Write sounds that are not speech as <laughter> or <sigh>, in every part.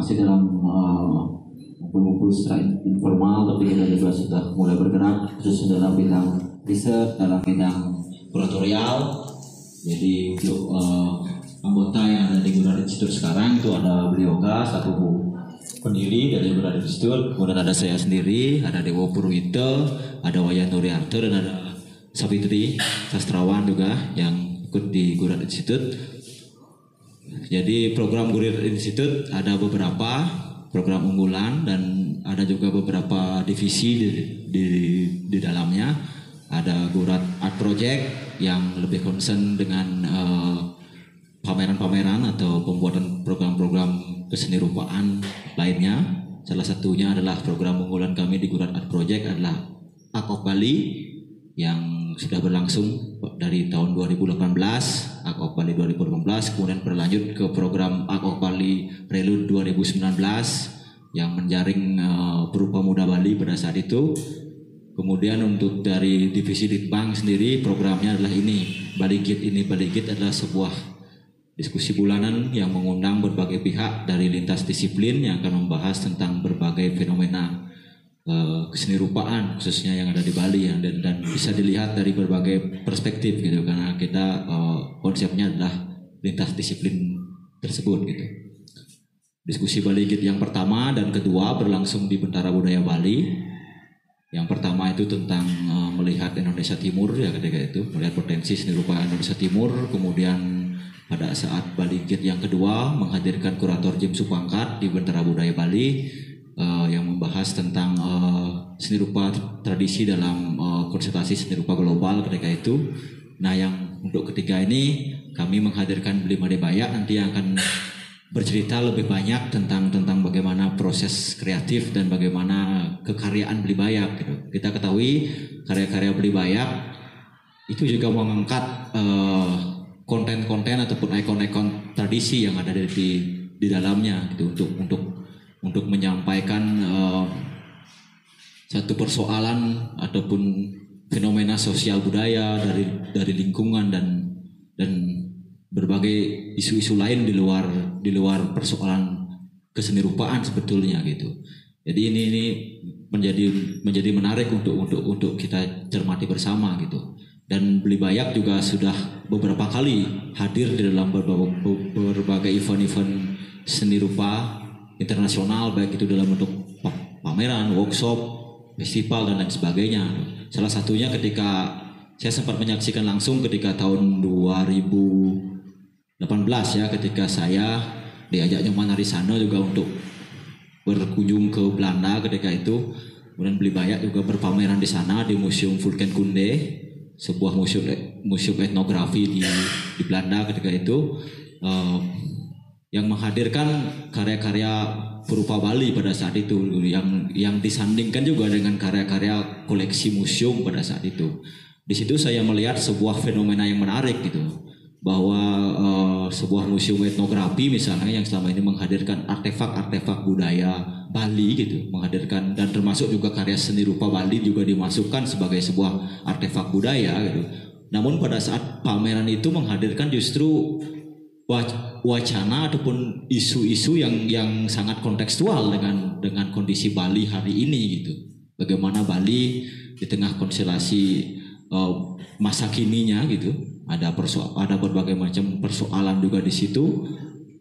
masih dalam uh, ngumpul-ngumpul secara informal tapi kita juga sudah mulai bergerak khususnya dalam bidang riset dalam bidang kuratorial. Jadi untuk uh, anggota yang ada di Gurat Institute sekarang itu ada beliau satu pendiri dari Gurat Institute. Kemudian ada saya sendiri ada Dewo Purwito ada Wayan Nuriarto dan ada Sabitri sastrawan juga yang ikut di Gurat Institute jadi program Gurat Institute ada beberapa program unggulan dan ada juga beberapa divisi di, di, di dalamnya. Ada Gurat Art Project yang lebih concern dengan pameran pameran-pameran atau pembuatan program-program keseni rupaan lainnya. Salah satunya adalah program unggulan kami di Gurat Art Project adalah of Bali yang sudah berlangsung dari tahun 2018 Art of Bali 2018 kemudian berlanjut ke program Bali Prelude 2019 yang menjaring uh, berupa muda Bali pada saat itu. Kemudian untuk dari divisi Ditbang sendiri programnya adalah ini. Baligit ini Baligit adalah sebuah diskusi bulanan yang mengundang berbagai pihak dari lintas disiplin yang akan membahas tentang berbagai fenomena keseni rupaan khususnya yang ada di Bali ya, dan, dan bisa dilihat dari berbagai perspektif gitu karena kita uh, konsepnya adalah lintas disiplin tersebut gitu. Diskusi Baligit yang pertama dan kedua berlangsung di Bentara Budaya Bali. Yang pertama itu tentang uh, melihat Indonesia Timur ya ketika itu melihat potensi seni rupa Indonesia Timur. Kemudian pada saat Baligit yang kedua menghadirkan kurator Jim Supangkat di Bentara Budaya Bali uh, yang membahas tentang uh, seni rupa tradisi dalam uh, konsultasi seni rupa global ketika itu. Nah yang untuk ketiga ini kami menghadirkan Beli Madebaya nanti yang akan bercerita lebih banyak tentang tentang bagaimana proses kreatif dan bagaimana kekaryaan beli bayak gitu. Kita ketahui karya-karya beli bayak itu juga mengangkat uh, konten-konten ataupun ikon-ikon tradisi yang ada di di dalamnya gitu untuk untuk untuk menyampaikan uh, satu persoalan ataupun fenomena sosial budaya dari dari lingkungan dan dan berbagai isu-isu lain di luar di luar persoalan kesenirupaan sebetulnya gitu. Jadi ini ini menjadi menjadi menarik untuk untuk untuk kita cermati bersama gitu. Dan Beli Bayak juga sudah beberapa kali hadir di dalam berbagai, berbagai event-event seni rupa internasional baik itu dalam bentuk pameran, workshop, festival dan lain sebagainya. Salah satunya ketika saya sempat menyaksikan langsung ketika tahun 2000 18 ya ketika saya diajak Nyoman Arisano juga untuk berkunjung ke Belanda ketika itu kemudian beli banyak juga berpameran di sana di Museum Kunde sebuah museum museum etnografi di di Belanda ketika itu uh, yang menghadirkan karya-karya berupa Bali pada saat itu yang yang disandingkan juga dengan karya-karya koleksi museum pada saat itu. Di situ saya melihat sebuah fenomena yang menarik gitu bahwa uh, sebuah museum etnografi misalnya yang selama ini menghadirkan artefak-artefak budaya Bali gitu, menghadirkan dan termasuk juga karya seni rupa Bali juga dimasukkan sebagai sebuah artefak budaya gitu. Namun pada saat pameran itu menghadirkan justru wacana ataupun isu-isu yang yang sangat kontekstual dengan dengan kondisi Bali hari ini gitu. Bagaimana Bali di tengah konstelasi uh, masa kininya gitu ada persoal ada berbagai macam persoalan juga di situ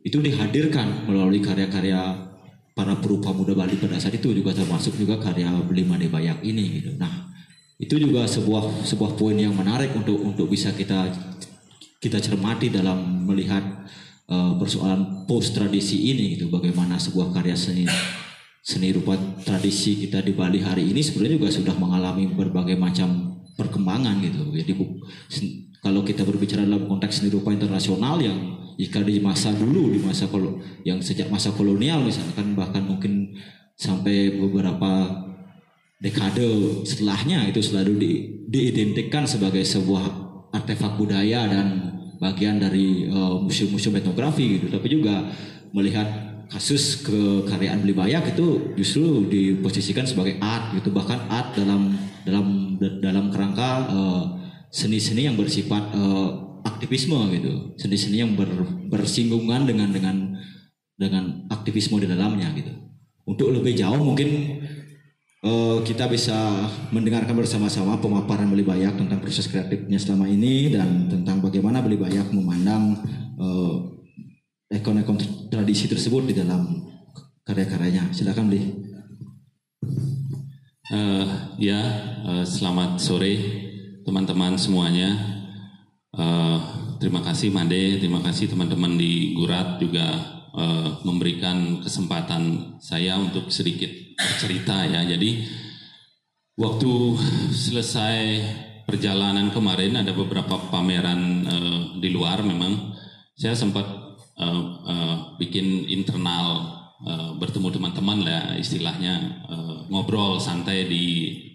itu dihadirkan melalui karya-karya para perupa muda Bali pada saat itu juga termasuk juga karya Belima Bayak ini gitu. Nah, itu juga sebuah sebuah poin yang menarik untuk untuk bisa kita kita cermati dalam melihat uh, persoalan post tradisi ini gitu. Bagaimana sebuah karya seni seni rupa tradisi kita di Bali hari ini sebenarnya juga sudah mengalami berbagai macam perkembangan gitu. Jadi kalau kita berbicara dalam konteks seni rupa internasional yang jika di masa dulu di masa kolo, yang sejak masa kolonial misalkan bahkan mungkin sampai beberapa dekade setelahnya itu selalu di, diidentikan sebagai sebuah artefak budaya dan bagian dari uh, museum-museum etnografi gitu. Tapi juga melihat kasus kekaryaan beli bayak itu justru diposisikan sebagai art gitu. Bahkan art dalam dalam dalam kerangka uh, seni-seni yang bersifat uh, aktivisme gitu, seni-seni yang ber, bersinggungan dengan dengan dengan aktivisme di dalamnya gitu. Untuk lebih jauh mungkin uh, kita bisa mendengarkan bersama-sama pemaparan Beli Bayak tentang proses kreatifnya selama ini dan tentang bagaimana Beli Bayak memandang uh, ekon-ekon tradisi tersebut di dalam karya-karyanya. Silakan Beli. Uh, ya, uh, selamat sore teman-teman semuanya. Uh, terima kasih Made, terima kasih teman-teman di Gurat juga uh, memberikan kesempatan saya untuk sedikit cerita ya. Jadi waktu selesai perjalanan kemarin ada beberapa pameran uh, di luar memang saya sempat uh, uh, bikin internal uh, bertemu teman-teman lah istilahnya uh, ngobrol santai di,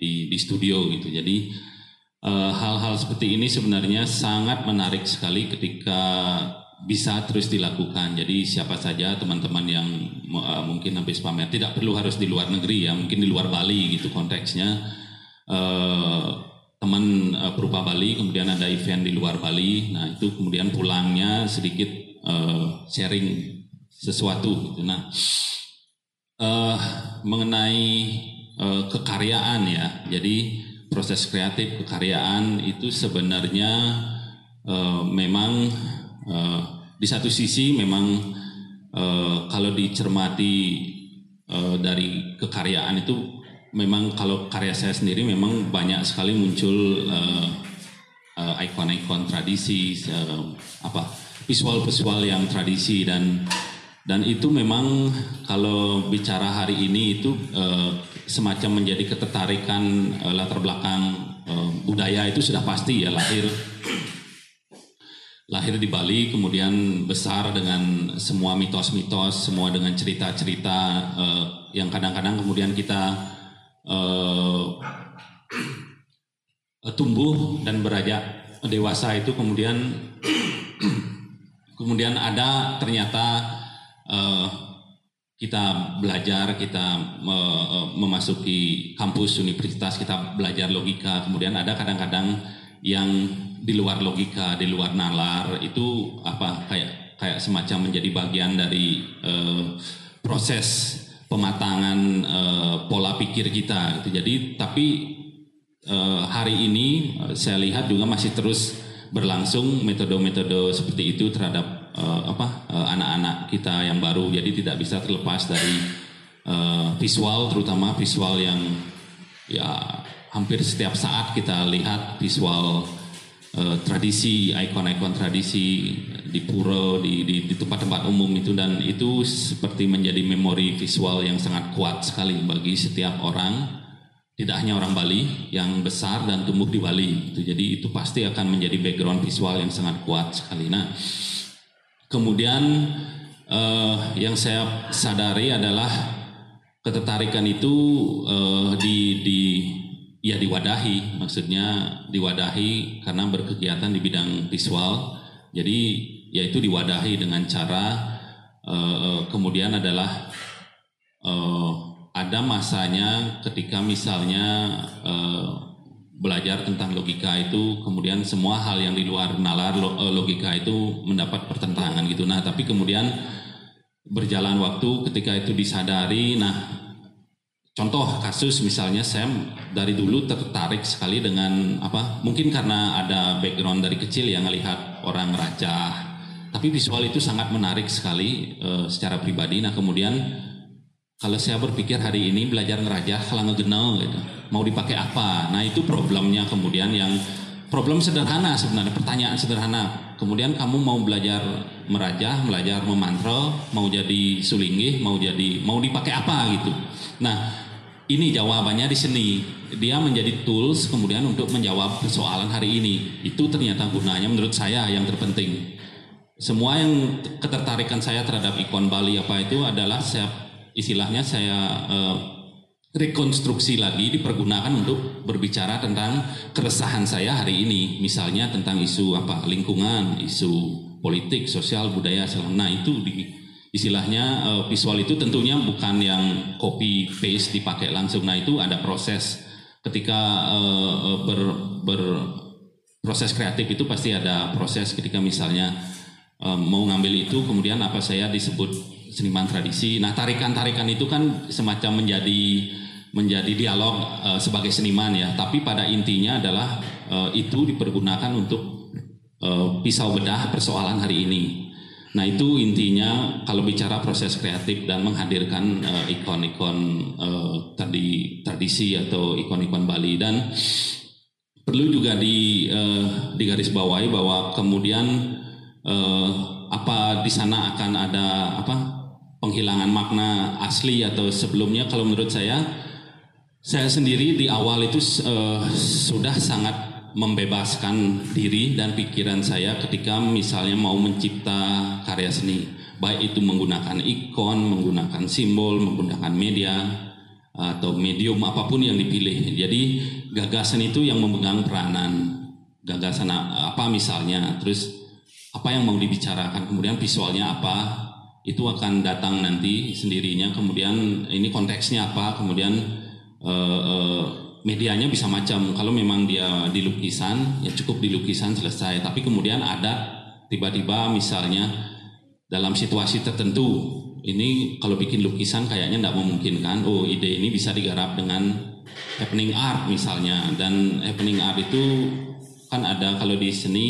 di di studio gitu. Jadi hal-hal uh, seperti ini sebenarnya sangat menarik sekali ketika bisa terus dilakukan. Jadi siapa saja teman-teman yang uh, mungkin habis pamer tidak perlu harus di luar negeri ya, mungkin di luar Bali gitu konteksnya. Uh, teman uh, berupa Bali, kemudian ada event di luar Bali. Nah itu kemudian pulangnya sedikit uh, sharing sesuatu gitu. Nah uh, mengenai uh, kekaryaan ya, jadi proses kreatif kekaryaan itu sebenarnya uh, memang uh, di satu sisi memang uh, kalau dicermati uh, dari kekaryaan itu memang kalau karya saya sendiri memang banyak sekali muncul uh, ikon-ikon tradisi apa visual-visual yang tradisi dan dan itu memang kalau bicara hari ini itu semacam menjadi ketertarikan latar belakang budaya itu sudah pasti ya lahir lahir di Bali, kemudian besar dengan semua mitos-mitos, semua dengan cerita-cerita uh, yang kadang-kadang kemudian kita uh, tumbuh dan beranjak dewasa itu kemudian <clears throat> kemudian ada ternyata uh, kita belajar, kita uh, memasuki kampus universitas, kita belajar logika, kemudian ada kadang-kadang yang di luar logika, di luar nalar itu apa kayak kayak semacam menjadi bagian dari uh, proses pematangan uh, pola pikir kita gitu. Jadi tapi uh, hari ini uh, saya lihat juga masih terus berlangsung metode-metode seperti itu terhadap uh, apa anak-anak uh, kita yang baru. Jadi tidak bisa terlepas dari uh, visual terutama visual yang ya hampir setiap saat kita lihat visual uh, tradisi, ikon-ikon tradisi di pura, di, di, di tempat-tempat umum itu dan itu seperti menjadi memori visual yang sangat kuat sekali bagi setiap orang, tidak hanya orang Bali yang besar dan tumbuh di Bali. Itu jadi itu pasti akan menjadi background visual yang sangat kuat sekali. Nah, kemudian uh, yang saya sadari adalah ketertarikan itu uh, di di ya diwadahi maksudnya diwadahi karena berkegiatan di bidang visual. Jadi yaitu diwadahi dengan cara uh, kemudian adalah uh, ada masanya ketika misalnya uh, belajar tentang logika itu kemudian semua hal yang di luar nalar logika itu mendapat pertentangan gitu. Nah tapi kemudian berjalan waktu ketika itu disadari nah Contoh kasus misalnya saya dari dulu tertarik sekali dengan apa? Mungkin karena ada background dari kecil yang melihat orang raja, tapi visual itu sangat menarik sekali uh, secara pribadi. Nah kemudian kalau saya berpikir hari ini belajar ngerajah kalau ngegenal gitu, mau dipakai apa? Nah itu problemnya kemudian yang problem sederhana sebenarnya pertanyaan sederhana. Kemudian kamu mau belajar merajah, belajar memantra, mau jadi sulingih, mau jadi mau dipakai apa gitu. Nah ini jawabannya di sini. Dia menjadi tools kemudian untuk menjawab persoalan hari ini. Itu ternyata gunanya menurut saya yang terpenting. Semua yang ketertarikan saya terhadap ikon Bali apa itu adalah saya istilahnya saya uh, rekonstruksi lagi dipergunakan untuk berbicara tentang keresahan saya hari ini. Misalnya tentang isu apa lingkungan, isu politik, sosial, budaya, nah itu di istilahnya uh, visual itu tentunya bukan yang copy paste dipakai langsung. Nah itu ada proses ketika uh, ber, ber proses kreatif itu pasti ada proses ketika misalnya uh, mau ngambil itu kemudian apa saya disebut seniman tradisi. Nah, tarikan-tarikan itu kan semacam menjadi menjadi dialog uh, sebagai seniman ya, tapi pada intinya adalah uh, itu dipergunakan untuk uh, pisau bedah persoalan hari ini. Nah itu intinya kalau bicara proses kreatif dan menghadirkan ikon-ikon uh, tadi tradisi atau ikon-ikon Bali. Dan perlu juga di uh, digarisbawahi bahwa kemudian uh, apa di sana akan ada apa penghilangan makna asli atau sebelumnya. Kalau menurut saya saya sendiri di awal itu uh, sudah sangat membebaskan diri dan pikiran saya ketika misalnya mau mencipta karya seni, baik itu menggunakan ikon, menggunakan simbol, menggunakan media atau medium apa pun yang dipilih. Jadi gagasan itu yang memegang peranan. Gagasan apa misalnya, terus apa yang mau dibicarakan, kemudian visualnya apa, itu akan datang nanti sendirinya. Kemudian ini konteksnya apa, kemudian uh, uh, medianya bisa macam. Kalau memang dia di lukisan ya cukup di lukisan selesai. Tapi kemudian ada tiba-tiba misalnya dalam situasi tertentu ini kalau bikin lukisan kayaknya tidak memungkinkan. Oh ide ini bisa digarap dengan happening art misalnya. Dan happening art itu kan ada kalau di seni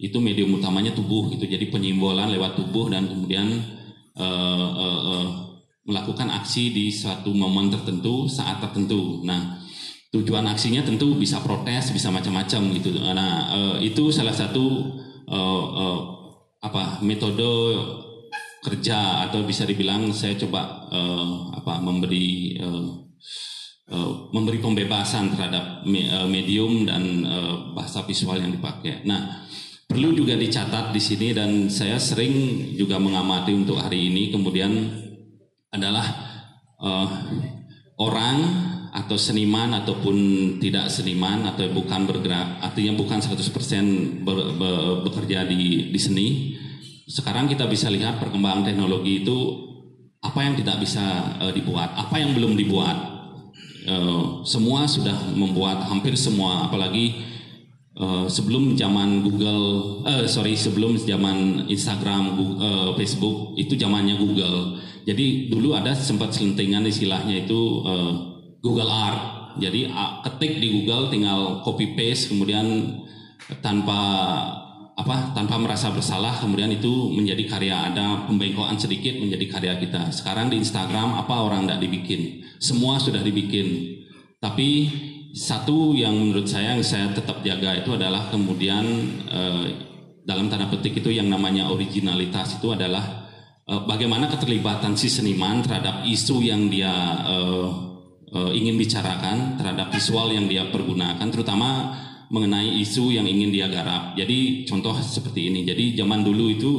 itu medium utamanya tubuh gitu. Jadi penyimbolan lewat tubuh dan kemudian uh, uh, uh, melakukan aksi di suatu momen tertentu, saat tertentu. Nah, tujuan aksinya tentu bisa protes, bisa macam-macam gitu. Nah, uh, itu salah satu uh, uh, apa metode kerja atau bisa dibilang saya coba apa memberi memberi pembebasan terhadap me, medium dan bahasa visual yang dipakai. Nah, perlu juga dicatat di sini dan saya sering juga mengamati untuk hari ini kemudian adalah uh, orang atau seniman ataupun tidak seniman atau bukan bergerak artinya bukan 100% ber, ber, bekerja di, di seni. Sekarang kita bisa lihat perkembangan teknologi itu apa yang tidak bisa uh, dibuat apa yang belum dibuat. Uh, semua sudah membuat hampir semua apalagi uh, sebelum zaman Google uh, sorry sebelum zaman Instagram Google, uh, Facebook itu zamannya Google. Jadi dulu ada sempat selentingan istilahnya itu uh, Google Art. Jadi ketik di Google tinggal copy paste kemudian tanpa apa tanpa merasa bersalah kemudian itu menjadi karya ada pembengkokan sedikit menjadi karya kita. Sekarang di Instagram apa orang tidak dibikin? Semua sudah dibikin. Tapi satu yang menurut saya yang saya tetap jaga itu adalah kemudian eh, dalam tanda petik itu yang namanya originalitas itu adalah uh, bagaimana keterlibatan si seniman terhadap isu yang dia uh, uh, ingin bicarakan, terhadap visual yang dia pergunakan, terutama mengenai isu yang ingin dia garap. Jadi contoh seperti ini. Jadi zaman dulu itu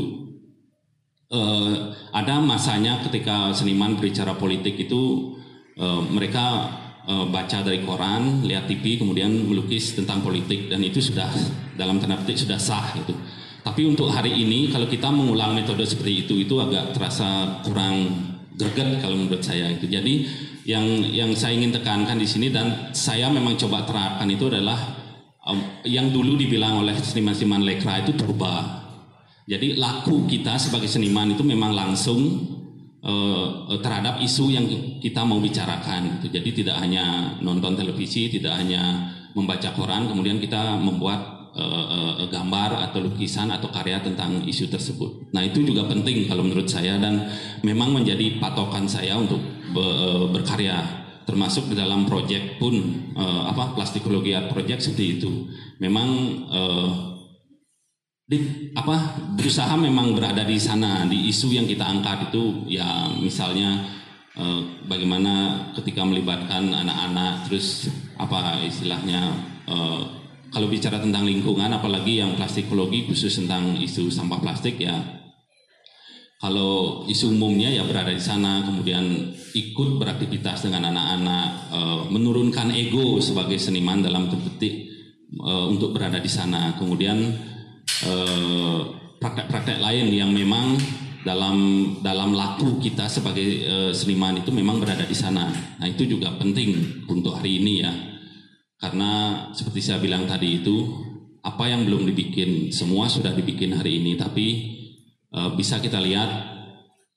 uh, ada masanya ketika seniman berbicara politik itu uh, mereka uh, baca dari koran, lihat TV, kemudian melukis tentang politik dan itu sudah dalam tanda petik sudah sah gitu. Tapi untuk hari ini kalau kita mengulang metode seperti itu itu agak terasa kurang greget kalau menurut saya itu. Jadi yang yang saya ingin tekankan di sini dan saya memang coba terapkan itu adalah um, yang dulu dibilang oleh seniman-seniman lekra itu purba. Jadi laku kita sebagai seniman itu memang langsung uh, terhadap isu yang kita mau bicarakan. Gitu. Jadi tidak hanya nonton televisi, tidak hanya membaca koran, kemudian kita membuat uh, gambar atau lukisan atau karya tentang isu tersebut. Nah itu juga penting kalau menurut saya dan memang menjadi patokan saya untuk be, uh, berkarya termasuk di dalam proyek pun uh, apa plastikologi art project seperti itu. Memang uh, di, apa berusaha memang berada di sana di isu yang kita angkat itu ya misalnya uh, bagaimana ketika melibatkan anak-anak terus apa istilahnya uh, kalau bicara tentang lingkungan, apalagi yang plastikologi khusus tentang isu sampah plastik ya, kalau isu umumnya ya berada di sana, kemudian ikut beraktivitas dengan anak-anak, e, menurunkan ego sebagai seniman dalam petik e, untuk berada di sana. Kemudian eh, praktek-praktek lain yang memang dalam dalam laku kita sebagai seniman itu memang berada di sana. Nah itu juga penting untuk hari ini ya karena seperti saya bilang tadi itu apa yang belum dibikin semua sudah dibikin hari ini tapi e, bisa kita lihat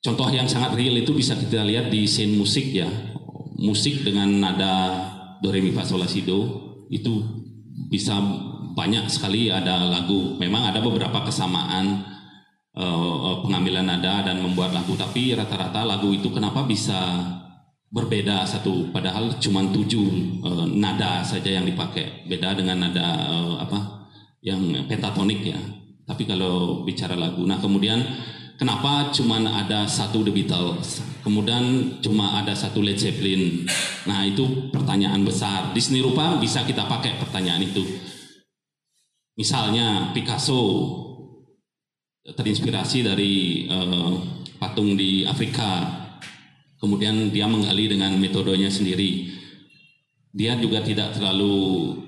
contoh yang sangat real itu bisa kita lihat di scene musik ya. Musik dengan nada do re mi fa sol la si do itu bisa banyak sekali ada lagu. Memang ada beberapa kesamaan uh, pengambilan nada dan membuat lagu, tapi rata-rata lagu itu kenapa bisa berbeda satu padahal cuma tujuh uh, nada saja yang dipakai. Beda dengan nada uh, apa yang pentatonik ya. Tapi kalau bicara lagu nah kemudian kenapa cuma ada satu The Beatles? Kemudian cuma ada satu Led Zeppelin? Nah itu pertanyaan besar. Di seni rupa bisa kita pakai pertanyaan itu. Misalnya Picasso terinspirasi dari uh, patung di Afrika kemudian dia menggali dengan metodenya sendiri. Dia juga tidak terlalu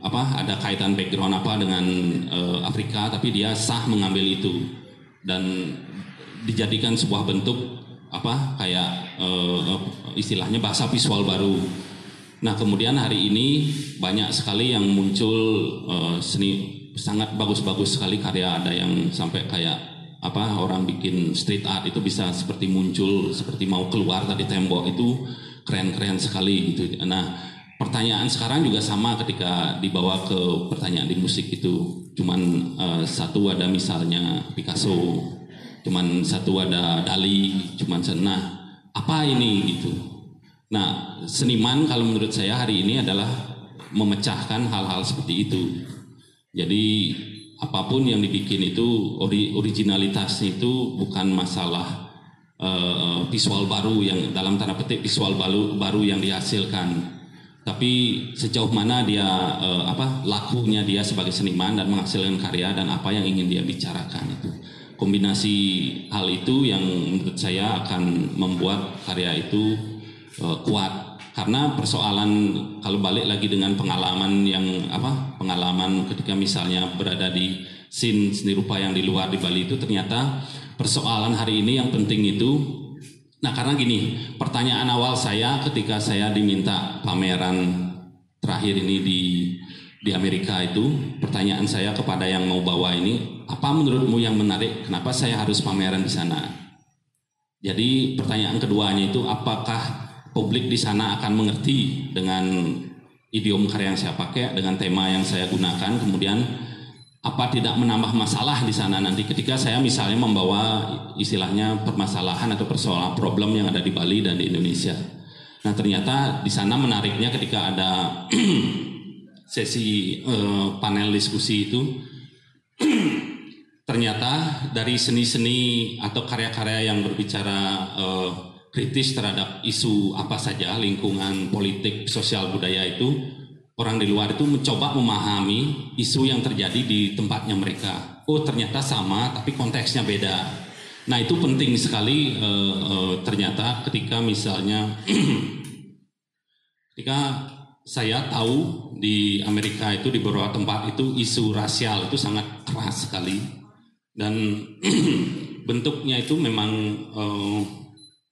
apa ada kaitan background apa dengan uh, Afrika tapi dia sah mengambil itu. Dan dijadikan sebuah bentuk apa kayak uh, istilahnya bahasa visual baru. Nah kemudian hari ini banyak sekali yang muncul uh, seni sangat bagus-bagus sekali karya ada yang sampai kayak apa orang bikin street art itu bisa seperti muncul seperti mau keluar dari tembok itu keren-keren sekali gitu. Nah, pertanyaan sekarang juga sama ketika dibawa ke pertanyaan di musik itu. Cuman uh, satu ada misalnya Picasso, cuman satu ada Dali, cuman nah apa ini gitu. Nah, seniman kalau menurut saya hari ini adalah memecahkan hal-hal seperti itu. Jadi apa pun yang dibikin itu ori, originalitas itu bukan masalah uh, visual baru yang dalam tanda petik visual baru baru yang dihasilkan. Tapi sejauh mana dia uh, apa lakunya dia sebagai seniman dan menghasilkan karya dan apa yang ingin dia bicarakan itu. Kombinasi hal itu yang menurut saya akan membuat karya itu uh, kuat karena persoalan kalau balik lagi dengan pengalaman yang apa pengalaman ketika misalnya berada di scene seni rupa yang di luar di Bali itu ternyata persoalan hari ini yang penting itu nah karena gini pertanyaan awal saya ketika saya diminta pameran terakhir ini di di Amerika itu pertanyaan saya kepada yang mau bawa ini apa menurutmu yang menarik? Kenapa saya harus pameran di sana? Jadi pertanyaan keduanya itu apakah publik di sana akan mengerti dengan idiom karya yang saya pakai dengan tema yang saya gunakan kemudian apa tidak menambah masalah di sana nanti ketika saya misalnya membawa istilahnya permasalahan atau persoalan problem yang ada di Bali dan di Indonesia. Nah ternyata di sana menariknya ketika ada <clears throat> sesi uh, panel diskusi itu <clears throat> ternyata dari seni-seni atau karya-karya yang berbicara uh, kritis terhadap isu apa saja lingkungan politik sosial budaya itu orang di luar itu mencoba memahami isu yang terjadi di tempatnya mereka. Oh ternyata sama tapi konteksnya beda. Nah itu penting sekali uh, uh, ternyata ketika misalnya <clears throat> ketika saya tahu di Amerika itu di beberapa tempat itu isu rasial itu sangat keras sekali. Dan <clears throat> bentuknya itu memang uh,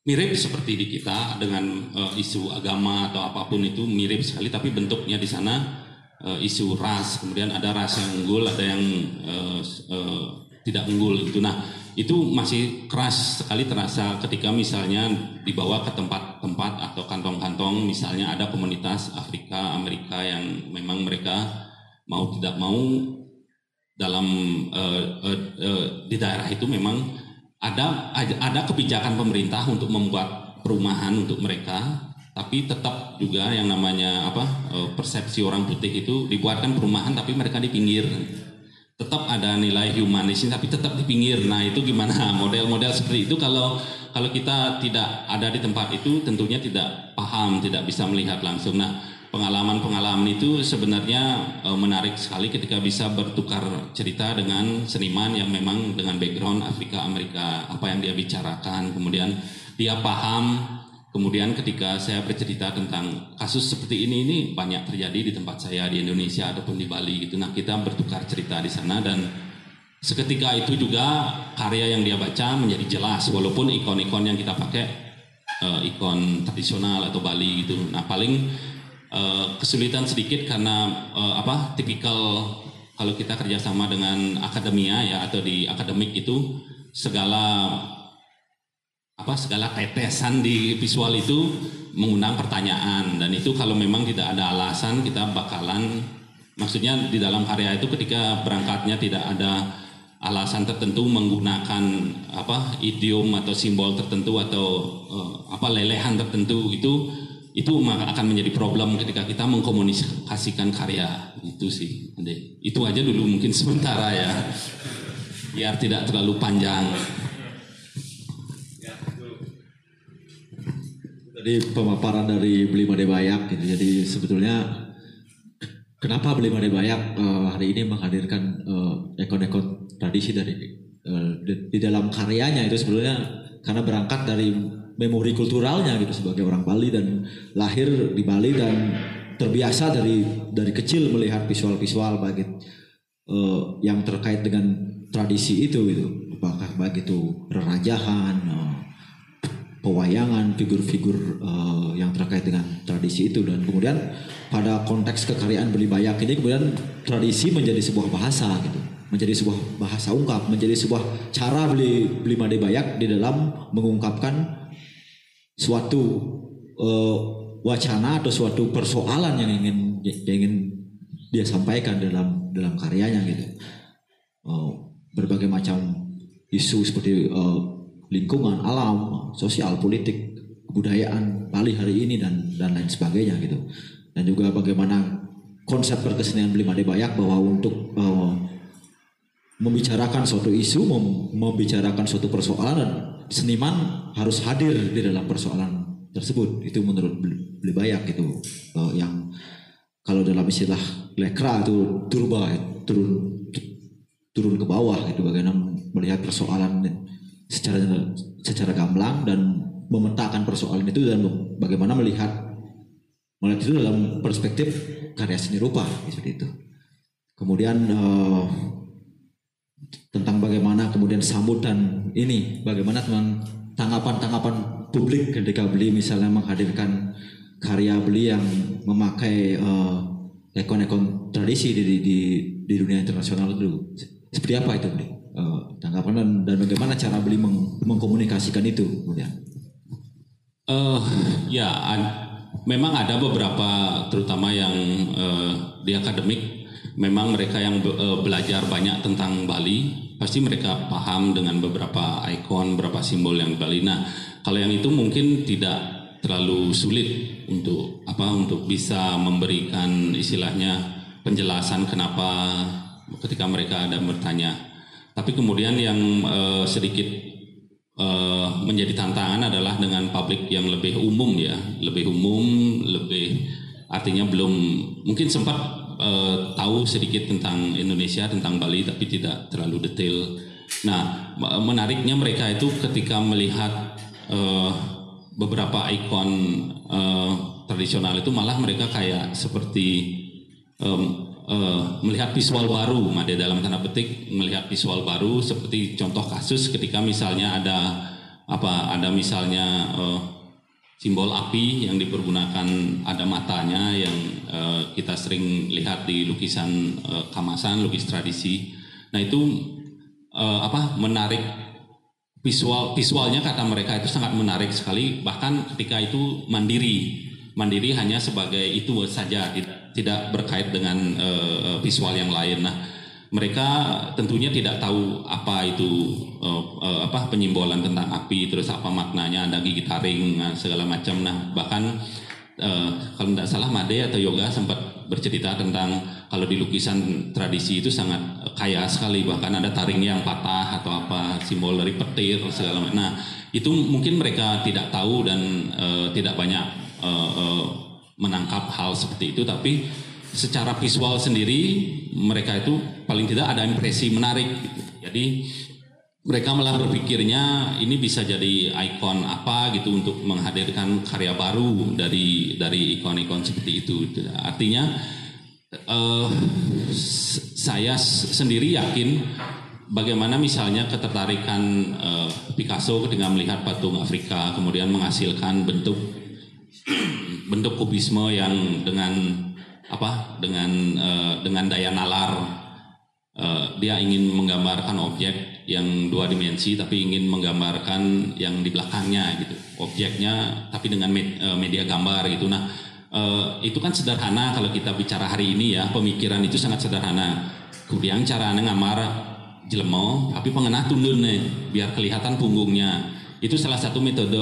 mirip seperti di kita dengan uh, isu agama atau apa pun itu mirip sekali tapi bentuknya di sana uh, isu ras. Kemudian ada ras yang unggul ada yang uh, uh, tidak unggul itu nah itu masih keras sekali terasa ketika misalnya dibawa ke tempat-tempat atau kantong-kantong. Misalnya ada komunitas Afrika Amerika yang memang mereka mau tidak mau dalam uh, uh, uh, di daerah itu memang ada ada kebijakan pemerintah untuk membuat perumahan untuk mereka tapi tetap juga yang namanya apa e, persepsi orang putih itu dibuatkan perumahan tapi mereka di pinggir. Tetap ada nilai humanis tapi tetap di pinggir. Nah itu gimana? <laughs> Model-model seperti itu kalau kalau kita tidak ada di tempat itu tentunya tidak paham tidak bisa melihat langsung. Nah pengalaman-pengalaman itu sebenarnya e, menarik sekali ketika bisa bertukar cerita dengan seniman yang memang dengan background Afrika Amerika apa yang dia bicarakan kemudian dia paham. Kemudian ketika saya bercerita tentang kasus seperti ini ini banyak terjadi di tempat saya di Indonesia ataupun di Bali gitu. Nah kita bertukar cerita di sana dan seketika itu juga karya yang dia baca menjadi jelas walaupun ikon-ikon yang kita pakai uh, ikon tradisional atau Bali gitu. Nah paling Eh, kesulitan sedikit karena uh, apa tipikal kalau kita kerjasama dengan akademia ya atau di akademik itu segala apa segala tetesan di visual itu mengundang pertanyaan. Dan itu kalau memang tidak ada alasan kita bakalan maksudnya di dalam karya itu ketika berangkatnya tidak ada alasan tertentu menggunakan apa idiom atau simbol tertentu atau uh, apa lelehan tertentu itu itu akan menjadi problem ketika kita mengkomunikasikan karya itu sih itu aja dulu mungkin sementara ya. Biar tidak terlalu panjang. Jadi pemaparan dari Beli Made Bayak gitu. Jadi sebetulnya kenapa Beli Made Bayak uh, hari ini menghadirkan ekon-ekon uh, tradisi dari uh, di, di dalam karyanya itu sebetulnya? Karena berangkat dari memori kulturalnya gitu sebagai orang Bali dan lahir di Bali dan terbiasa dari dari kecil melihat visual-visual bagi uh, yang terkait dengan tradisi itu gitu. Apakah baik itu rerajahan uh, pewayangan figur-figur uh, yang terkait dengan tradisi itu. Dan kemudian pada konteks kekaryaan beli bayak ini kemudian tradisi menjadi sebuah bahasa gitu. Menjadi sebuah bahasa ungkap menjadi sebuah cara beli beli made bayak di dalam mengungkapkan suatu uh, wacana atau suatu persoalan yang ingin yang ingin dia sampaikan dalam dalam karyanya gitu uh, berbagai macam isu seperti uh, lingkungan, alam, sosial, politik, kebudayaan Bali hari ini dan dan lain sebagainya gitu. Dan juga bagaimana konsep perkesenian Beli Made Bayak bahwa untuk uh, membicarakan suatu isu, mem membicarakan suatu persoalan, seniman harus hadir di dalam persoalan tersebut. Itu menurut Beli Bayak gitu. Uh, yang kalau dalam istilah lekra itu turba turun turun ke bawah gitu bagaimana melihat persoalan secara secara gamblang dan memetakan persoalan itu dan bagaimana melihat melihat itu dalam perspektif karya seni rupa seperti itu. Kemudian uh, tentang bagaimana kemudian sambutan ini, bagaimana teman tanggapan-tanggapan publik ketika beli misalnya menghadirkan karya beli yang memakai uh, ekon-ekon tradisi di, di di dunia internasional itu seperti apa itu beli? uh, tanggapan dan, dan bagaimana cara beli meng, mengkomunikasikan itu kemudian? Uh, ya, ad, memang ada beberapa terutama yang uh, di akademik, memang mereka yang be, uh, belajar banyak tentang Bali, pasti mereka paham dengan beberapa ikon, beberapa simbol yang Bali. Nah, kalau yang itu mungkin tidak terlalu sulit untuk apa untuk bisa memberikan istilahnya penjelasan kenapa ketika mereka ada bertanya tapi kemudian yang uh, sedikit uh, menjadi tantangan adalah dengan publik yang lebih umum ya, lebih umum, lebih artinya belum mungkin sempat uh, tahu sedikit tentang Indonesia, tentang Bali, tapi tidak terlalu detail. Nah, menariknya mereka itu ketika melihat uh, beberapa ikon uh, tradisional itu malah mereka kayak seperti um, uh, melihat visual baru, Made dalam tanda petik melihat visual baru seperti contoh kasus ketika misalnya ada apa ada misalnya uh, simbol api yang dipergunakan ada matanya yang uh, kita sering lihat di lukisan uh, kamasan, lukis tradisi. Nah itu uh, apa menarik visual visualnya kata mereka itu sangat menarik sekali bahkan ketika itu mandiri mandiri hanya sebagai itu saja tidak tidak berkait dengan uh, visual yang lain. Nah, mereka tentunya tidak tahu apa itu uh, uh, apa penyimbolan tentang api, terus apa maknanya ada gigi taring nah, segala macam. Nah, bahkan uh, kalau tidak salah Made atau Yoga sempat bercerita tentang kalau di lukisan tradisi itu sangat kaya sekali bahkan ada taring yang patah atau apa simbol dari petir segala macam. Nah, itu mungkin mereka tidak tahu dan uh, tidak banyak uh, uh, menangkap hal seperti itu tapi secara visual sendiri mereka itu paling tidak ada impresi menarik gitu. jadi mereka malah berpikirnya ini bisa jadi ikon apa gitu untuk menghadirkan karya baru dari dari ikon-ikon seperti itu artinya uh, saya sendiri yakin bagaimana misalnya ketertarikan uh, Picasso ketika melihat patung Afrika kemudian menghasilkan bentuk <clears throat> bentuk kubisme yang dengan apa dengan uh, dengan daya nalar uh, dia ingin menggambarkan objek yang dua dimensi tapi ingin menggambarkan yang di belakangnya gitu. Objeknya tapi dengan med- eh, media gambar gitu. Nah eh, itu kan sederhana kalau kita bicara hari ini ya. Pemikiran itu sangat sederhana. Kemudian cara ngamar jelemo tapi pengenah tundun nih biar kelihatan punggungnya itu salah satu metode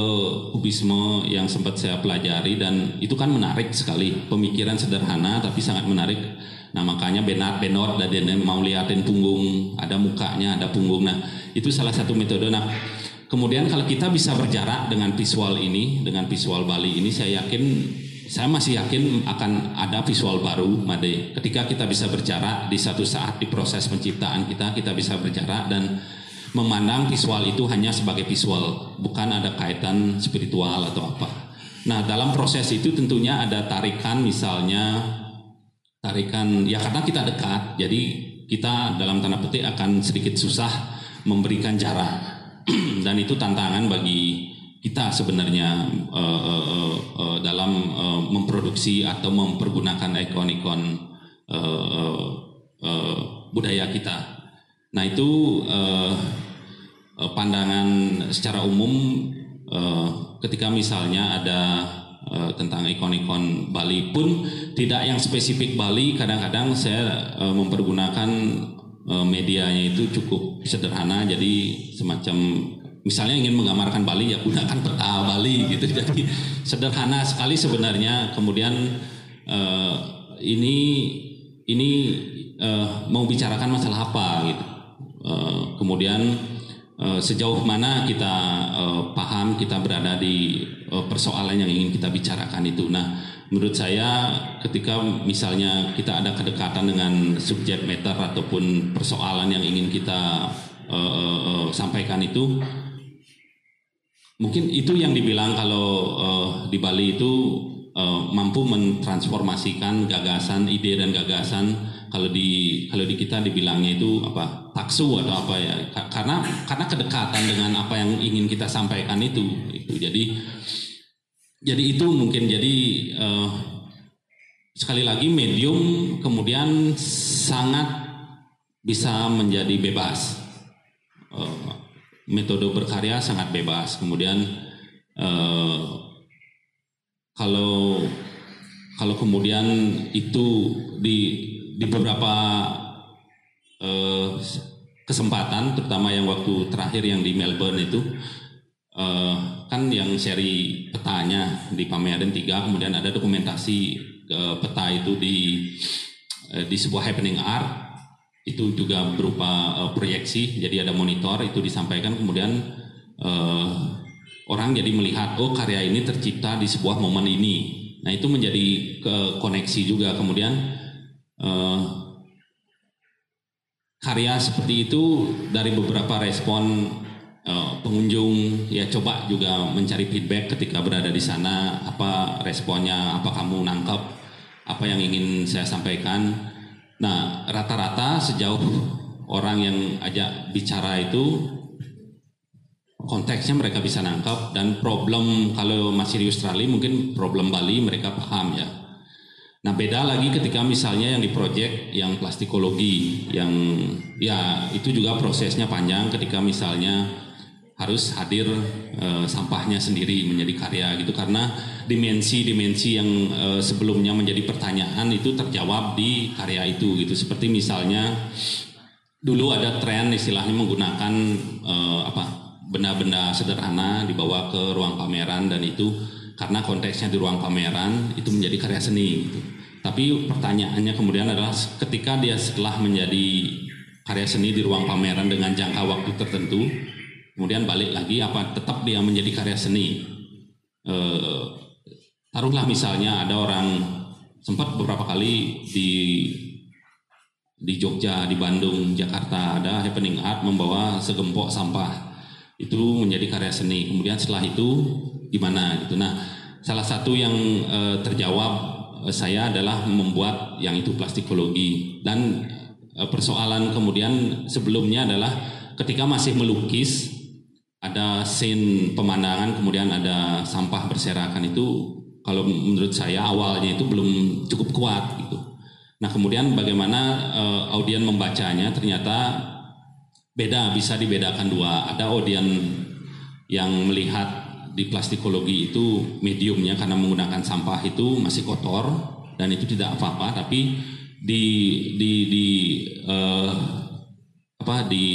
kubisme yang sempat saya pelajari dan itu kan menarik sekali pemikiran sederhana tapi sangat menarik Nah makanya Benat Benot dan mau liatin punggung, ada mukanya, ada punggung. Nah itu salah satu metode. Nah kemudian kalau kita bisa berjarak dengan visual ini, dengan visual Bali ini, saya yakin, saya masih yakin akan ada visual baru, Made. Ketika kita bisa berjarak di satu saat di proses penciptaan kita, kita bisa berjarak dan memandang visual itu hanya sebagai visual, bukan ada kaitan spiritual atau apa. Nah dalam proses itu tentunya ada tarikan misalnya tarikan ya karena kita dekat jadi kita dalam tanda petik akan sedikit susah memberikan jarak <clears throat> dan itu tantangan bagi kita sebenarnya uh, uh, uh, dalam uh, memproduksi atau mempergunakan ikon-ikon uh, uh, uh, budaya kita. Nah itu uh, pandangan secara umum uh, ketika misalnya ada uh, tentang ikon-ikon Bali pun tidak yang spesifik Bali kadang-kadang saya mempergunakan medianya itu cukup sederhana. Jadi semacam misalnya ingin menggambarkan Bali ya gunakan peta Bali gitu. <laughs> Jadi sederhana sekali sebenarnya. Kemudian uh, ini ini uh, mau bicarakan masalah apa gitu. Uh, kemudian sejauh mana kita uh, paham kita berada di uh, persoalan yang ingin kita bicarakan itu. Nah menurut saya ketika misalnya kita ada kedekatan dengan subjek matter ataupun persoalan yang ingin kita uh, uh, sampaikan itu mungkin itu yang dibilang kalau uh, di Bali itu uh, mampu mentransformasikan gagasan ide dan gagasan kalau di kalau di kita dibilangnya itu apa taksu atau apa ya. Karena karena kedekatan dengan apa yang ingin kita sampaikan itu itu jadi jadi itu mungkin jadi uh, sekali lagi medium kemudian sangat bisa menjadi bebas. Uh, metode berkarya sangat bebas. Kemudian eh, kalau kalau kemudian itu di di beberapa eh, kesempatan, terutama yang waktu terakhir yang di Melbourne itu eh, kan yang seri petanya di pameran tiga, kemudian ada dokumentasi eh, peta itu di eh, di sebuah happening art. Itu juga berupa uh, proyeksi jadi ada monitor itu disampaikan. Kemudian uh, orang jadi melihat oh karya ini tercipta di sebuah momen ini. Nah itu menjadi ke koneksi juga. Kemudian uh, karya seperti itu dari beberapa respon uh, pengunjung ya coba juga mencari feedback ketika berada di sana apa responnya apa kamu nangkep apa yang ingin saya sampaikan Nah, rata-rata sejauh orang yang ajak bicara itu konteksnya mereka bisa nangkap dan problem kalau masih di Australia mungkin problem Bali mereka paham ya. Nah beda lagi ketika misalnya yang di project yang plastikologi yang ya itu juga prosesnya panjang ketika misalnya harus hadir e, sampahnya sendiri menjadi karya gitu. Karena dimensi-dimensi yang e, sebelumnya menjadi pertanyaan itu terjawab di karya itu gitu. Seperti misalnya dulu ada tren istilahnya menggunakan e, apa benda-benda sederhana dibawa ke ruang pameran dan itu karena konteksnya di ruang pameran itu menjadi karya seni gitu. tapi pertanyaannya kemudian adalah ketika dia setelah menjadi karya seni di ruang pameran dengan jangka waktu tertentu kemudian balik lagi apa tetap dia menjadi karya seni? E, taruhlah misalnya ada orang sempat beberapa kali di di Jogja di Bandung Jakarta ada happening art membawa segempok sampah. Itu menjadi karya seni. Kemudian setelah itu gimana gitu nah salah satu yang e, terjawab e, saya adalah membuat yang itu plastikologi dan e, persoalan kemudian sebelumnya adalah ketika masih melukis ada scene pemandangan kemudian ada sampah berserakan itu kalau menurut saya awalnya itu belum cukup kuat gitu. Nah kemudian bagaimana uh, audien membacanya ternyata beda bisa dibedakan dua. Ada audien yang melihat di plastikologi itu mediumnya karena menggunakan sampah itu masih kotor dan itu tidak apa-apa tapi di di di uh, apa di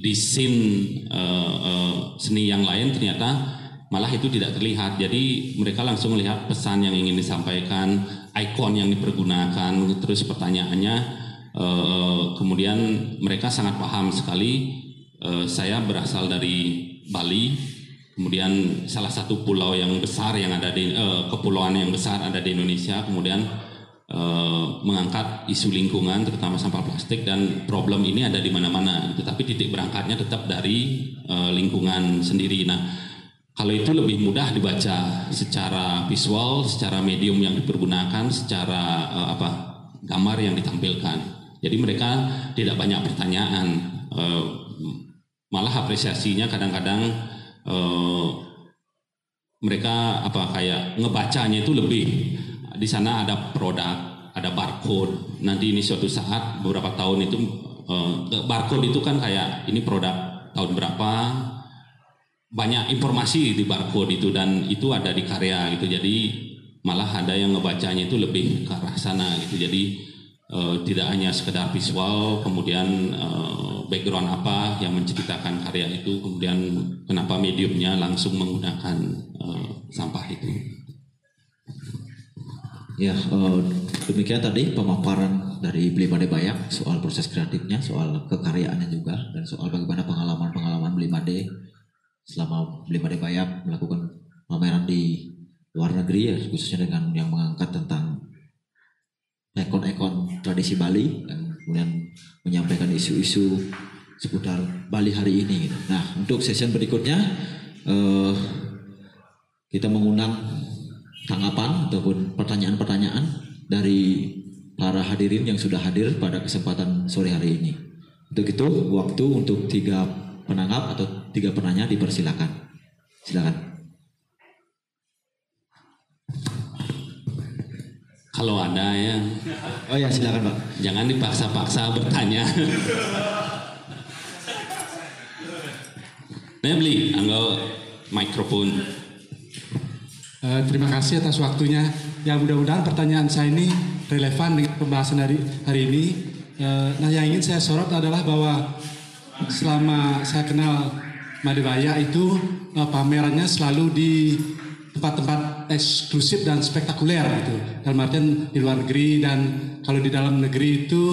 di scene uh, uh, seni yang lain ternyata malah itu tidak terlihat. Jadi mereka langsung melihat pesan yang ingin disampaikan ikon yang dipergunakan terus pertanyaannya uh, kemudian mereka sangat paham sekali uh, saya berasal dari Bali kemudian salah satu pulau yang besar yang ada di uh, kepulauan yang besar ada di Indonesia kemudian uh, mengangkat isu lingkungan terutama sampah plastik dan problem ini ada di mana-mana. Tetapi titik berangkatnya tetap dari uh, lingkungan sendiri. Nah kalau itu lebih mudah dibaca secara visual secara medium yang dipergunakan secara uh, apa gambar yang ditampilkan. Jadi mereka tidak banyak pertanyaan uh, malah apresiasinya kadang-kadang uh, mereka apa kayak ngebacanya itu lebih di sana ada produk, ada barcode. Nanti ini suatu saat beberapa tahun itu uh, barcode itu kan kayak ini produk tahun berapa banyak informasi di barcode itu dan itu ada di karya gitu. Jadi malah ada yang ngebacanya itu lebih ke arah sana gitu. Jadi uh, tidak hanya sekedar visual, kemudian uh, background apa yang menceritakan karya itu, kemudian kenapa mediumnya langsung menggunakan uh, sampah itu. Ya, uh, demikian tadi pemaparan dari Beli Made Bayak soal proses kreatifnya, soal kekaryaannya juga, dan soal bagaimana pengalaman-pengalaman Beli Made selama Beli Made Bayak melakukan pameran di luar negeri ya, khususnya dengan yang mengangkat tentang ekon-ekon tradisi Bali dan kemudian menyampaikan isu-isu seputar Bali hari ini. Gitu. Nah, untuk session berikutnya uh, kita mengundang tanggapan ataupun pertanyaan-pertanyaan dari para hadirin yang sudah hadir pada kesempatan sore hari ini. Untuk itu, waktu untuk tiga penanggap atau tiga penanya dipersilakan. Silakan. Kalau ada ya. Oh ya silakan Pak. Jangan dipaksa-paksa bertanya. Beli, anggo mikrofon. Uh, terima kasih atas waktunya. Ya mudah-mudahan pertanyaan saya ini relevan dengan pembahasan hari hari ini. Uh, nah yang ingin saya sorot adalah bahwa selama saya kenal Madebaya itu uh, pamerannya selalu di tempat-tempat eksklusif dan spektakuler gitu. Dalam artian di luar negeri dan kalau di dalam negeri itu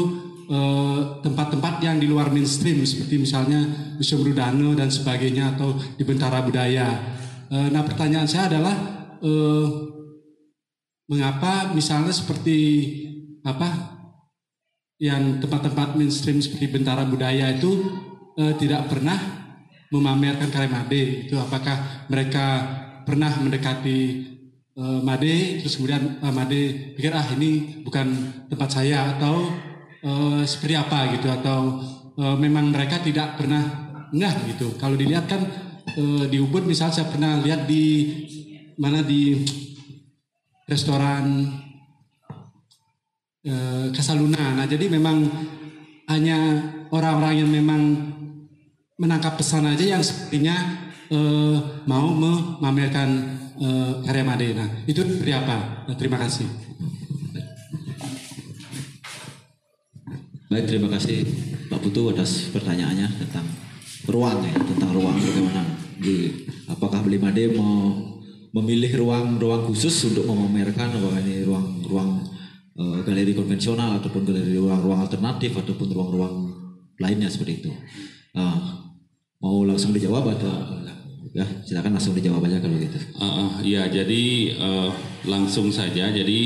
eh, tempat-tempat yang di luar mainstream seperti misalnya Museum Rudano dan sebagainya atau di Bentara Budaya. Eh, nah pertanyaan saya adalah eh, mengapa misalnya seperti apa yang tempat-tempat mainstream seperti Bentara Budaya itu tidak pernah memamerkan karya Made itu apakah mereka pernah mendekati uh, Made terus kemudian uh, Made pikir ah ini bukan tempat saya atau uh, seperti apa gitu atau uh, memang mereka tidak pernah enggak gitu. Kalau dilihat kan uh, di Ubud misal saya pernah lihat di mana di restoran uh, Kasaluna. Nah jadi memang hanya orang-orang yang memang menangkap pesan aja yang sepertinya uh, mau memamerkan uh, karya Made. Nah, itu seperti apa? Nah, terima kasih. Baik, terima kasih Pak Putu atas pertanyaannya tentang ruang ya, tentang ruang bagaimana di apakah Beli Made mau memilih ruang-ruang khusus untuk memamerkan apakah ini ruang-ruang uh, galeri konvensional ataupun galeri ruang-ruang alternatif ataupun ruang-ruang lainnya seperti itu. Uh, mau langsung dijawab atau Ya, silakan langsung dijawab aja kalau gitu. Uh, ya, jadi uh, langsung saja. Jadi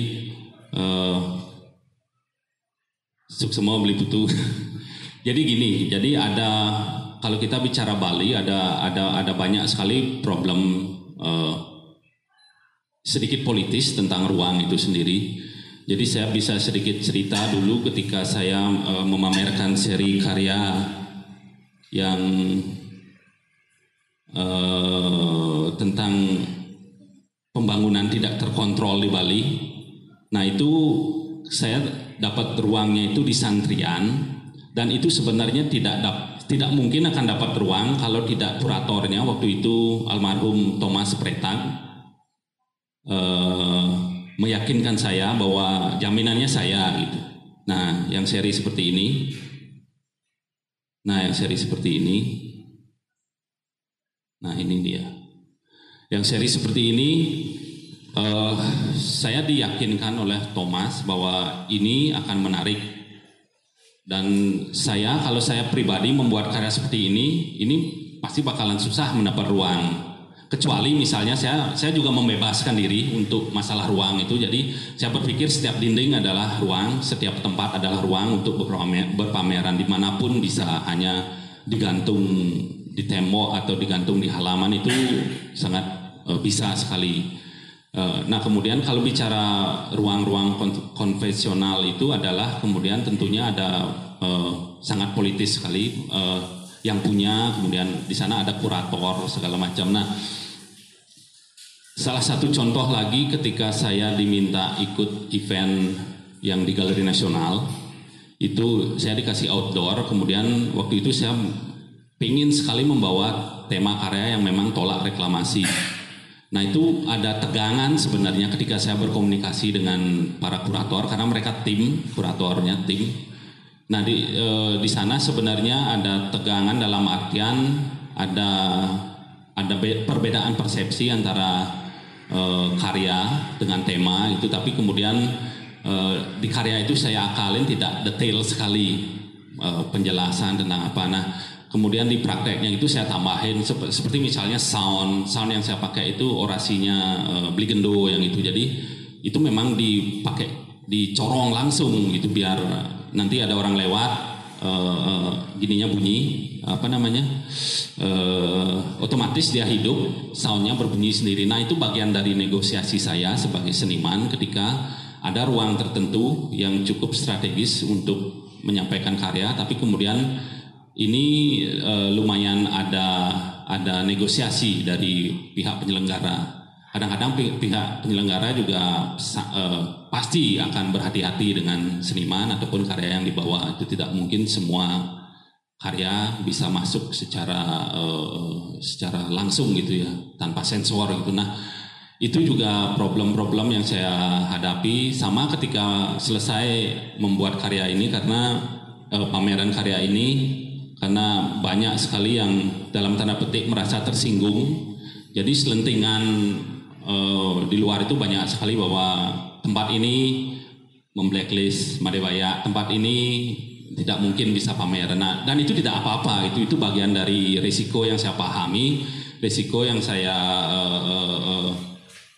uh, semua beli butuh. <laughs> jadi gini, jadi ada kalau kita bicara Bali ada ada ada banyak sekali problem uh, sedikit politis tentang ruang itu sendiri. Jadi saya bisa sedikit cerita dulu ketika saya uh, memamerkan seri karya yang uh, tentang pembangunan tidak terkontrol di Bali. Nah itu saya dapat ruangnya itu di Santrian dan itu sebenarnya tidak dap, tidak mungkin akan dapat ruang kalau tidak kuratornya waktu itu almarhum Thomas Pretang eh, meyakinkan saya bahwa jaminannya saya gitu. Nah, yang seri seperti ini, nah yang seri seperti ini, nah ini dia. Yang seri seperti ini, eh, saya diyakinkan oleh Thomas bahwa ini akan menarik dan saya kalau saya pribadi membuat karya seperti ini, ini pasti bakalan susah mendapat ruang. Kecuali misalnya saya saya juga membebaskan diri untuk masalah ruang itu. Jadi saya berpikir setiap dinding adalah ruang, setiap tempat adalah ruang untuk berpamer, berpameran di mana pun bisa hanya digantung di tembok atau digantung di halaman itu sangat uh, bisa sekali. Uh, nah kemudian kalau bicara ruang-ruang kon- konvensional itu adalah kemudian tentunya ada uh, sangat politis sekali uh, yang punya kemudian di sana ada kurator segala macam. Nah salah satu contoh lagi ketika saya diminta ikut event yang di Galeri Nasional itu saya dikasih outdoor kemudian waktu itu saya ingin sekali membawa tema karya yang memang tolak reklamasi. Nah itu ada tegangan sebenarnya ketika saya berkomunikasi dengan para kurator karena mereka tim kuratornya tim. Nah di eh, di sana sebenarnya ada tegangan dalam artian ada ada be- perbedaan persepsi antara eh, karya dengan tema itu tapi kemudian eh, di karya itu saya akalin tidak detail sekali eh, penjelasan tentang apa. Nah kemudian di prakteknya itu saya tambahin sep- seperti misalnya sound sound yang saya pakai itu orasinya eh, Bligendo yang itu. Jadi itu memang dipakai dicorong langsung gitu biar nanti ada orang lewat eh, eh, gininya bunyi apa namanya eh, otomatis dia hidup soundnya berbunyi sendiri. Nah itu bagian dari negosiasi saya sebagai seniman ketika ada ruang tertentu yang cukup strategis untuk menyampaikan karya tapi kemudian ini eh, lumayan ada ada negosiasi dari pihak penyelenggara. Kadang-kadang pi- pihak penyelenggara juga eh, pasti akan berhati-hati dengan seniman ataupun karya yang dibawa. Itu tidak mungkin semua karya bisa masuk secara eh, secara langsung gitu ya, tanpa sensor gitu. Nah, itu juga problem-problem yang saya hadapi sama ketika selesai membuat karya ini karena eh, pameran karya ini karena banyak sekali yang dalam tanda petik merasa tersinggung. Jadi selentingan eh, di luar itu banyak sekali bahwa tempat ini memblacklist Madebaya, tempat ini tidak mungkin bisa pameran. Nah, dan itu tidak apa-apa, itu itu bagian dari risiko yang saya pahami, risiko yang saya eh, eh,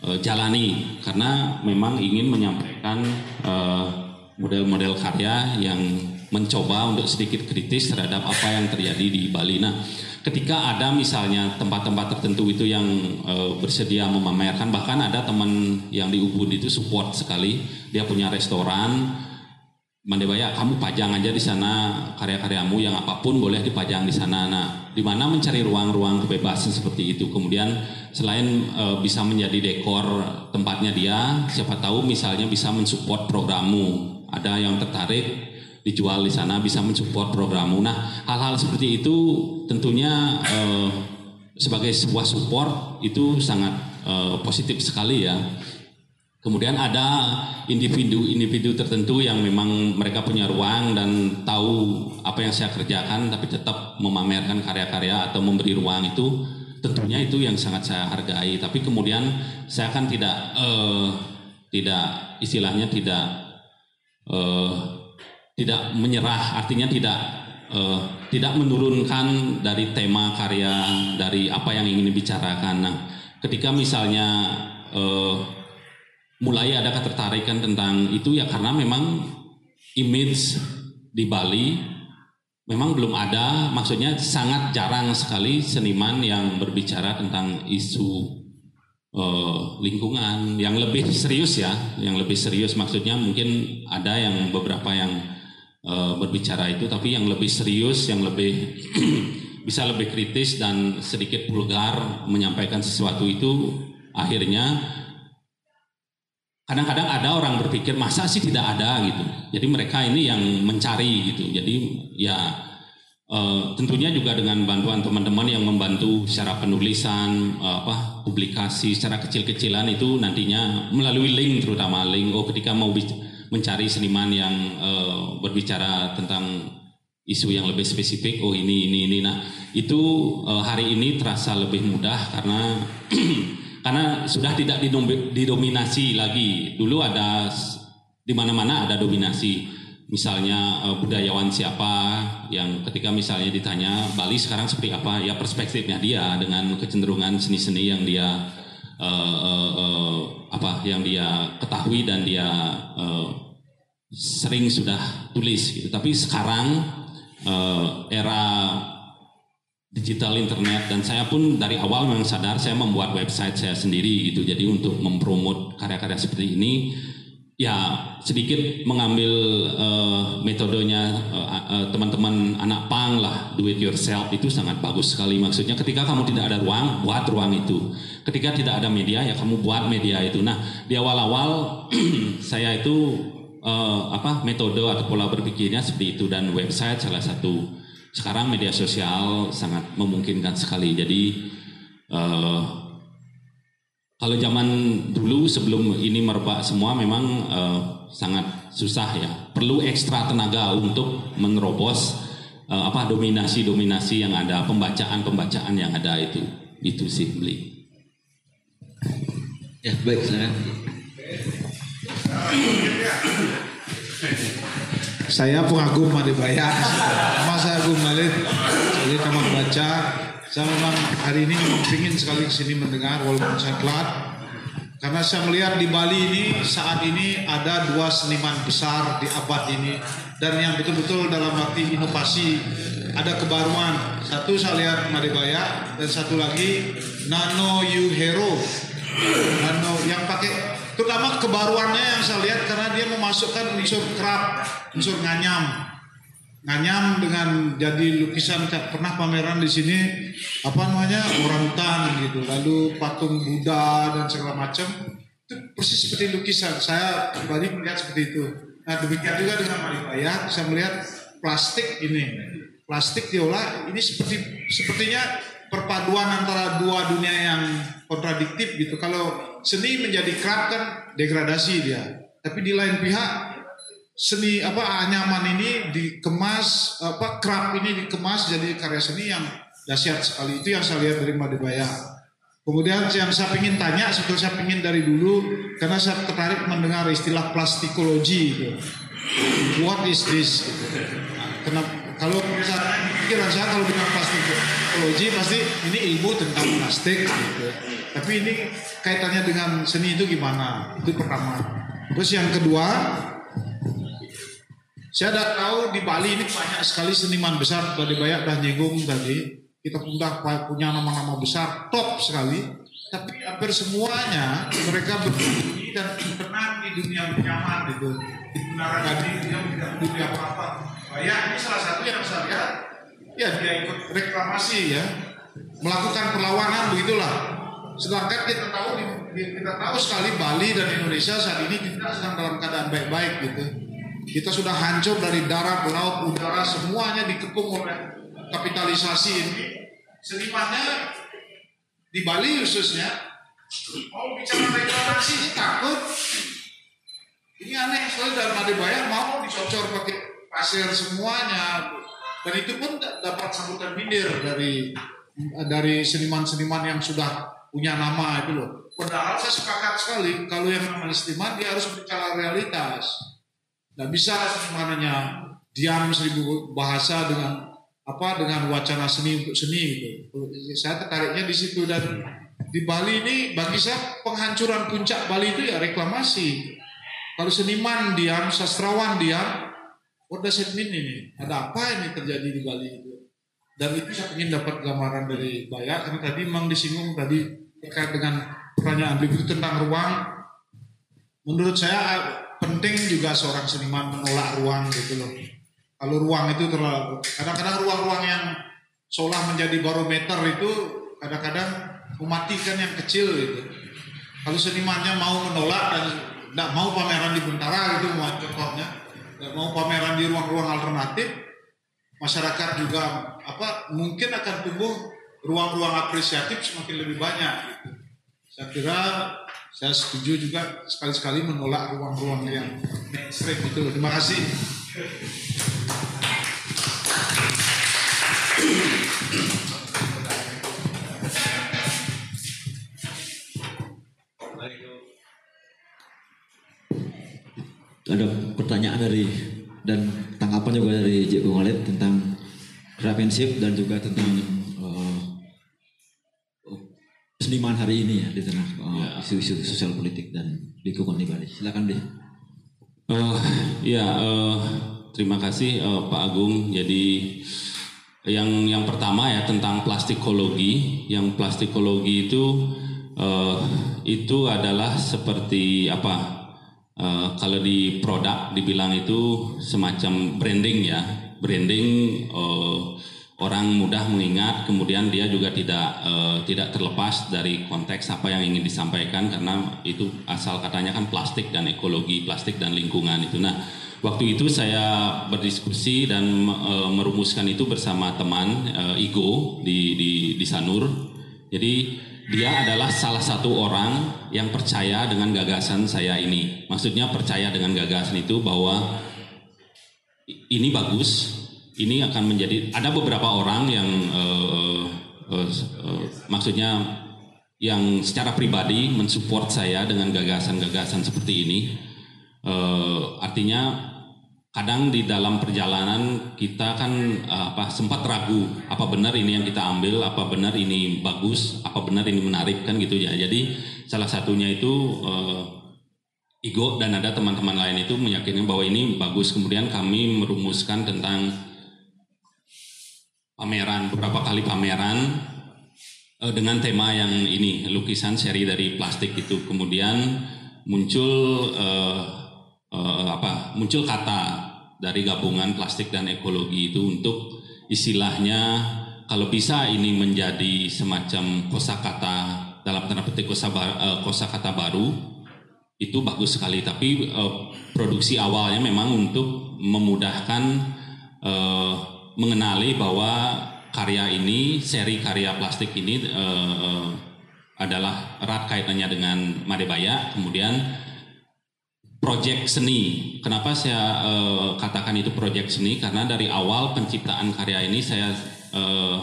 eh, jalani karena memang ingin menyampaikan eh, model-model karya yang mencoba untuk sedikit kritis terhadap apa yang terjadi di Bali. Nah, ketika ada misalnya tempat-tempat tertentu itu yang eh, bersedia memamerkan, bahkan ada teman yang di Ubud itu support sekali, dia punya restoran, Mandebaya, kamu pajang aja di sana karya-karyamu yang apa pun boleh dipajang di sana. Nah, di mana mencari ruang-ruang kebebasan seperti itu. Kemudian selain eh, bisa menjadi dekor tempatnya dia, siapa tahu misalnya bisa mensupport programmu. Ada yang tertarik dijual di sana bisa mensupport programmu. Nah, hal-hal seperti itu tentunya eh, sebagai sebuah support itu sangat eh, positif sekali ya. Kemudian ada individu-individu tertentu yang memang mereka punya ruang dan tahu apa yang saya kerjakan tapi tetap memamerkan karya-karya atau memberi ruang itu tentunya itu yang sangat saya hargai. Tapi kemudian saya kan tidak eh, tidak istilahnya tidak eh, tidak menyerah, artinya tidak eh, tidak menurunkan dari tema karya dari apa yang ingin dibicarakan. Nah, ketika misalnya eh, mulai ada ketertarikan tentang itu ya karena memang image di Bali memang belum ada, maksudnya sangat jarang sekali seniman yang berbicara tentang isu eh, lingkungan yang lebih serius ya, yang lebih serius maksudnya mungkin ada yang beberapa yang eh, berbicara itu, tapi yang lebih serius, yang lebih <clears throat> bisa lebih kritis dan sedikit vulgar menyampaikan sesuatu itu akhirnya kadang-kadang ada orang berpikir masa sih tidak ada gitu. Jadi mereka ini yang mencari gitu. Jadi ya Uh, tentunya juga dengan bantuan teman-teman yang membantu secara penulisan, uh, apa publikasi secara kecil-kecilan itu nantinya melalui link terutama link. Oh, ketika mau mencari seniman yang uh, berbicara tentang isu yang lebih spesifik, oh ini ini ini. Nah, itu uh, hari ini terasa lebih mudah karena <clears throat> karena sudah tidak didominasi lagi. Dulu ada di mana-mana ada dominasi misalnya uh, budayawan siapa yang ketika misalnya ditanya Bali sekarang seperti apa ya perspektifnya dia dengan kecenderungan seni-seni yang dia uh, uh, uh, apa yang dia ketahui dan dia uh, sering sudah tulis gitu. Tapi sekarang uh, era digital internet dan saya pun dari awal memang sadar saya membuat website saya sendiri gitu. Jadi untuk mempromot karya-karya seperti ini ya sedikit mengambil uh, metodenya uh, teman-teman anak pang lah do it yourself itu sangat bagus sekali. Maksudnya ketika kamu tidak ada ruang buat ruang itu. Ketika tidak ada media ya kamu buat media itu. Nah di awal-awal <clears throat> saya itu uh, apa metode atau pola berpikirnya seperti itu. Dan website salah satu. Sekarang media sosial sangat memungkinkan sekali. Jadi uh, kalau zaman dulu sebelum ini merebak semua memang uh, sangat susah ya. Perlu ekstra tenaga untuk menerobos uh, apa dominasi-dominasi yang ada, pembacaan-pembacaan yang ada itu. Itu sih beli. Ya baik saya. Saya pengagum Madibaya, masa Agung Malik, jadi kamar baca saya memang hari ini ingin sekali ke sini mendengar walaupun saya telat. Karena saya melihat di Bali ini saat ini ada dua seniman besar di abad ini dan yang betul-betul dalam arti inovasi ada kebaruan. Satu saya lihat Madebaya dan satu lagi Nano You Hero. Nano yang pakai terutama kebaruannya yang saya lihat karena dia memasukkan unsur kerap, unsur nganyam nganyam dengan jadi lukisan pernah pameran di sini apa namanya orang hutan gitu. Lalu patung Buddha dan segala macam. Itu persis seperti lukisan. Saya pribadi melihat seperti itu. Nah demikian juga dengan Maribaya saya melihat plastik ini. Plastik diolah ini seperti sepertinya perpaduan antara dua dunia yang kontradiktif gitu. Kalau seni menjadi kerap kan degradasi dia. Tapi di lain pihak seni apa anyaman ini dikemas apa kerap ini dikemas jadi karya seni yang dahsyat sekali itu yang saya lihat dari Madebaya. Kemudian yang saya ingin tanya sebetulnya saya ingin dari dulu karena saya tertarik mendengar istilah plastikologi itu. What is this? Kenapa kalau misalnya pikiran saya kalau dengan plastikologi pasti ini ilmu tentang plastik gitu. Tapi ini kaitannya dengan seni itu gimana? Itu pertama. Terus yang kedua, saya sudah tahu di Bali ini banyak sekali seniman besar, tadi banyak dan nyinggung tadi. Kita sudah punya nama-nama besar, top sekali. Tapi hampir semuanya mereka berdiri dan tenang di dunia nyaman gitu. Di Menara Gading dia tidak peduli apa-apa. Banyak ini salah satu yang saya lihat, ya dia ikut reklamasi ya, melakukan perlawanan begitulah. Sedangkan kita tahu kita tahu sekali Bali dan Indonesia saat ini tidak sedang dalam keadaan baik-baik gitu kita sudah hancur dari darat, laut, udara, semuanya dikepung oleh kapitalisasi ini. Senimannya di Bali khususnya mau bicara reklamasi ini takut. Ini aneh sekali dari Madebaya mau dicocor pakai pasir semuanya dan itu pun dapat sambutan bindir dari dari seniman-seniman yang sudah punya nama itu loh. Padahal saya sepakat sekali kalau yang seniman dia harus bicara realitas. Tidak bisa semuanya diam seribu bahasa dengan apa dengan wacana seni untuk seni gitu. Saya tertariknya di situ dan di Bali ini bagi saya penghancuran puncak Bali itu ya reklamasi. Kalau seniman diam, sastrawan diam, what does it mean ini? Ada apa ini terjadi di Bali itu? Dan itu saya ingin dapat gambaran dari Baya karena tadi memang disinggung tadi terkait dengan pertanyaan itu tentang ruang. Menurut saya penting juga seorang seniman menolak ruang gitu loh. Kalau ruang itu terlalu kadang-kadang ruang-ruang yang seolah menjadi barometer itu kadang-kadang mematikan yang kecil gitu. Kalau senimannya mau menolak dan tidak mau pameran di Bentara gitu contohnya, tidak mau pameran di ruang-ruang alternatif, masyarakat juga apa mungkin akan tumbuh ruang-ruang apresiatif semakin lebih banyak gitu. Saya kira saya setuju juga sekali-sekali menolak ruang-ruang yang mainstream itu. Terima kasih. ada pertanyaan dari dan tanggapan juga dari Jeko Khalid tentang craftsmanship dan juga tentang seniman hari ini ya di tengah uh, isu-isu sosial politik dan lingkungan di Bali. Silakan deh. Uh, ya, uh, terima kasih uh, Pak Agung. Jadi yang yang pertama ya tentang plastikologi. Yang plastikologi itu uh, itu adalah seperti apa? Uh, kalau di produk dibilang itu semacam branding ya, branding uh, orang mudah mengingat, kemudian dia juga tidak uh, tidak terlepas dari konteks apa yang ingin disampaikan karena itu asal katanya kan plastik dan ekologi, plastik dan lingkungan itu. Nah, waktu itu saya berdiskusi dan uh, merumuskan itu bersama teman uh, Igo di di di Sanur. Jadi dia adalah salah satu orang yang percaya dengan gagasan saya ini. Maksudnya percaya dengan gagasan itu bahwa ini bagus, ini akan menjadi ada beberapa orang yang uh, uh, uh, maksudnya yang secara pribadi mensupport saya dengan gagasan-gagasan seperti ini. Uh, artinya kadang di dalam perjalanan kita kan uh, apa sempat ragu apa benar ini yang kita ambil apa benar ini bagus apa benar ini menarik kan gitu ya jadi salah satunya itu uh, Igo dan ada teman-teman lain itu meyakini bahwa ini bagus kemudian kami merumuskan tentang pameran beberapa kali pameran uh, dengan tema yang ini lukisan seri dari plastik itu. Kemudian muncul uh, uh, apa muncul kata dari gabungan plastik dan ekologi itu untuk istilahnya kalau bisa ini menjadi semacam kosakata dalam tanda petik kosakata baru itu bagus sekali. Tapi uh, produksi awalnya memang untuk memudahkan uh, mengenali bahwa karya ini seri karya plastik ini uh, uh, adalah erat kaitannya dengan Madebaya kemudian proyek seni. Kenapa saya uh, katakan itu proyek seni? Karena dari awal penciptaan karya ini saya uh,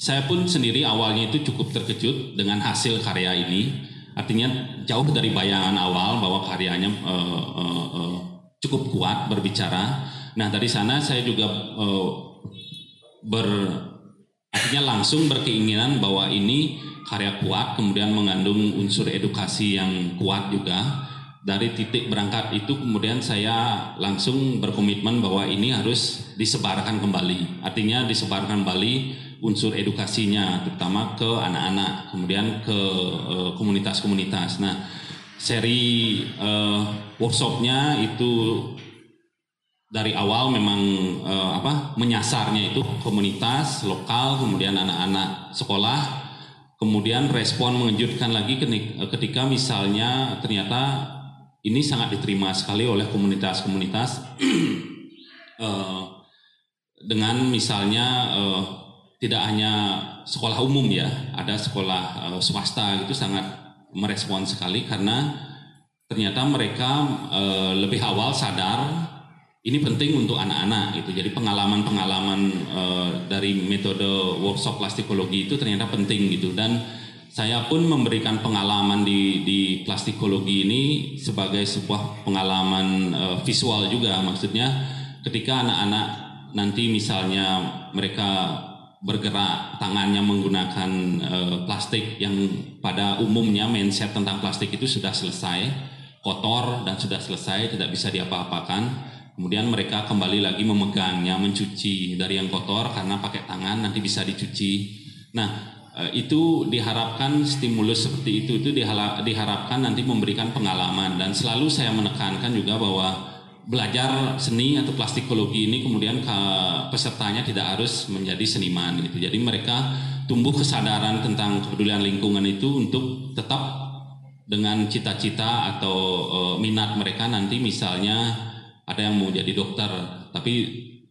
saya pun sendiri awalnya itu cukup terkejut dengan hasil karya ini. Artinya jauh dari bayangan awal bahwa karyanya uh, uh, uh, cukup kuat berbicara. Nah dari sana saya juga uh, ber artinya langsung berkeinginan bahwa ini karya kuat kemudian mengandung unsur edukasi yang kuat juga dari titik berangkat itu kemudian saya langsung berkomitmen bahwa ini harus disebarkan kembali. Artinya disebarkan kembali unsur edukasinya terutama ke anak-anak, kemudian ke komunitas-komunitas. Uh, nah, seri uh, workshopnya itu dari awal memang uh, apa menyasarnya itu komunitas lokal, kemudian anak-anak sekolah. Kemudian respon mengejutkan lagi ketika misalnya ternyata ini sangat diterima sekali oleh komunitas-komunitas uh, <clears throat> dengan misalnya uh, tidak hanya sekolah umum ya, ada sekolah uh, swasta itu sangat merespon sekali karena ternyata mereka uh, lebih awal sadar ini penting untuk anak-anak gitu. Jadi pengalaman-pengalaman uh, dari metode workshop plastikologi itu ternyata penting gitu dan saya pun memberikan pengalaman di, di plastikologi ini sebagai sebuah pengalaman uh, visual juga maksudnya ketika anak-anak nanti misalnya mereka bergerak tangannya menggunakan uh, plastik yang pada umumnya mindset tentang plastik itu sudah selesai kotor dan sudah selesai tidak bisa diapa-apakan kemudian mereka kembali lagi memegangnya mencuci dari yang kotor karena pakai tangan nanti bisa dicuci nah Eh, itu diharapkan stimulus seperti itu itu diharapkan nanti memberikan pengalaman dan selalu saya menekankan juga bahwa belajar seni atau plastikologi ini kemudian ke pesertanya tidak harus menjadi seniman gitu. Jadi mereka tumbuh kesadaran tentang kepedulian lingkungan itu untuk tetap dengan cita-cita atau uh, minat mereka nanti misalnya ada yang mau jadi dokter tapi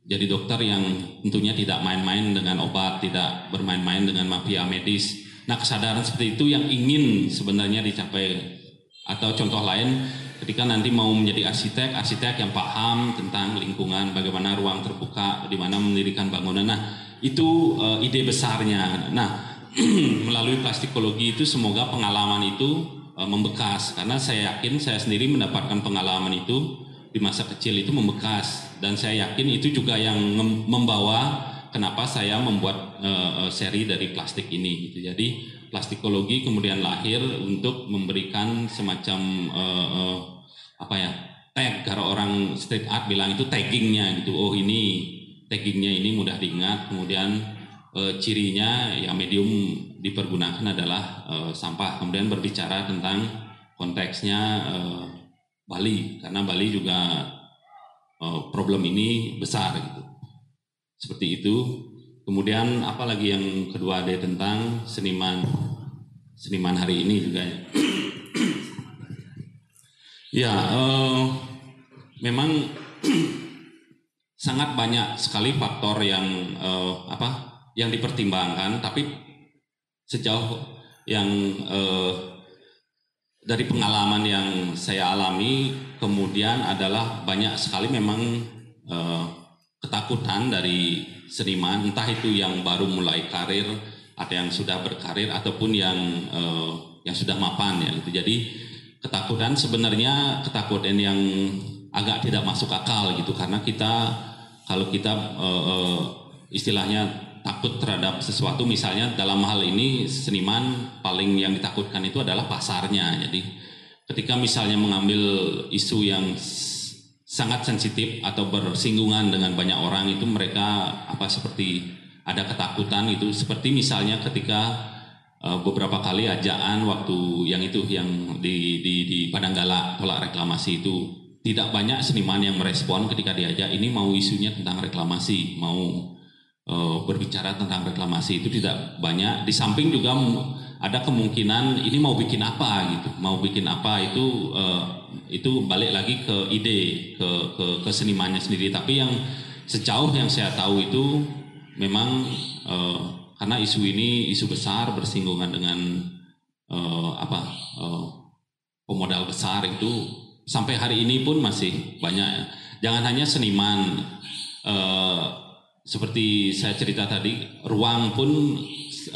jadi dokter yang tentunya tidak main-main dengan obat, tidak bermain-main dengan mafia medis. Nah kesadaran seperti itu yang ingin sebenarnya dicapai atau contoh lain ketika nanti mau menjadi arsitek, arsitek yang paham tentang lingkungan, bagaimana ruang terbuka, di mana mendirikan bangunan. Nah, itu uh, ide besarnya. Nah, <clears throat> melalui plastikologi itu semoga pengalaman itu uh, membekas karena saya yakin saya sendiri mendapatkan pengalaman itu di masa kecil itu membekas. Dan saya yakin itu juga yang membawa kenapa saya membuat uh, seri dari plastik ini gitu. Jadi plastikologi kemudian lahir untuk memberikan semacam uh, uh, apa ya tag. Kalau orang street art bilang itu taggingnya gitu. Oh ini taggingnya ini mudah diingat. Kemudian uh, cirinya ya medium dipergunakan adalah uh, sampah. Kemudian berbicara tentang konteksnya uh, Bali karena Bali juga uh, problem ini besar gitu seperti itu Kemudian apalagi yang kedua ada tentang seniman seniman hari ini juga ya. ya uh, memang <clears throat> sangat banyak sekali faktor yang uh, apa yang dipertimbangkan, tapi sejauh yang uh, dari pengalaman yang saya alami kemudian adalah banyak sekali memang uh, ketakutan dari seniman entah itu yang baru mulai karir ada yang sudah berkarir ataupun yang uh, yang sudah mapan ya gitu. Jadi ketakutan sebenarnya ketakutan yang agak tidak masuk akal gitu. Karena kita kalau kita uh, uh, istilahnya takut terhadap sesuatu. Misalnya dalam hal ini seniman paling yang ditakutkan itu adalah pasarnya. Jadi ketika misalnya mengambil isu yang sangat sensitif atau bersinggungan dengan banyak orang itu mereka apa seperti ada ketakutan itu seperti misalnya ketika uh, beberapa kali ajaan waktu yang itu yang di di di Padanggala tolak reklamasi itu tidak banyak seniman yang merespon ketika diajak ini mau isunya tentang reklamasi mau uh, berbicara tentang reklamasi itu tidak banyak di samping juga ada kemungkinan ini mau bikin apa gitu, mau bikin apa itu uh, itu balik lagi ke ide ke ke, ke senimannya sendiri. Tapi yang sejauh yang saya tahu itu memang uh, karena isu ini isu besar bersinggungan dengan uh, apa uh, pemodal besar itu sampai hari ini pun masih banyak. Jangan hanya seniman. Uh, seperti saya cerita tadi, ruang pun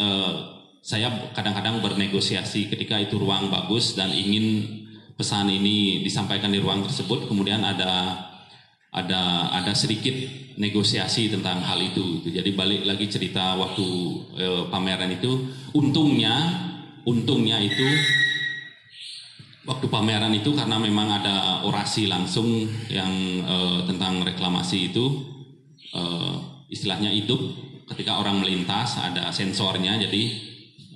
uh, saya kadang-kadang bernegosiasi ketika itu ruang bagus dan ingin pesan ini disampaikan di ruang tersebut. Kemudian ada ada ada sedikit negosiasi tentang hal itu. Jadi balik lagi cerita waktu e, pameran itu untungnya untungnya itu waktu pameran itu karena memang ada orasi langsung yang e, tentang reklamasi itu e, istilahnya hidup ketika orang melintas ada sensornya jadi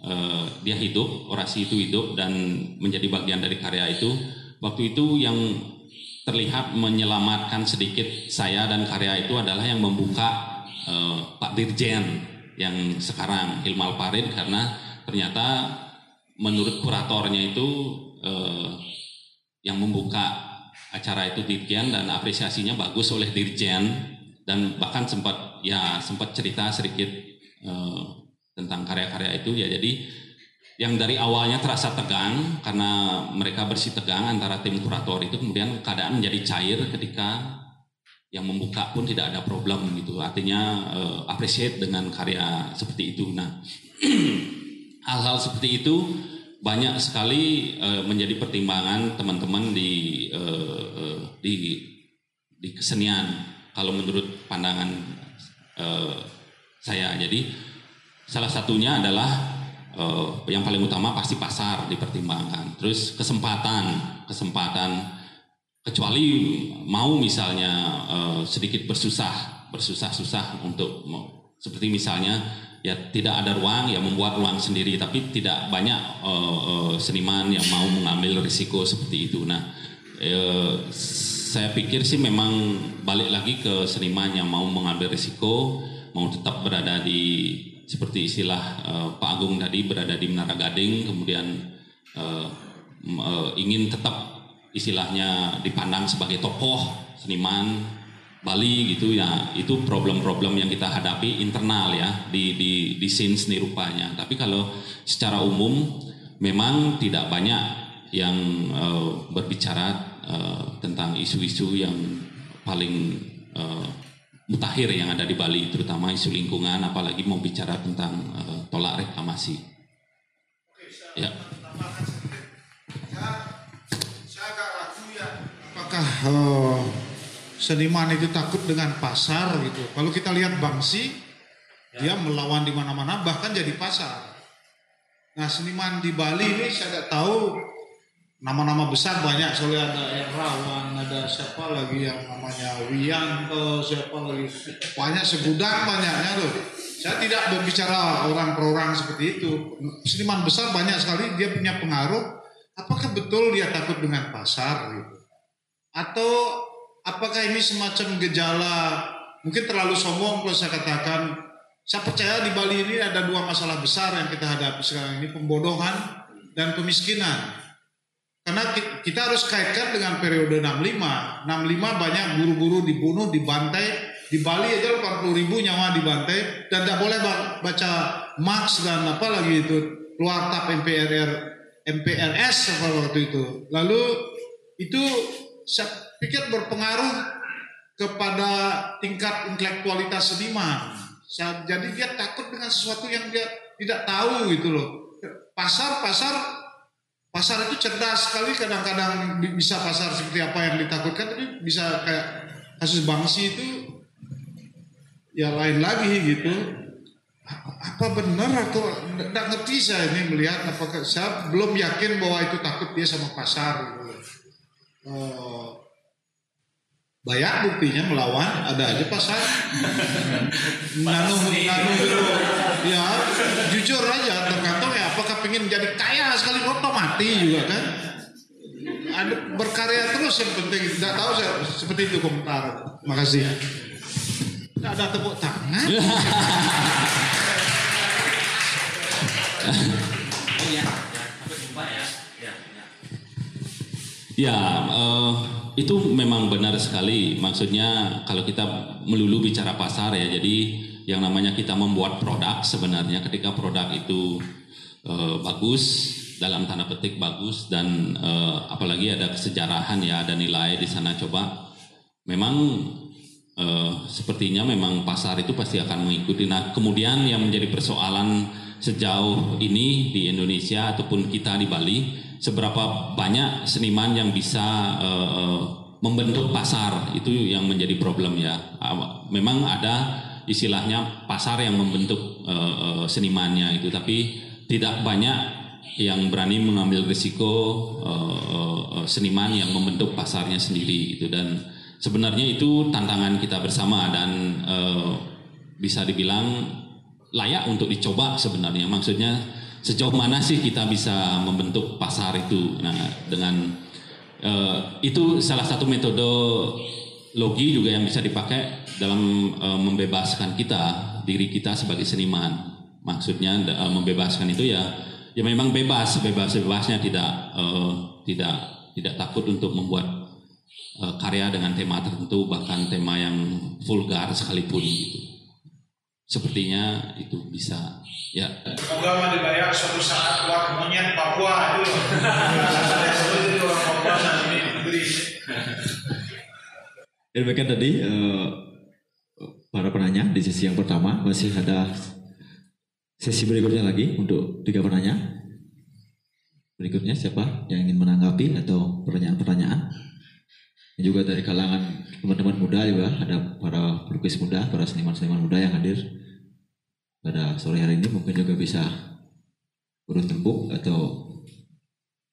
uh, dia hidup, orasi itu hidup dan menjadi bagian dari karya itu. Waktu itu yang terlihat menyelamatkan sedikit saya dan karya itu adalah yang membuka uh, Pak Dirjen yang sekarang Hilmal Parin karena ternyata menurut kuratornya itu uh, yang membuka acara itu Dirjen dan apresiasinya bagus oleh Dirjen dan bahkan sempat ya sempat cerita sedikit uh, tentang karya-karya itu ya. Jadi yang dari awalnya terasa tegang karena mereka bersih tegang antara tim kurator itu kemudian keadaan menjadi cair ketika yang membuka pun tidak ada problem gitu. Artinya uh, appreciate dengan karya seperti itu. Nah <clears throat> hal-hal seperti itu banyak sekali uh, menjadi pertimbangan teman-teman di uh, di di kesenian kalau menurut pandangan uh, saya jadi Salah satunya adalah uh, yang paling utama pasti pasar dipertimbangkan. Terus kesempatan, kesempatan kecuali mau misalnya uh, sedikit bersusah, bersusah-susah untuk seperti misalnya ya tidak ada ruang ya membuat ruang sendiri tapi tidak banyak uh, uh, seniman yang mau mengambil risiko seperti itu. Nah, uh, saya pikir sih memang balik lagi ke seniman yang mau mengambil risiko, mau tetap berada di seperti istilah uh, Pak Agung tadi berada di Menara Gading, kemudian uh, uh, ingin tetap istilahnya dipandang sebagai tokoh seniman Bali gitu ya itu problem-problem yang kita hadapi internal ya di di di scene seni rupanya. Tapi kalau secara umum memang tidak banyak yang uh, berbicara uh, tentang isu-isu yang paling uh, mutakhir yang ada di Bali, terutama isu lingkungan, apalagi mau bicara tentang uh, tolak reklamasi. Ya. Saya agak ragu ya. Apakah uh, seniman itu takut dengan pasar gitu? Kalau kita lihat Bangsi, dia melawan di mana-mana, bahkan jadi pasar. Nah seniman di Bali ini saya tidak tahu nama-nama besar banyak soalnya ada Erawan, ada siapa lagi yang namanya Wianto, siapa lagi banyak segudang banyaknya loh. Saya tidak berbicara orang per orang seperti itu. Seniman besar banyak sekali dia punya pengaruh. Apakah betul dia takut dengan pasar gitu? Atau apakah ini semacam gejala mungkin terlalu sombong kalau saya katakan saya percaya di Bali ini ada dua masalah besar yang kita hadapi sekarang ini pembodohan dan kemiskinan. Karena kita harus kaitkan dengan periode 65. 65 banyak guru-guru dibunuh, dibantai. Di Bali aja 80 ribu nyawa dibantai. Dan tidak boleh baca Marx dan apa lagi itu. Keluar tap MPRR, MPRS apa waktu itu. Lalu itu saya pikir berpengaruh kepada tingkat intelektualitas seniman. Jadi dia takut dengan sesuatu yang dia tidak tahu gitu loh. Pasar-pasar pasar itu cerdas sekali kadang-kadang bisa pasar seperti apa yang ditakutkan tapi bisa kayak kasus bangsi itu ya lain lagi gitu. Apa benar atau tidak ngerti saya ini melihat apakah saya belum yakin bahwa itu takut dia sama pasar gitu. Uh, banyak buktinya melawan ada aja pasar. <laughs> Nanu nanu ya jujur aja tergantung ya apakah pengen jadi kaya sekali. Roto mati juga kan? Ada berkarya terus yang penting. Tidak tahu saya seperti itu komentar. Makasih tidak ada tepuk tangan. <laughs> Oh ya. Ya uh, itu memang benar sekali. Maksudnya kalau kita melulu bicara pasar ya, jadi yang namanya kita membuat produk sebenarnya ketika produk itu uh, bagus dalam tanda petik bagus dan uh, apalagi ada kesejarahan ya, ada nilai di sana coba. Memang uh, sepertinya memang pasar itu pasti akan mengikuti. Nah, kemudian yang menjadi persoalan sejauh ini di Indonesia ataupun kita di Bali seberapa banyak seniman yang bisa uh, membentuk pasar itu yang menjadi problem ya. Memang ada istilahnya pasar yang membentuk uh, uh, senimannya itu, tapi tidak banyak yang berani mengambil risiko uh, uh, seniman yang membentuk pasarnya sendiri gitu. Dan sebenarnya itu tantangan kita bersama dan uh, bisa dibilang layak untuk dicoba sebenarnya. Maksudnya sejauh mana sih kita bisa membentuk pasar itu? Nah dengan uh, itu salah satu metode logi juga yang bisa dipakai dalam uh, membebaskan kita diri kita sebagai seniman maksudnya uh, membebaskan itu ya ya memang bebas bebas bebasnya tidak uh, tidak tidak takut untuk membuat uh, karya dengan tema tertentu bahkan tema yang vulgar sekalipun gitu. Sepertinya itu bisa ya. Semoga mah dibayar suatu saat keluar monyet Papua itu Ya demikian tadi uh, para penanya di sesi yang pertama masih ada sesi berikutnya lagi untuk tiga penanya. Berikutnya siapa yang ingin menanggapi atau pertanyaan-pertanyaan? juga dari kalangan teman-teman muda juga ada para pelukis muda, para seniman-seniman muda yang hadir pada sore hari ini mungkin juga bisa urut tembuk atau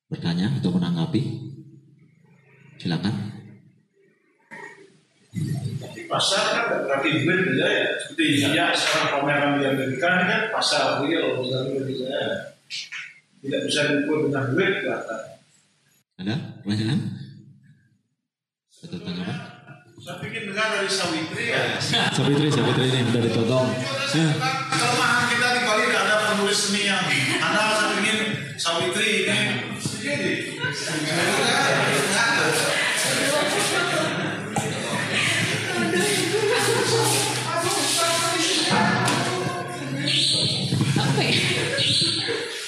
bertanya atau menanggapi. Silakan. Pasar kan berarti duit beda ya. Seperti ya sekarang pameran di Amerika ini kan pasar real misalnya bisa tidak bisa diukur dengan duit kelihatan. Ada pertanyaan? Atau tanggapan? Saya pikir dengar dari Sawitri ya. Sawitri, Sawitri ini sudah ditodong. Kelemahan kita di Bali tidak ada penulis seni yang Anda saya ingin Sawitri ini segini. 可。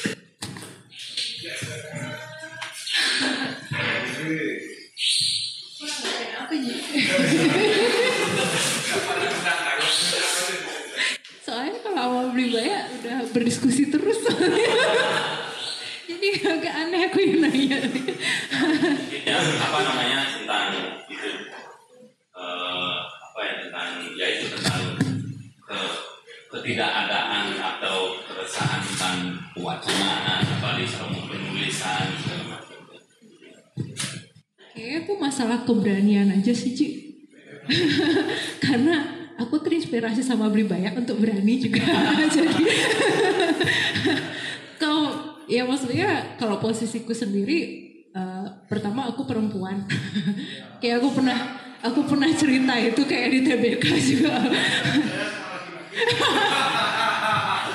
Posisiku sendiri eh, pertama aku perempuan. <laughs> kayak aku pernah aku pernah cerita itu kayak di TBK juga. <laughs>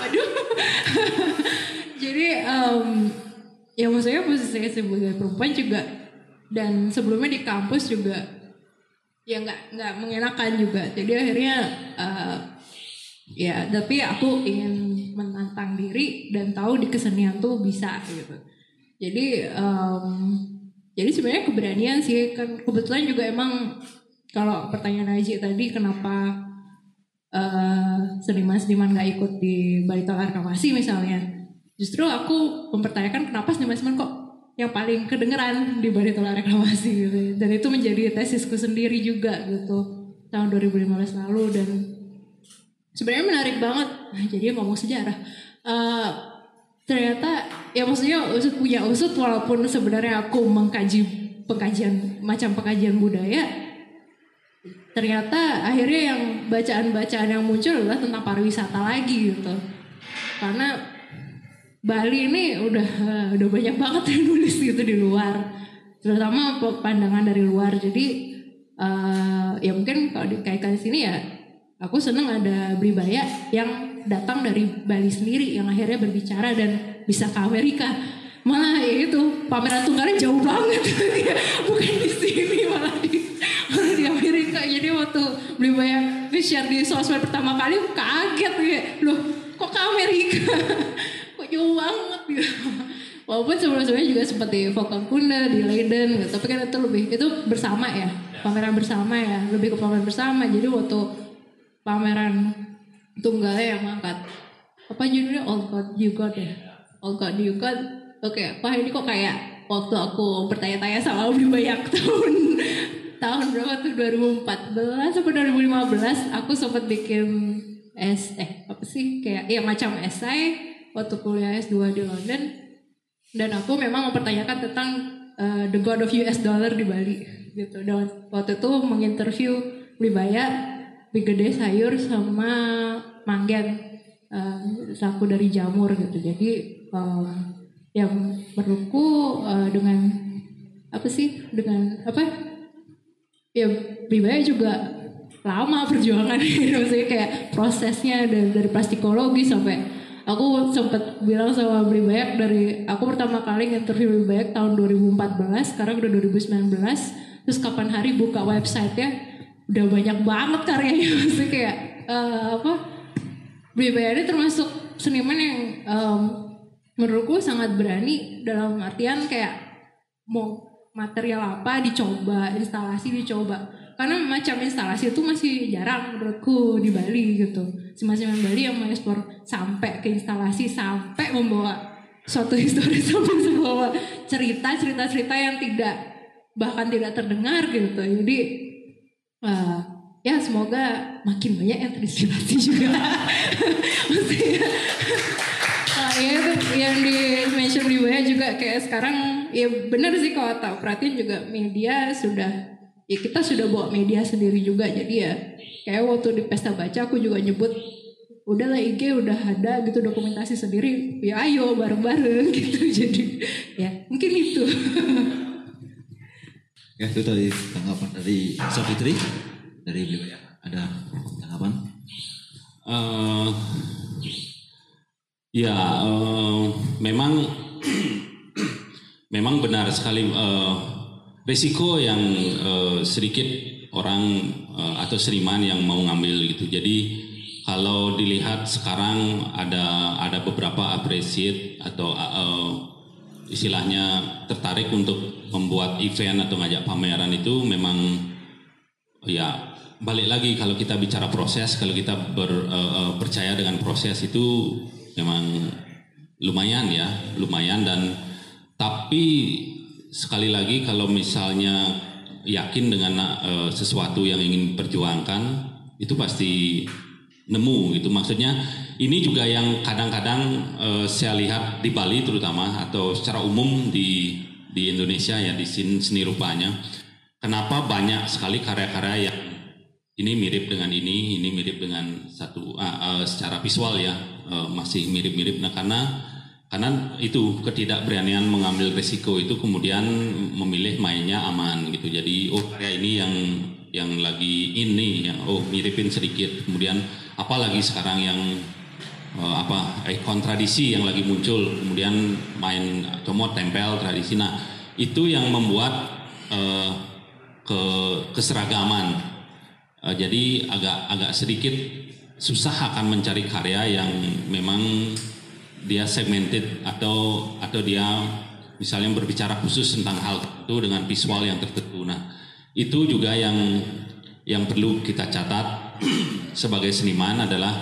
Aduh. <laughs> Jadi em, ya maksudnya posisi saya sebagai perempuan juga dan sebelumnya di kampus juga ya nggak nggak mengenakan juga jadi akhirnya eh, ya tapi aku ingin menantang diri dan tahu di kesenian tuh bisa gitu jadi em, jadi sebenarnya keberanian sih. Kan kebetulan juga emang kalau pertanyaan Aji tadi kenapa eh, seniman-seniman nggak ikut di Balita Reklamasi misalnya? Justru aku mempertanyakan kenapa seniman-seniman kok yang paling kedengeran di Balita Reklamasi gitu. Dan itu menjadi tesisku sendiri juga gitu tahun 2015 lalu. Dan sebenarnya menarik banget. Jadi ngomong sejarah. Eh, ternyata ya maksudnya usut punya usut walaupun sebenarnya aku mengkaji pengkajian macam pengkajian budaya ternyata akhirnya yang bacaan-bacaan yang muncul adalah tentang pariwisata lagi gitu. Karena Bali ini udah eh, udah banyak banget yang nulis gitu di luar terutama pandangan dari luar. Jadi eh, ya mungkin kalau dikaitkan di sini ya aku seneng ada Bribaya yang datang dari Bali sendiri yang akhirnya berbicara dan bisa ke Amerika malah ya itu pameran tunggalnya jauh banget. <laughs> Bukan di sini malah di malah di Amerika. Jadi waktu Bribaya share di sosmed pertama kali kaget. Ya loh kok ke Amerika? <laughs> Kok jauh banget gitu. Walaupun sebelum-sebelumnya juga seperti vokal Kunda di Leiden gitu. tapi kan itu lebih itu bersama ya. Pameran bersama ya. Lebih ke pameran bersama. Jadi waktu pameran tunggalnya yang ngangkat apa judulnya? All God You Got ya? All God You Got oke wah ini kok kayak waktu aku bertanya-tanya sama Budi banyak <laughs> tahun tahun berapa tuh? 2014 sampai 2015 aku sempat bikin es eh apa sih? Kayak ya macam esai waktu kuliah S2 di London. Dan aku memang mempertanyakan tentang uh, the god of US dollar di Bali gitu. Dan waktu itu menginterview Wibaya Big Gede Sayur sama Manggen uh, saku dari jamur gitu. Jadi um, yang menurutku uh, dengan apa sih dengan apa ya Wibaya juga lama perjuangan <laughs> maksudnya kayak prosesnya dari, dari plastikologi sampai aku sempat bilang sama Beli Bayak dari aku pertama kali interview Beli Bayak tahun 2014 sekarang udah 2019 terus kapan hari buka website ya udah banyak banget karyanya. <laughs> Maksudnya kayak eh, apa Ini termasuk seniman yang em, menurutku sangat berani dalam artian kayak mau material apa dicoba instalasi dicoba. Karena macam instalasi itu masih jarang menurutku di Bali gitu. Seniman Bali yang mengekspor sampai ke instalasi sampai membawa suatu <laughs> histori sampai membawa cerita cerita cerita yang tidak bahkan tidak terdengar gitu. Jadi eh, ya semoga makin banyak yang terinspirasi juga. <laughs> Maksudnya ya itu yang di mention di WA juga kayak sekarang ya benar sih kalau tak perhatiin juga media sudah ya kita sudah bawa media sendiri juga. Jadi ya kayak waktu di pesta baca aku juga nyebut udahlah IG udah ada gitu dokumentasi sendiri ya ayo bareng-bareng <laughs> gitu. Jadi ya mungkin itu. Ya itu tadi tanggapan dari Safitri dari beliau ya. Ada tanggapan? Eh, ya, eh, memang <clears throat> memang benar sekali eh, risiko yang eh, sedikit orang eh, atau seniman yang mau ngambil gitu. Jadi kalau dilihat sekarang ada ada beberapa appreciate atau eh, istilahnya tertarik untuk membuat event atau ngajak pameran itu memang ya balik lagi kalau kita bicara proses, kalau kita ber, eh, percaya dengan proses itu memang lumayan ya, lumayan. Dan tapi sekali lagi kalau misalnya yakin dengan eh, sesuatu yang ingin perjuangkan itu pasti nemu gitu. Maksudnya ini juga yang kadang-kadang eh, saya lihat di Bali terutama atau secara umum di di Indonesia ya di seni, seni rupanya kenapa banyak sekali karya-karya yang ini mirip dengan ini ini mirip dengan satu ah, ah, secara visual ya eh, masih mirip-mirip. Nah karena karena itu ketidakberanian mengambil resiko itu kemudian memilih mainnya aman gitu. Jadi oh karya ini yang yang lagi ini yang oh miripin sedikit. Kemudian apalagi sekarang yang eh, apa eh, kontradisi yang lagi muncul. Kemudian main comot tempel tradisi. Nah itu yang membuat eh, ke keseragaman Eh, jadi agak agak sedikit susah akan mencari karya yang memang dia segmented atau atau dia misalnya berbicara khusus tentang hal itu dengan visual yang tertentu. Nah, itu juga yang yang perlu kita catat <clears throat> sebagai seniman adalah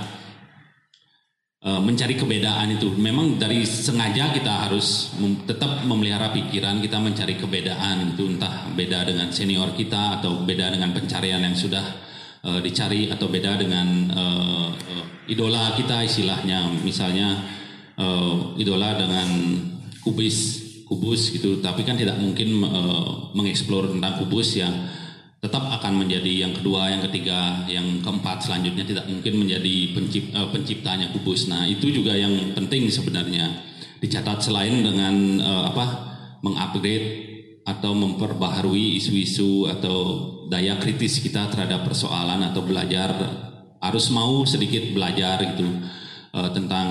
eh, mencari kebedaan itu. Memang dari sengaja kita harus mem- tetap memelihara pikiran kita mencari kebedaan itu entah beda dengan senior kita atau beda dengan pencarian yang sudah eh, dicari atau beda dengan eh, idola kita istilahnya. Misalnya eh, idola dengan kubis kubus gitu. Tapi kan tidak mungkin eh, mengeksplor tentang kubus yang tetap akan menjadi yang kedua yang ketiga yang keempat selanjutnya tidak mungkin menjadi pencip- eh, penciptanya kubus. Nah itu juga yang penting sebenarnya. Dicatat selain dengan eh, apa mengupgrade atau memperbaharui isu-isu atau daya kritis kita terhadap persoalan atau belajar harus mau sedikit belajar gitu eh, tentang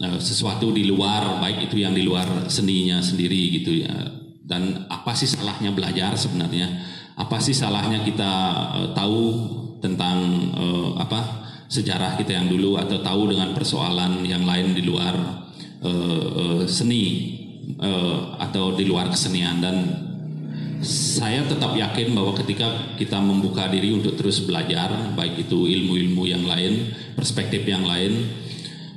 eh, sesuatu di luar baik itu yang di luar seninya sendiri gitu ya. Dan apa sih salahnya belajar sebenarnya? Apa sih salahnya kita eh, tahu tentang apa sejarah kita yang dulu atau tahu dengan persoalan yang lain di luar seni atau di luar kesenian? Dan saya tetap yakin bahwa ketika kita membuka diri untuk terus belajar, baik itu ilmu-ilmu yang lain, perspektif yang lain,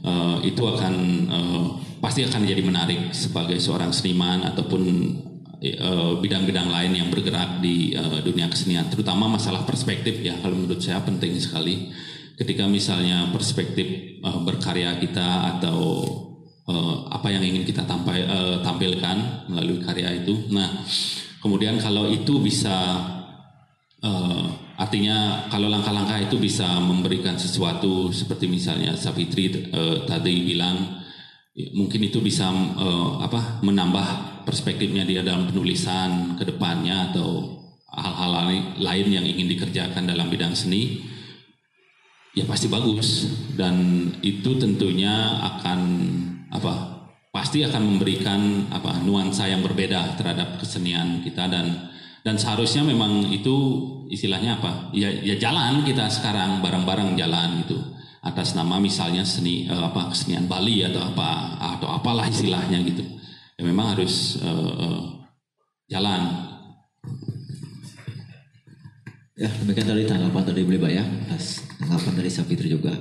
eh, itu akan eh, pasti akan jadi menarik sebagai seorang seniman ataupun eh, bidang-bidang lain yang bergerak di eh, dunia kesenian, terutama masalah perspektif ya. Kalau menurut saya penting sekali ketika misalnya perspektif eh, berkarya kita atau eh, apa yang ingin kita tampai- eh, tampilkan melalui karya itu. Nah, kemudian kalau itu bisa eh, artinya kalau langkah-langkah itu bisa memberikan sesuatu seperti misalnya Savitri eh, tadi bilang ya, mungkin itu bisa eh, apa menambah perspektifnya dia dalam penulisan ke depannya atau hal-hal lain yang ingin dikerjakan dalam bidang seni ya pasti bagus. Dan itu tentunya akan apa pasti akan memberikan apa nuansa yang berbeda terhadap kesenian kita dan dan seharusnya memang itu istilahnya apa? Ya ya jalan kita sekarang bareng-bareng jalan gitu atas nama misalnya seni eh, apa kesenian Bali atau apa atau apalah istilahnya gitu. Ya memang harus eh, eh, jalan. Ya, demikian tadi tanggapan dari Beli Bayang atas tanggapan dari Sapitri juga.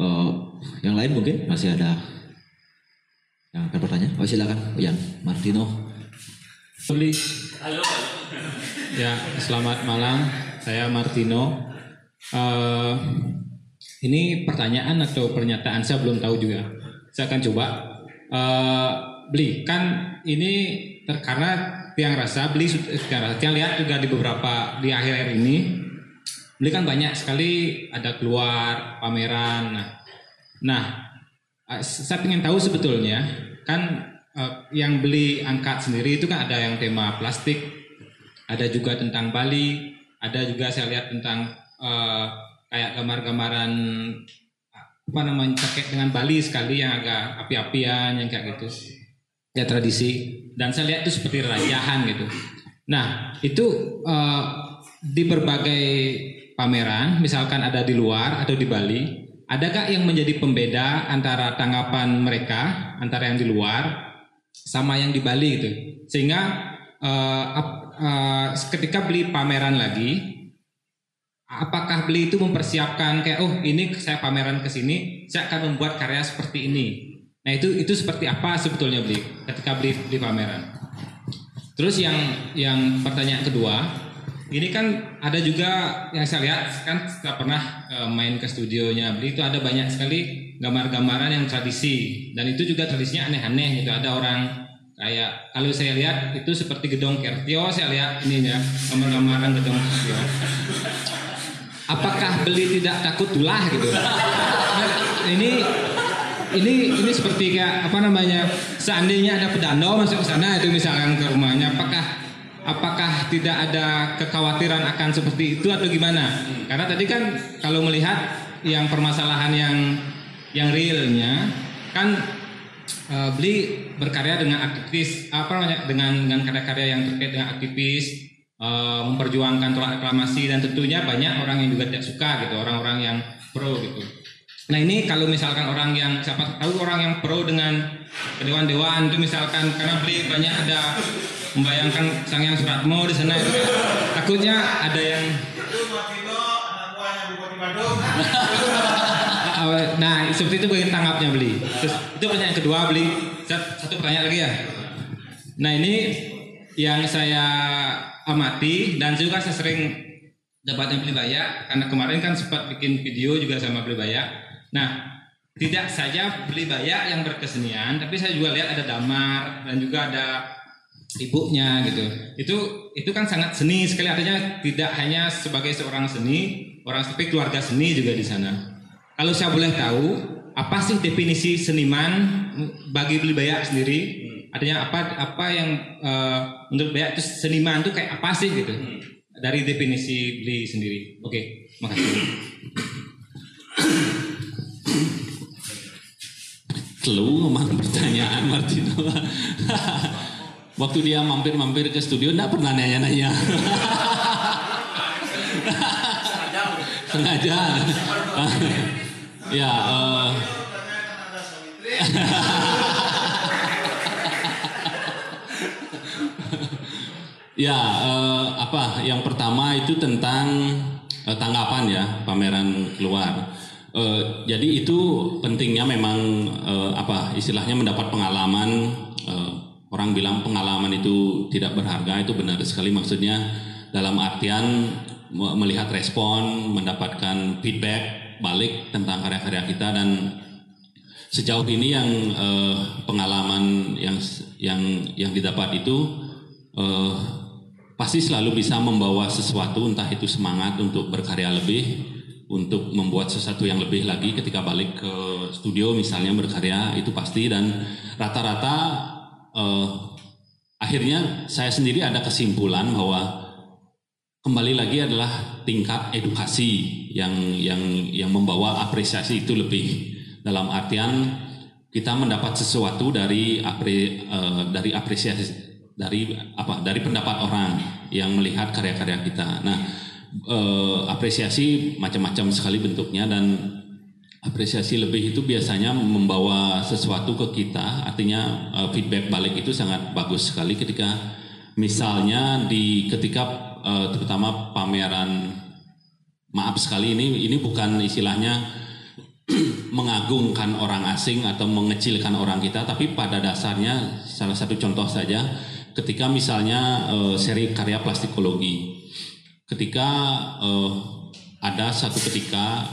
Eh, yang lain mungkin masih ada yang akan bertanya? Oh silakan, Yan Martino. Beli. Ya, selamat malam. Saya Martino. Eh, ini pertanyaan atau pernyataan saya belum tahu juga. Saya akan coba. Eh, beli kan ini ter- karena tiang rasa beli sud- eh, tiang rasa tiang lihat juga di beberapa di akhir-akhir ini beli kan banyak sekali ada keluar pameran. Nah, nah saya ingin tahu sebetulnya kan eh, yang beli angkat sendiri itu kan ada yang tema plastik, ada juga tentang Bali, ada juga saya lihat tentang eh, kayak gambar-gambaran apa namanya terkait dengan Bali sekali yang agak api-apian yang kayak gitu. Ya tradisi. Dan saya lihat itu seperti rajahan gitu. Nah itu eh, di berbagai pameran misalkan ada di luar atau di Bali adakah yang menjadi pembeda antara tanggapan mereka antara yang di luar sama yang di Bali gitu? Sehingga eh, ap- eh, ketika beli pameran lagi apakah beli itu mempersiapkan kayak oh ini saya pameran ke sini saya akan membuat karya seperti ini. Nah itu itu seperti apa sebetulnya beli ketika beli di pameran? Terus yang yang pertanyaan kedua ini kan ada juga yang saya lihat kan saya pernah eh, main ke studionya. Beli itu ada banyak sekali gambar-gambaran yang tradisi. Dan itu juga tradisinya aneh-aneh gitu. Ada orang kayak kalau saya lihat itu seperti gedung Kertio saya lihat ini ya gambar-gambaran gedung Kertio. Apakah beli tidak takut tulah gitu? Ini ini ini seperti kayak apa namanya seandainya ada pedano masuk ke sana itu misalkan ke rumahnya apakah apakah tidak ada kekhawatiran akan seperti itu atau gimana? Karena tadi kan kalau melihat yang permasalahan yang yang realnya kan eh, beli berkarya dengan aktivis apa namanya dengan dengan karya-karya yang terkait dengan aktivis eh, memperjuangkan tolak reklamasi dan tentunya banyak orang yang juga tidak suka gitu orang-orang yang pro gitu. Nah ini kalau misalkan orang yang siapa tahu orang yang pro dengan dewan-dewan itu misalkan karena beli banyak ada membayangkan sang yang Suratmo di sana itu kan, takutnya ada yang <laughs> Nah, seperti itu bagian tanggapnya beli. Terus itu pertanyaan kedua beli. Sat- Satu pertanyaan lagi ya. Nah ini yang saya amati dan juga saya sering dapatnya beli banyak karena kemarin kan sempat bikin video juga sama beli banyak. Nah tidak saja beli banyak yang berkesenian, tapi saya juga lihat ada damar dan juga ada ibunya gitu. Itu itu kan sangat seni sekali artinya tidak hanya sebagai seorang seni, orang tapi keluarga seni juga di sana. Kalau saya boleh tahu, apa sih definisi seniman bagi beli banyak sendiri? Artinya apa apa yang eh, menurut banyak itu seniman itu kayak apa sih gitu? Dari definisi beli sendiri. Oke, makasih. Telu memang pertanyaan Martino. <laughs> Waktu dia mampir-mampir ke studio enggak pernah nanya-nanya. Sengaja. ya, Ya, apa? Yang pertama itu tentang eh, tanggapan ya pameran keluar. Eh, jadi itu pentingnya memang apa? Istilahnya mendapat pengalaman. Orang bilang pengalaman itu tidak berharga itu benar sekali. Maksudnya dalam artian me- melihat respon, mendapatkan feedback balik tentang karya-karya kita dan sejauh ini yang eh, pengalaman yang yang yang didapat itu eh, pasti selalu bisa membawa sesuatu entah itu semangat untuk berkarya lebih untuk membuat sesuatu yang lebih lagi ketika balik ke studio misalnya berkarya itu pasti. Dan rata-rata eh, akhirnya saya sendiri ada kesimpulan bahwa kembali lagi adalah tingkat edukasi yang yang yang membawa apresiasi itu lebih dalam artian kita mendapat sesuatu dari apre, eh, dari apresiasi dari apa dari pendapat orang yang melihat karya-karya kita. Nah, eh, apresiasi macam-macam sekali bentuknya dan apresiasi lebih itu biasanya membawa sesuatu ke kita. Artinya eh, feedback balik itu sangat bagus sekali ketika misalnya di ketika eh, terutama pameran maaf sekali ini ini bukan istilahnya <clears throat> mengagungkan orang asing atau mengecilkan orang kita, tapi pada dasarnya salah satu contoh saja ketika misalnya eh, seri karya plastikologi, ketika eh, ada satu ketika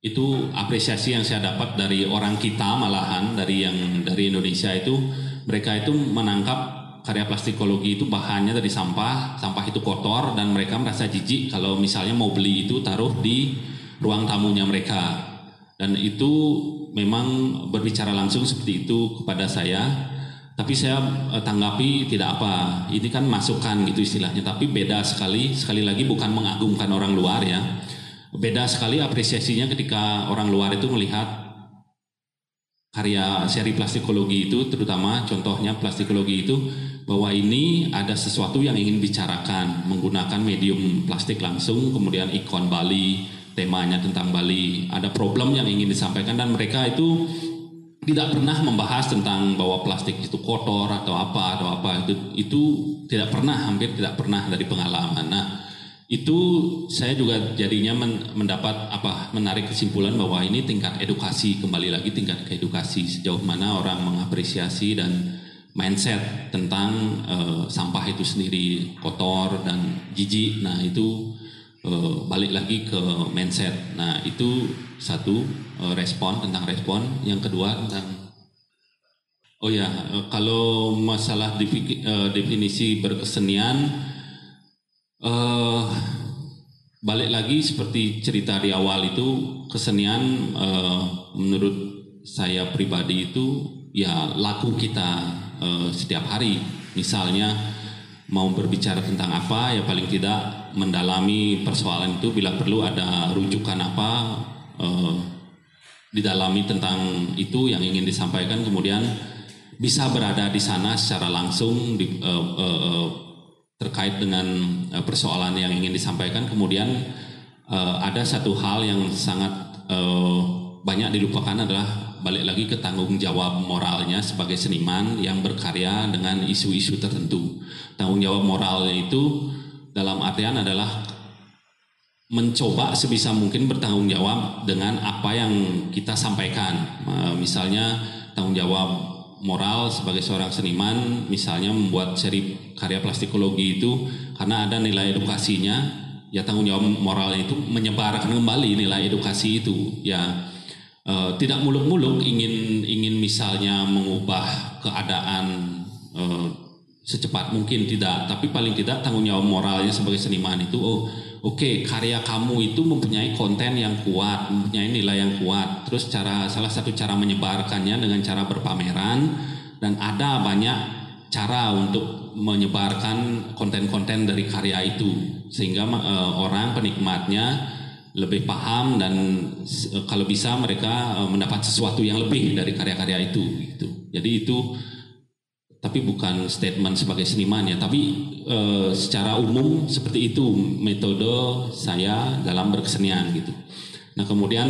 itu apresiasi yang saya dapat dari orang kita malahan dari yang dari Indonesia itu mereka itu menangkap karya plastikologi itu bahannya dari sampah, sampah itu kotor dan mereka merasa jijik kalau misalnya mau beli itu taruh di ruang tamunya mereka. Dan itu memang berbicara langsung seperti itu kepada saya. Tapi saya eh, tanggapi tidak apa. Ini kan masukan gitu istilahnya. Tapi beda sekali sekali lagi bukan mengagungkan orang luar ya beda sekali apresiasinya ketika orang luar itu melihat karya seri plastikologi itu terutama contohnya plastikologi itu bahwa ini ada sesuatu yang ingin bicarakan menggunakan medium plastik langsung kemudian ikon Bali temanya tentang Bali. Ada problem yang ingin disampaikan dan mereka itu tidak pernah membahas tentang bahwa plastik itu kotor atau apa atau apa. Itu itu tidak pernah hampir tidak pernah dari pengalaman. Nah itu saya juga jadinya men- mendapat apa menarik kesimpulan bahwa ini tingkat edukasi kembali lagi tingkat edukasi sejauh mana orang mengapresiasi dan mindset tentang eh, sampah itu sendiri kotor dan jijik. Nah itu eh, balik lagi ke mindset. Nah itu satu eh, respon tentang respon. Yang kedua tentang Oh ya, kalau masalah defi- definisi berkesenian, eh balik lagi seperti cerita di awal itu kesenian eh, menurut saya pribadi itu ya laku kita eh, setiap hari. Misalnya mau berbicara tentang apa ya paling tidak mendalami persoalan itu bila perlu ada rujukan apa eh, didalami tentang itu yang ingin disampaikan kemudian bisa berada di sana secara langsung di, eh, eh, eh, terkait dengan eh, persoalan yang ingin disampaikan kemudian eh, ada satu hal yang sangat eh, banyak dilupakan adalah balik lagi ke tanggung jawab moralnya sebagai seniman yang berkarya dengan isu-isu tertentu tanggung jawab moralnya itu dalam artian adalah mencoba sebisa mungkin bertanggung jawab dengan apa yang kita sampaikan. Misalnya tanggung jawab moral sebagai seorang seniman, misalnya membuat seri karya plastikologi itu karena ada nilai edukasinya, ya tanggung jawab moralnya itu menyebarkan kembali nilai edukasi itu. Ya eh, tidak muluk-muluk ingin ingin misalnya mengubah keadaan eh, secepat mungkin tidak, tapi paling tidak tanggung jawab moralnya sebagai seniman itu oh oke karya kamu itu mempunyai konten yang kuat, mempunyai nilai yang kuat. Terus cara salah satu cara menyebarkannya dengan cara berpameran dan ada banyak cara untuk menyebarkan konten-konten dari karya itu sehingga eh, orang penikmatnya lebih paham dan eh, kalau bisa mereka eh, mendapat sesuatu yang lebih dari karya-karya itu gitu. Jadi itu tapi bukan statement sebagai seniman ya, tapi eh, secara umum seperti itu metode saya dalam berkesenian gitu. Nah kemudian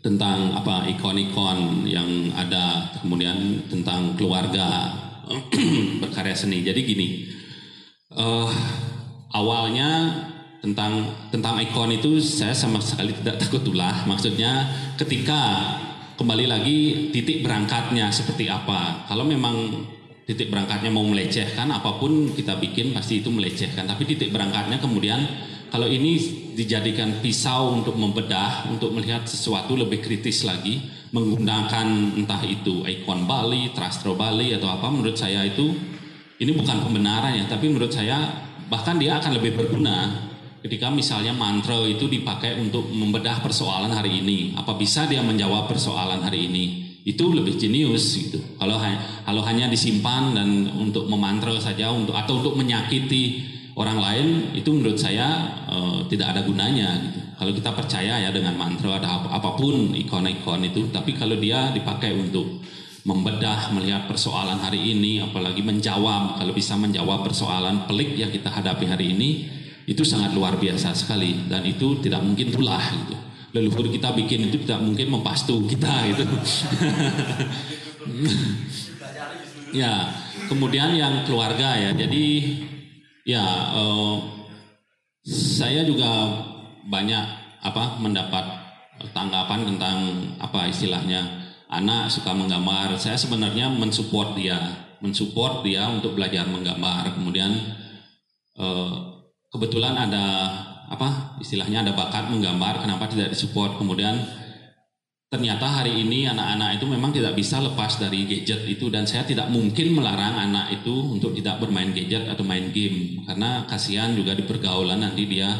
tentang apa ikon-ikon yang ada, kemudian tentang keluarga <clears throat> berkarya seni. Jadi gini, eh, awalnya tentang tentang ikon itu saya sama sekali tidak takut ulah. Maksudnya ketika kembali lagi titik berangkatnya seperti apa. Kalau memang titik berangkatnya mau melecehkan apa pun kita bikin pasti itu melecehkan. Tapi titik berangkatnya kemudian kalau ini dijadikan pisau untuk membedah untuk melihat sesuatu lebih kritis lagi menggunakan entah itu ikon Bali, Trastro Bali atau apa menurut saya itu ini bukan pembenarannya tapi menurut saya bahkan dia akan lebih berguna ketika misalnya mantra itu dipakai untuk membedah persoalan hari ini. Apa bisa dia menjawab persoalan hari ini itu lebih jenius gitu. Kalau kalau hanya disimpan dan untuk memantra saja untuk atau untuk menyakiti orang lain itu menurut saya eh, tidak ada gunanya gitu. Kalau kita percaya ya dengan mantra ada ap- apa pun ikon-ikon itu, tapi kalau dia dipakai untuk membedah melihat persoalan hari ini, apalagi menjawab kalau bisa menjawab persoalan pelik yang kita hadapi hari ini, itu sangat luar biasa sekali dan itu tidak mungkin tulah gitu leluhur kita bikin itu tidak mungkin mempastu kita gitu. <laughs> ya, kemudian yang keluarga ya. Jadi ya eh, saya juga banyak apa mendapat tanggapan tentang apa istilahnya anak suka menggambar. Saya sebenarnya mensupport dia, mensupport dia untuk belajar menggambar. Kemudian eh, kebetulan ada apa istilahnya ada bakat menggambar kenapa tidak disupport. Kemudian ternyata hari ini anak-anak itu memang tidak bisa lepas dari gadget itu dan saya tidak mungkin melarang anak itu untuk tidak bermain gadget atau main game karena kasihan juga di pergaulan nanti dia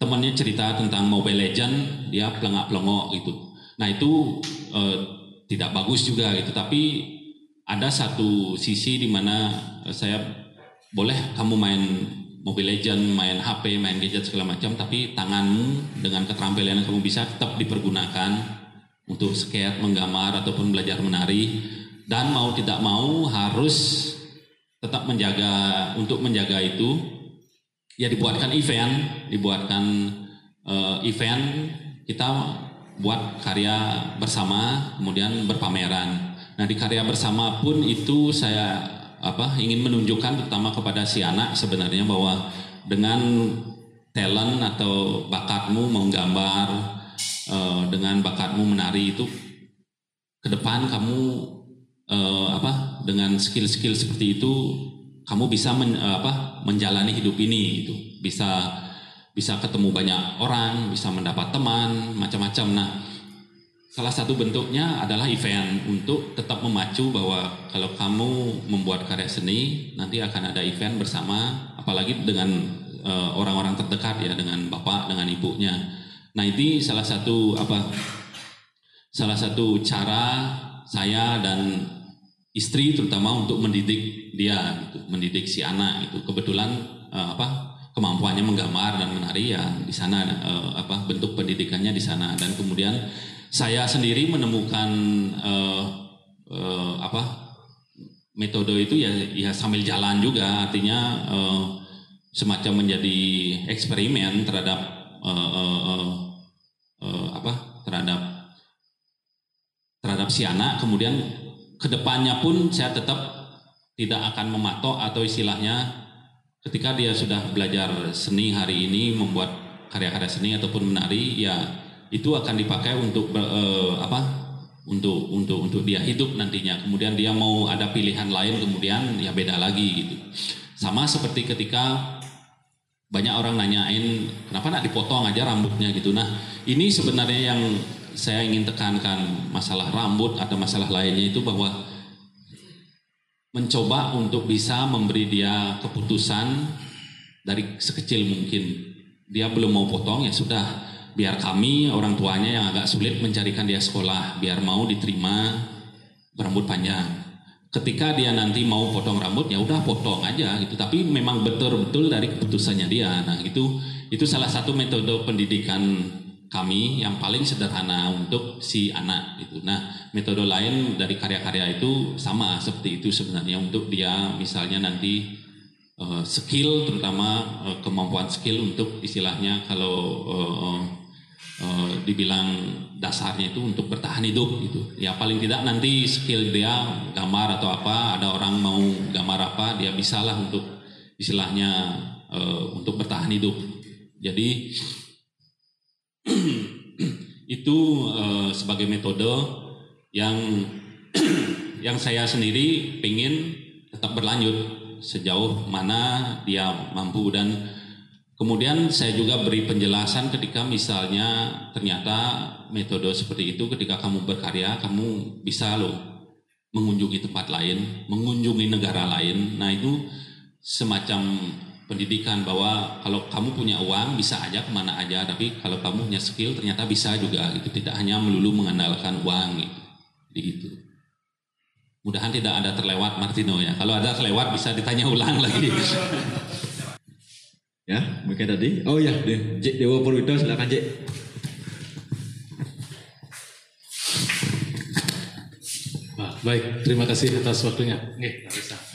temannya cerita tentang Mobile Legend dia pelengak-pelengok gitu. Nah itu eh, tidak bagus juga gitu tapi ada satu sisi di mana saya boleh kamu main Mobile Legend, main HP, main gadget segala macam, tapi tanganmu dengan keterampilan yang kamu bisa tetap dipergunakan untuk skate, menggambar ataupun belajar menari dan mau tidak mau harus tetap menjaga untuk menjaga itu ya dibuatkan event, dibuatkan eh, event kita buat karya bersama kemudian berpameran. Nah di karya bersama pun itu saya apa ingin menunjukkan terutama kepada si anak sebenarnya bahwa dengan talent atau bakatmu mau gambar eh, dengan bakatmu menari itu ke depan kamu eh, apa dengan skill-skill seperti itu kamu bisa men, eh, apa menjalani hidup ini itu bisa bisa ketemu banyak orang bisa mendapat teman macam-macam. Nah salah satu bentuknya adalah event untuk tetap memacu bahwa kalau kamu membuat karya seni nanti akan ada event bersama apalagi dengan eh, orang-orang terdekat ya dengan bapak dengan ibunya. Nah ini salah satu apa salah satu cara saya dan istri terutama untuk mendidik dia gitu, mendidik si anak itu kebetulan eh, apa kemampuannya menggambar dan menari ya di sana eh, apa bentuk pendidikannya di sana. Dan kemudian saya sendiri menemukan eh, eh, apa metode itu ya ya sambil jalan juga. Artinya eh, semacam menjadi eksperimen terhadap eh, eh, eh, eh, apa terhadap terhadap si anak. Kemudian ke depannya pun saya tetap tidak akan mematok atau istilahnya ketika dia sudah belajar seni hari ini membuat karya-karya seni ataupun menari ya itu akan dipakai untuk eh, apa? Untuk untuk untuk dia hidup nantinya. Kemudian dia mau ada pilihan lain kemudian ya beda lagi gitu. Sama seperti ketika banyak orang nanyain kenapa nak dipotong aja rambutnya? gitu. Nah ini sebenarnya yang saya ingin tekankan. Masalah rambut atau masalah lainnya itu bahwa mencoba untuk bisa memberi dia keputusan dari sekecil mungkin. Dia belum mau potong ya sudah biar kami orang tuanya yang agak sulit mencarikan dia sekolah biar mau diterima berambut panjang. Ketika dia nanti mau potong rambut ya udah potong aja gitu. Tapi memang betul-betul dari keputusannya dia. Nah itu itu salah satu metode pendidikan kami yang paling sederhana untuk si anak itu nah metode lain dari karya-karya itu sama seperti itu sebenarnya untuk dia misalnya nanti eh, skill terutama eh, kemampuan skill untuk istilahnya kalau eh, eh, dibilang dasarnya itu untuk bertahan hidup gitu. Ya paling tidak nanti skill dia gambar atau apa, ada orang mau gambar apa, dia bisalah untuk istilahnya eh, untuk bertahan hidup. Jadi <clears throat> itu eh, sebagai metode yang <clears throat> yang saya sendiri pengen tetap berlanjut sejauh mana dia mampu dan kemudian saya juga beri penjelasan ketika misalnya ternyata metode seperti itu ketika kamu berkarya kamu bisa loh mengunjungi tempat lain, mengunjungi negara lain. Nah itu semacam pendidikan bahwa kalau kamu punya uang bisa aja ke mana aja, tapi kalau kamu punya skill ternyata bisa juga gitu, tidak hanya melulu mengandalkan uang gitu. Jadi gitu. Mudahan tidak ada terlewat Martino ya. Kalau ada terlewat bisa ditanya ulang lagi. <laughs> Ya, mungkin tadi. Oh ya, J Dewa Purwito silakan J. Wah, baik, terima kasih atas waktunya. Nih, bisa. <laughs>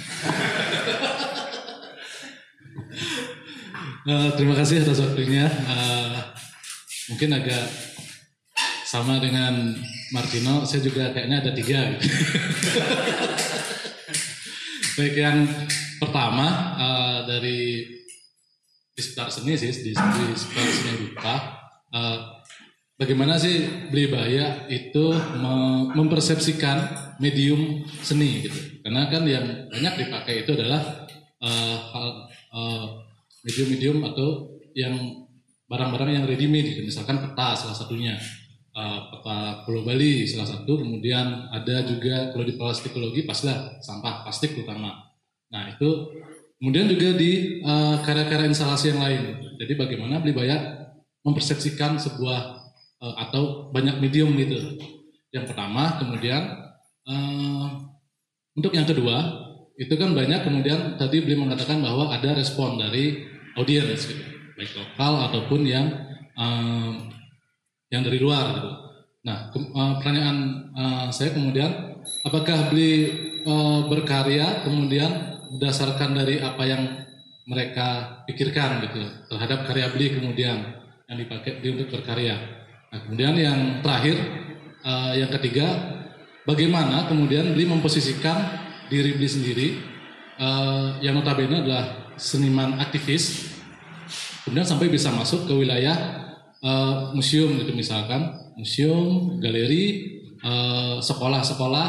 Eh, terima kasih atas waktunya. Eh, mungkin agak sama dengan Martino, saya juga kayaknya ada tiga. <laughs> baik, yang pertama eh, dari di sekitar seni sih, di, di sekitar seni rupa. eh, bagaimana sih beli baya itu me- mempersepsikan medium seni gitu? Karena kan yang banyak dipakai itu adalah eh, hal- eh, medium-medium atau yang barang-barang yang ready made gitu. Misalkan peta salah satunya Eh, peta Pulau Bali salah satu. Kemudian ada juga kalau di plastikologi pastilah sampah plastik terutama. Nah itu kemudian juga di eh, karya-karya instalasi yang lain jadi bagaimana beli bayar mempersepsikan sebuah eh, atau banyak medium gitu. Yang pertama, kemudian eh, untuk yang kedua itu kan banyak kemudian tadi beli mengatakan bahwa ada respon dari audiens gitu, baik lokal ataupun yang eh, yang dari luar gitu. Nah, ke- eh, pertanyaan eh, saya kemudian apakah beli eh, berkarya kemudian berdasarkan dari apa yang mereka pikirkan gitu terhadap karya beli kemudian yang dipakai di untuk berkarya. Nah, kemudian yang terakhir, eh, yang ketiga, bagaimana kemudian beli memposisikan diri beli sendiri? Eh, yang notabene adalah seniman aktivis kemudian sampai bisa masuk ke wilayah eh, museum gitu misalkan. Museum galeri sekolah-sekolah.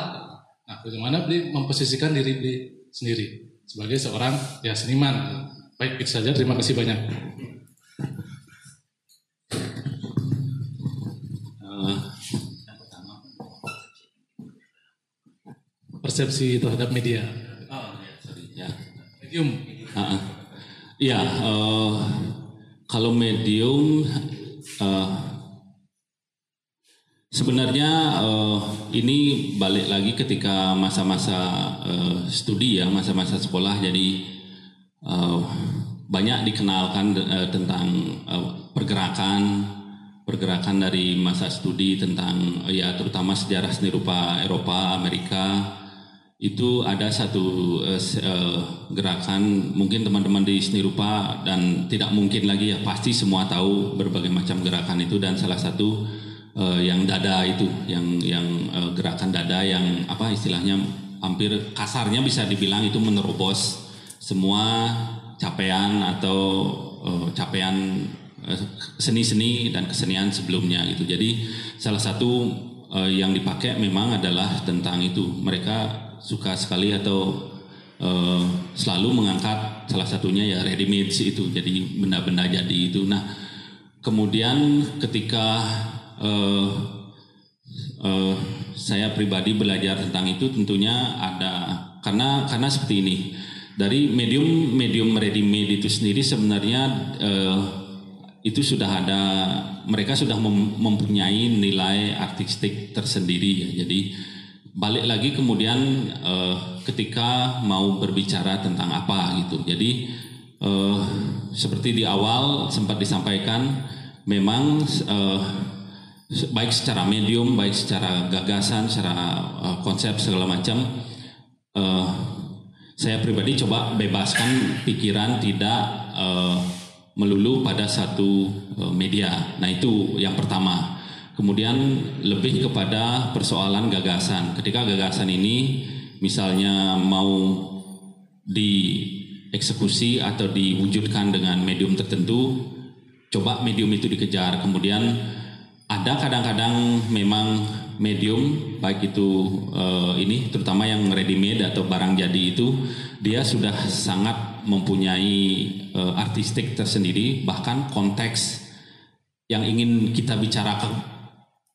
Nah bagaimana beli memposisikan diri beli sendiri sebagai seorang ya seniman. Baik itu saja. Terima kasih banyak. Eh, persepsi terhadap media. Ya. medium. Ah. Iya, eh, kalau medium eh, sebenarnya eh, ini balik lagi ketika masa-masa eh, studi ya, masa-masa sekolah. Jadi eh, banyak dikenalkan eh, tentang eh, pergerakan pergerakan dari masa studi tentang eh, ya terutama sejarah seni rupa Eropa, Amerika itu ada satu eh, gerakan mungkin teman-teman di seni rupa dan tidak mungkin lagi ya pasti semua tahu berbagai macam gerakan itu dan salah satu eh, yang dada itu yang yang eh, gerakan dada yang apa istilahnya hampir kasarnya bisa dibilang itu menerobos semua capaian atau eh, capaian seni-seni dan kesenian sebelumnya gitu. Jadi salah satu eh, yang dipakai memang adalah tentang itu. Mereka suka sekali atau selalu mengangkat salah satunya ya ready made itu jadi benda-benda jadi itu. Nah kemudian ketika eh, eh, saya pribadi belajar tentang itu tentunya ada karena karena seperti ini. Dari medium medium ready made itu sendiri sebenarnya eh, itu sudah ada mereka sudah mem- mempunyai nilai artistik tersendiri ya. Jadi balik lagi kemudian eh, ketika mau berbicara tentang apa gitu. Jadi eh, seperti di awal sempat disampaikan memang eh, baik secara medium baik secara gagasan secara eh, konsep segala macam eh, saya pribadi coba bebaskan pikiran tidak eh, melulu pada satu eh, media. Nah itu yang pertama. Kemudian lebih kepada persoalan gagasan. Ketika gagasan ini misalnya mau dieksekusi atau diwujudkan dengan medium tertentu, coba medium itu dikejar. Kemudian ada kadang-kadang memang medium baik itu eh, ini terutama yang ready made atau barang jadi itu dia sudah sangat mempunyai eh, artistik tersendiri bahkan konteks yang ingin kita bicarakan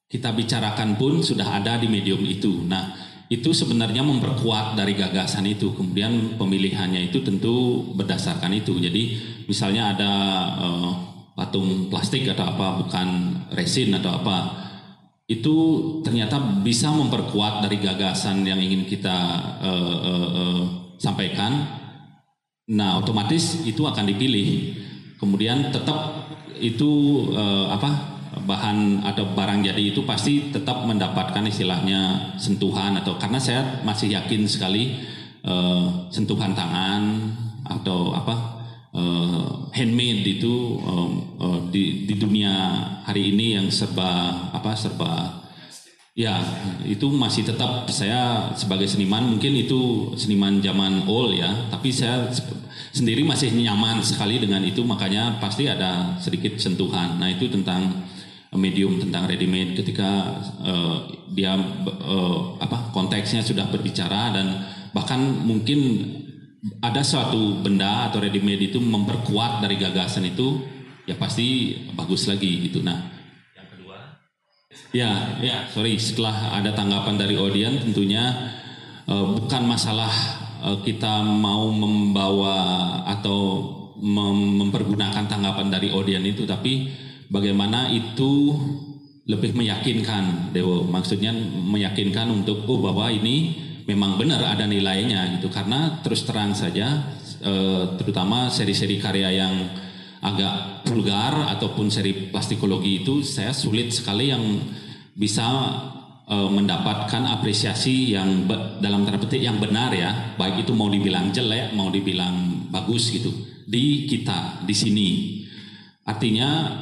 kita bicarakan pun sudah ada di medium itu. Nah, itu sebenarnya memperkuat dari gagasan itu. Kemudian pemilihannya itu tentu berdasarkan itu. Jadi misalnya ada eh, patung plastik atau apa, bukan resin atau apa, itu ternyata bisa memperkuat dari gagasan yang ingin kita eh, eh, eh, sampaikan. Nah, otomatis itu akan dipilih. Kemudian tetap itu eh, apa bahan atau barang jadi itu pasti tetap mendapatkan istilahnya sentuhan atau karena saya masih yakin sekali eh, sentuhan tangan atau apa eh, handmade itu eh, eh, di di dunia hari ini yang serba apa serba Ya, itu masih tetap saya sebagai seniman mungkin itu seniman zaman old ya, tapi saya sendiri masih nyaman sekali dengan itu makanya pasti ada sedikit sentuhan. Nah, itu tentang medium tentang ready made ketika eh, dia eh, apa konteksnya sudah berbicara dan bahkan mungkin ada suatu benda atau ready made itu memperkuat dari gagasan itu ya pasti bagus lagi gitu. Nah, Ya, ya, sorry. Setelah ada tanggapan dari audien, tentunya eh, bukan masalah eh, kita mau membawa atau mem- mempergunakan tanggapan dari audien itu, tapi bagaimana itu lebih meyakinkan, Dewo. Maksudnya meyakinkan untuk oh bahwa ini memang benar ada nilainya gitu. Karena terus terang saja, eh, terutama seri-seri karya yang agak vulgar ataupun seri plastikologi itu saya sulit sekali yang bisa eh, mendapatkan apresiasi yang be- dalam tanda petik yang benar ya. Baik itu mau dibilang jelek mau dibilang bagus gitu. Di kita di sini. Artinya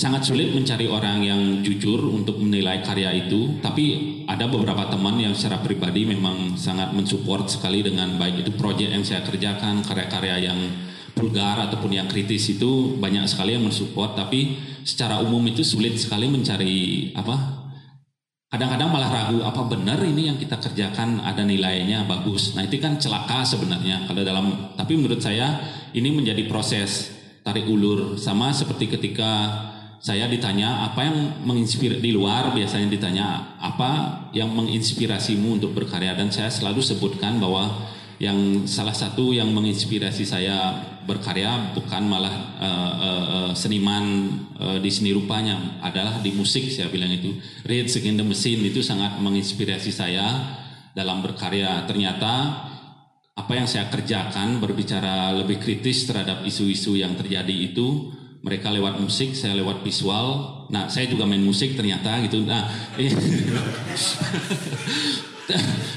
sangat sulit mencari orang yang jujur untuk menilai karya itu tapi ada beberapa teman yang secara pribadi memang sangat mensupport sekali dengan baik itu proyek yang saya kerjakan karya-karya yang vulgar ataupun yang kritis itu banyak sekali yang mensupport tapi secara umum itu sulit sekali mencari apa kadang-kadang malah ragu apa benar ini yang kita kerjakan ada nilainya bagus? Nah itu kan celaka sebenarnya kalau dalam tapi menurut saya ini menjadi proses tarik ulur sama seperti ketika saya ditanya apa yang menginspirasi di luar biasanya ditanya apa yang menginspirasimu untuk berkarya? Dan saya selalu sebutkan bahwa yang salah satu yang menginspirasi saya berkarya bukan malah uh, uh, seniman uh, di seni rupanya adalah di musik saya bilang itu. Rage Against the Machine itu sangat menginspirasi saya dalam berkarya. Ternyata apa yang saya kerjakan berbicara lebih kritis terhadap isu-isu yang terjadi itu mereka lewat musik saya lewat visual nah saya juga main musik ternyata gitu nah <laughs>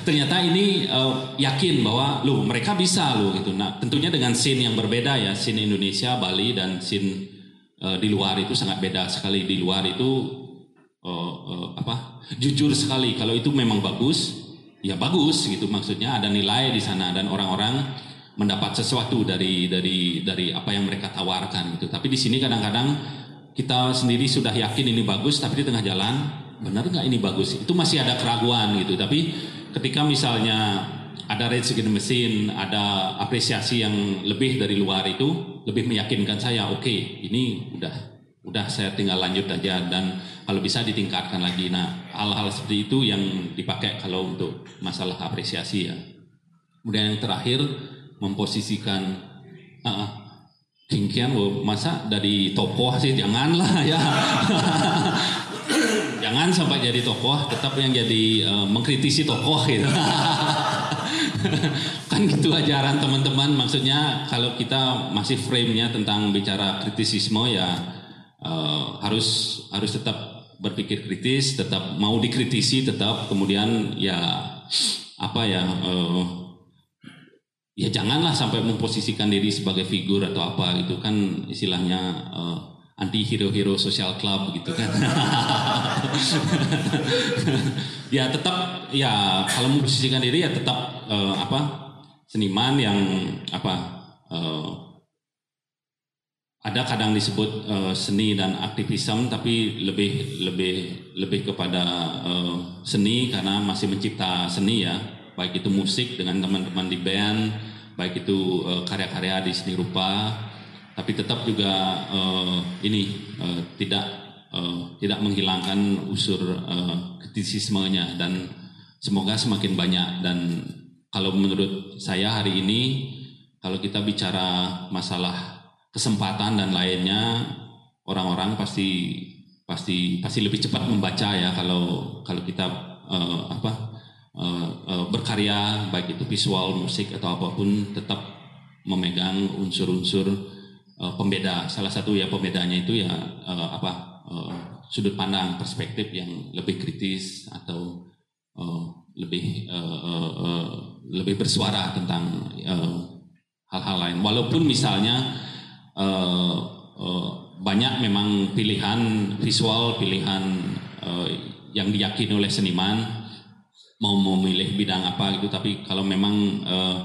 ternyata ini uh, yakin bahwa lu mereka bisa lo gitu. Nah, tentunya dengan scene yang berbeda ya, scene Indonesia, Bali dan scene uh, di luar itu sangat beda sekali. Di luar itu uh, uh, apa? Jujur sekali kalau itu memang bagus, ya bagus gitu maksudnya ada nilai di sana dan orang-orang mendapat sesuatu dari dari dari apa yang mereka tawarkan gitu. Tapi di sini kadang-kadang kita sendiri sudah yakin ini bagus tapi di tengah jalan benar nggak ini bagus? Itu masih ada keraguan gitu. Tapi ketika misalnya ada segini mesin ada apresiasi yang lebih dari luar itu lebih meyakinkan saya oke okay, ini udah udah saya tinggal lanjut aja dan kalau bisa ditingkatkan lagi. Nah hal-hal seperti itu yang dipakai kalau untuk masalah apresiasi ya. Kemudian yang terakhir memposisikan uh, masa dari tokoh sih? Janganlah ya. <laughs> Jangan sampai jadi tokoh tetap yang jadi uh, mengkritisi tokoh gitu. <laughs> Kan gitu ajaran teman-teman. Maksudnya kalau kita masih frame-nya tentang bicara kritisisme ya uh, harus harus tetap berpikir kritis tetap mau dikritisi tetap. Kemudian ya apa ya uh, ya janganlah sampai memposisikan diri sebagai figur atau apa gitu kan istilahnya uh, anti hero-hero social club gitu kan. <laughs> ya tetap ya kalau memposisikan diri ya tetap uh, apa seniman yang apa uh, ada kadang disebut uh, seni dan aktivisme tapi lebih lebih lebih kepada uh, seni karena masih mencipta seni ya baik itu musik dengan teman-teman di band baik itu karya-karya uh, di seni rupa tapi tetap juga uh, ini uh, tidak tidak menghilangkan unsur kritisismenya dan semoga semakin banyak. Dan kalau menurut saya hari ini kalau kita bicara masalah kesempatan dan lainnya orang-orang pasti pasti pasti lebih cepat membaca ya kalau kalau kita uh, apa uh, uh, berkarya baik itu visual musik atau apa pun tetap memegang unsur-unsur uh, pembeda. Salah satu ya pembedanya itu ya uh, apa uh, sudut pandang perspektif yang lebih kritis atau uh, lebih uh, uh, uh, lebih bersuara tentang hal-hal uh, lain. Walaupun misalnya uh, uh, banyak memang pilihan visual pilihan uh, yang diyakini oleh seniman mau memilih bidang apa gitu tapi kalau memang uh,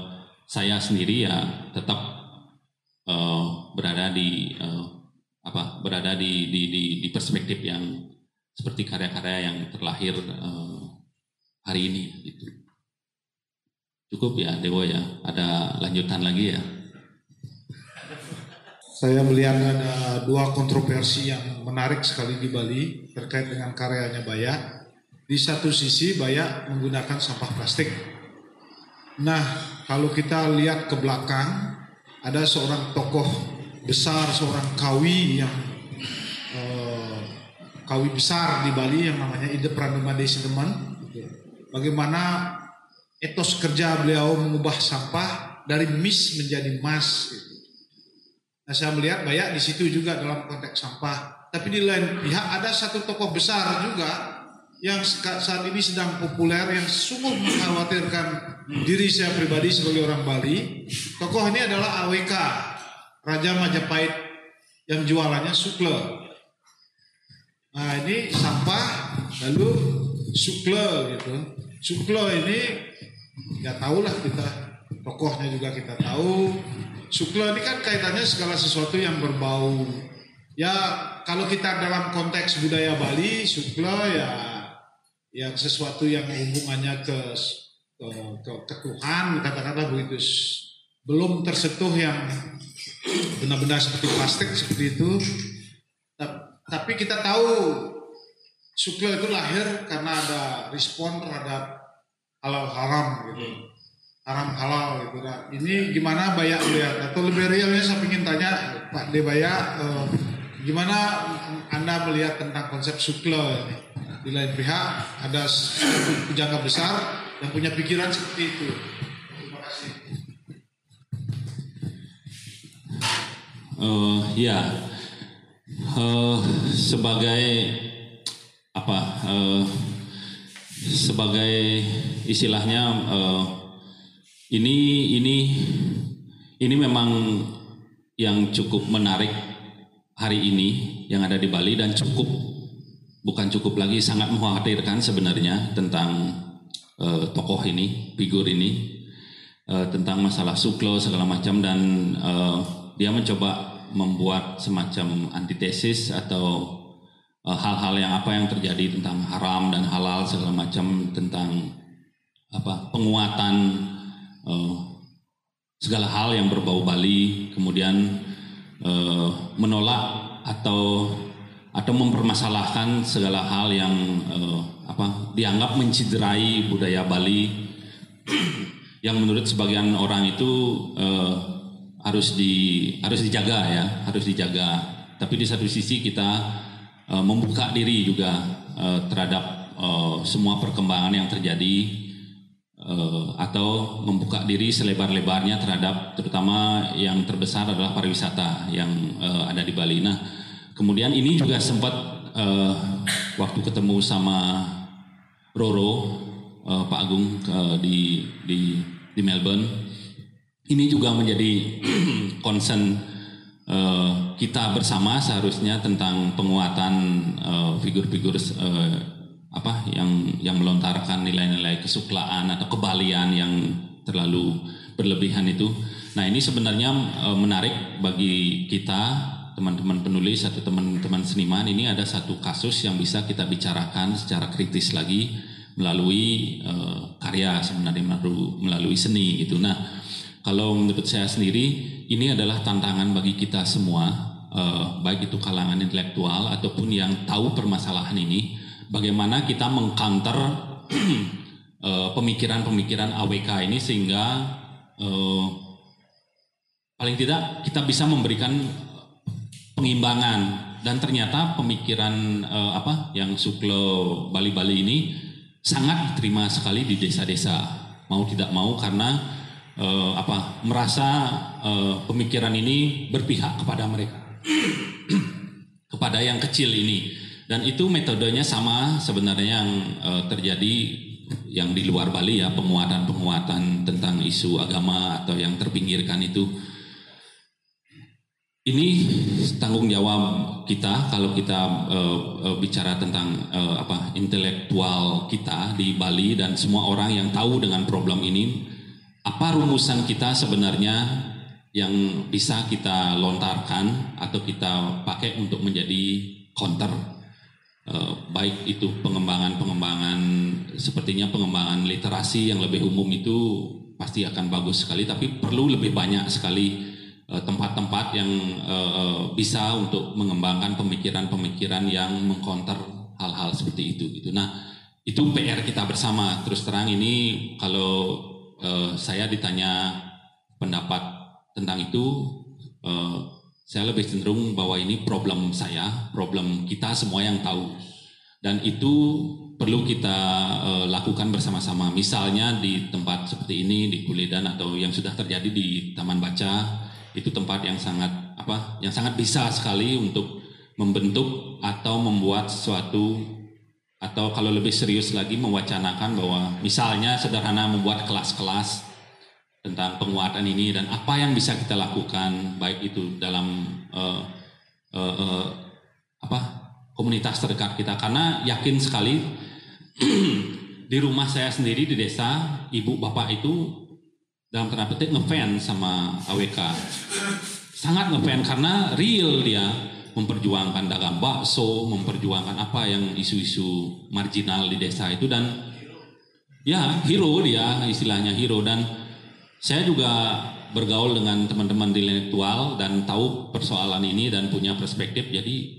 saya sendiri ya tetap uh, berada di uh, apa berada di, di di di perspektif yang seperti karya-karya yang terlahir uh, hari ini gitu. Cukup ya Dewo ya, ada lanjutan lagi ya. Saya melihat ada dua kontroversi yang menarik sekali di Bali terkait dengan karyanya Baya. Di satu sisi Baya menggunakan sampah plastik. Nah, kalau kita lihat ke belakang, ada seorang tokoh besar, seorang kawi yang uh, kawi besar di Bali yang namanya Ide Pranuma Desideman. Bagaimana etos kerja beliau mengubah sampah dari mis menjadi mas. Nah saya melihat banyak di situ juga dalam konteks sampah. Tapi di lain pihak ada satu tokoh besar juga yang saat ini sedang populer yang sungguh mengkhawatirkan diri saya pribadi sebagai orang Bali. Tokoh ini adalah AWK, Raja Majapahit yang jualannya sukle. Nah ini sampah lalu sukle gitu. Sukle ini ya tahulah kita tokohnya juga kita tahu Sukla ini kan kaitannya segala sesuatu yang berbau. Ya kalau kita dalam konteks budaya Bali, sukla ya yang sesuatu yang hubungannya ke ke, ke, ke Tuhan, katakanlah begitu. Belum tersentuh yang benar-benar seperti plastik seperti itu. Ta- Tapi kita tahu sukla itu lahir karena ada respon terhadap halal haram gitu haram halal gitu nah ini gimana Bayak melihat atau lebih realnya saya ingin tanya Pak Debaya eh, gimana anda melihat tentang konsep sukla ini di lain pihak ada pujangga besar yang punya pikiran seperti itu terima kasih Eh, ya, Eh, sebagai apa? eh, sebagai istilahnya eh, ini ini ini memang yang cukup menarik hari ini yang ada di Bali dan cukup bukan cukup lagi sangat mengkhawatirkan sebenarnya tentang eh, tokoh ini, figur ini eh, tentang masalah suklo segala macam dan eh, dia mencoba membuat semacam antitesis atau hal-hal yang apa yang terjadi tentang haram dan halal segala macam tentang apa penguatan eh, segala hal yang berbau Bali kemudian eh, menolak atau atau mempermasalahkan segala hal yang eh, apa dianggap menciderai budaya Bali <clears throat> yang menurut sebagian orang itu eh, harus di harus dijaga ya harus dijaga tapi di satu sisi kita eh, membuka diri juga eh, terhadap eh, semua perkembangan yang terjadi eh, atau membuka diri selebar-lebarnya terhadap terutama yang terbesar adalah pariwisata yang eh, ada di Bali. Nah, kemudian ini juga sempat eh, waktu ketemu sama Roro eh, Pak Agung eh, di di di Melbourne. Ini juga menjadi <clears throat> concern eh, kita bersama seharusnya tentang penguatan eh, figur-figur eh, apa yang yang melontarkan nilai-nilai kesuklaan atau kebalian yang terlalu berlebihan itu. Nah ini sebenarnya eh, menarik bagi kita teman-teman penulis atau teman-teman seniman ini ada satu kasus yang bisa kita bicarakan secara kritis lagi melalui eh, karya sebenarnya melalui, melalui seni gitu. Nah kalau menurut saya sendiri ini adalah tantangan bagi kita semua eh, baik itu kalangan intelektual ataupun yang tahu permasalahan ini bagaimana kita mengcounter <clears throat> eh, pemikiran-pemikiran AWK ini sehingga eh, paling tidak kita bisa memberikan pengimbangan. Dan ternyata pemikiran eh, apa yang suklo Bali-Bali ini sangat diterima sekali di desa-desa. Mau tidak mau karena eh, apa merasa eh, pemikiran ini berpihak kepada mereka. <clears throat> Kepada yang kecil ini. Dan itu metodenya sama sebenarnya yang eh, terjadi yang di luar Bali ya penguatan-penguatan tentang isu agama atau yang terpinggirkan itu ini tanggung jawab kita kalau kita eh, eh, bicara tentang eh, apa intelektual kita di Bali dan semua orang yang tahu dengan problem ini. Apa rumusan kita sebenarnya yang bisa kita lontarkan atau kita pakai untuk menjadi counter? Eh, baik itu pengembangan-pengembangan sepertinya pengembangan literasi yang lebih umum itu pasti akan bagus sekali tapi perlu lebih banyak sekali tempat-tempat yang eh, eh, bisa untuk mengembangkan pemikiran-pemikiran yang mengcounter hal-hal seperti itu gitu. Nah, itu PR kita bersama. Terus terang ini kalau eh, saya ditanya pendapat tentang itu eh, saya lebih cenderung bahwa ini problem saya, problem kita semua yang tahu. Dan itu perlu kita eh, lakukan bersama-sama. Misalnya di tempat seperti ini di Kulidan atau yang sudah terjadi di Taman Baca, itu tempat yang sangat apa? Yang sangat bisa sekali untuk membentuk atau membuat sesuatu atau kalau lebih serius lagi mewacanakan bahwa misalnya sederhana membuat kelas-kelas tentang penguatan ini dan apa yang bisa kita lakukan baik itu dalam eh, eh, eh, apa komunitas terdekat kita karena yakin sekali <clears throat> di rumah saya sendiri di desa ibu bapak itu dalam tanda petik ngefans sama AWK. Sangat ngefans karena real dia. Memperjuangkan dagang bakso, memperjuangkan apa yang isu-isu marginal di desa itu dan ya hero dia istilahnya hero. Dan saya juga bergaul dengan teman-teman di intelektual dan tahu persoalan ini dan punya perspektif. Jadi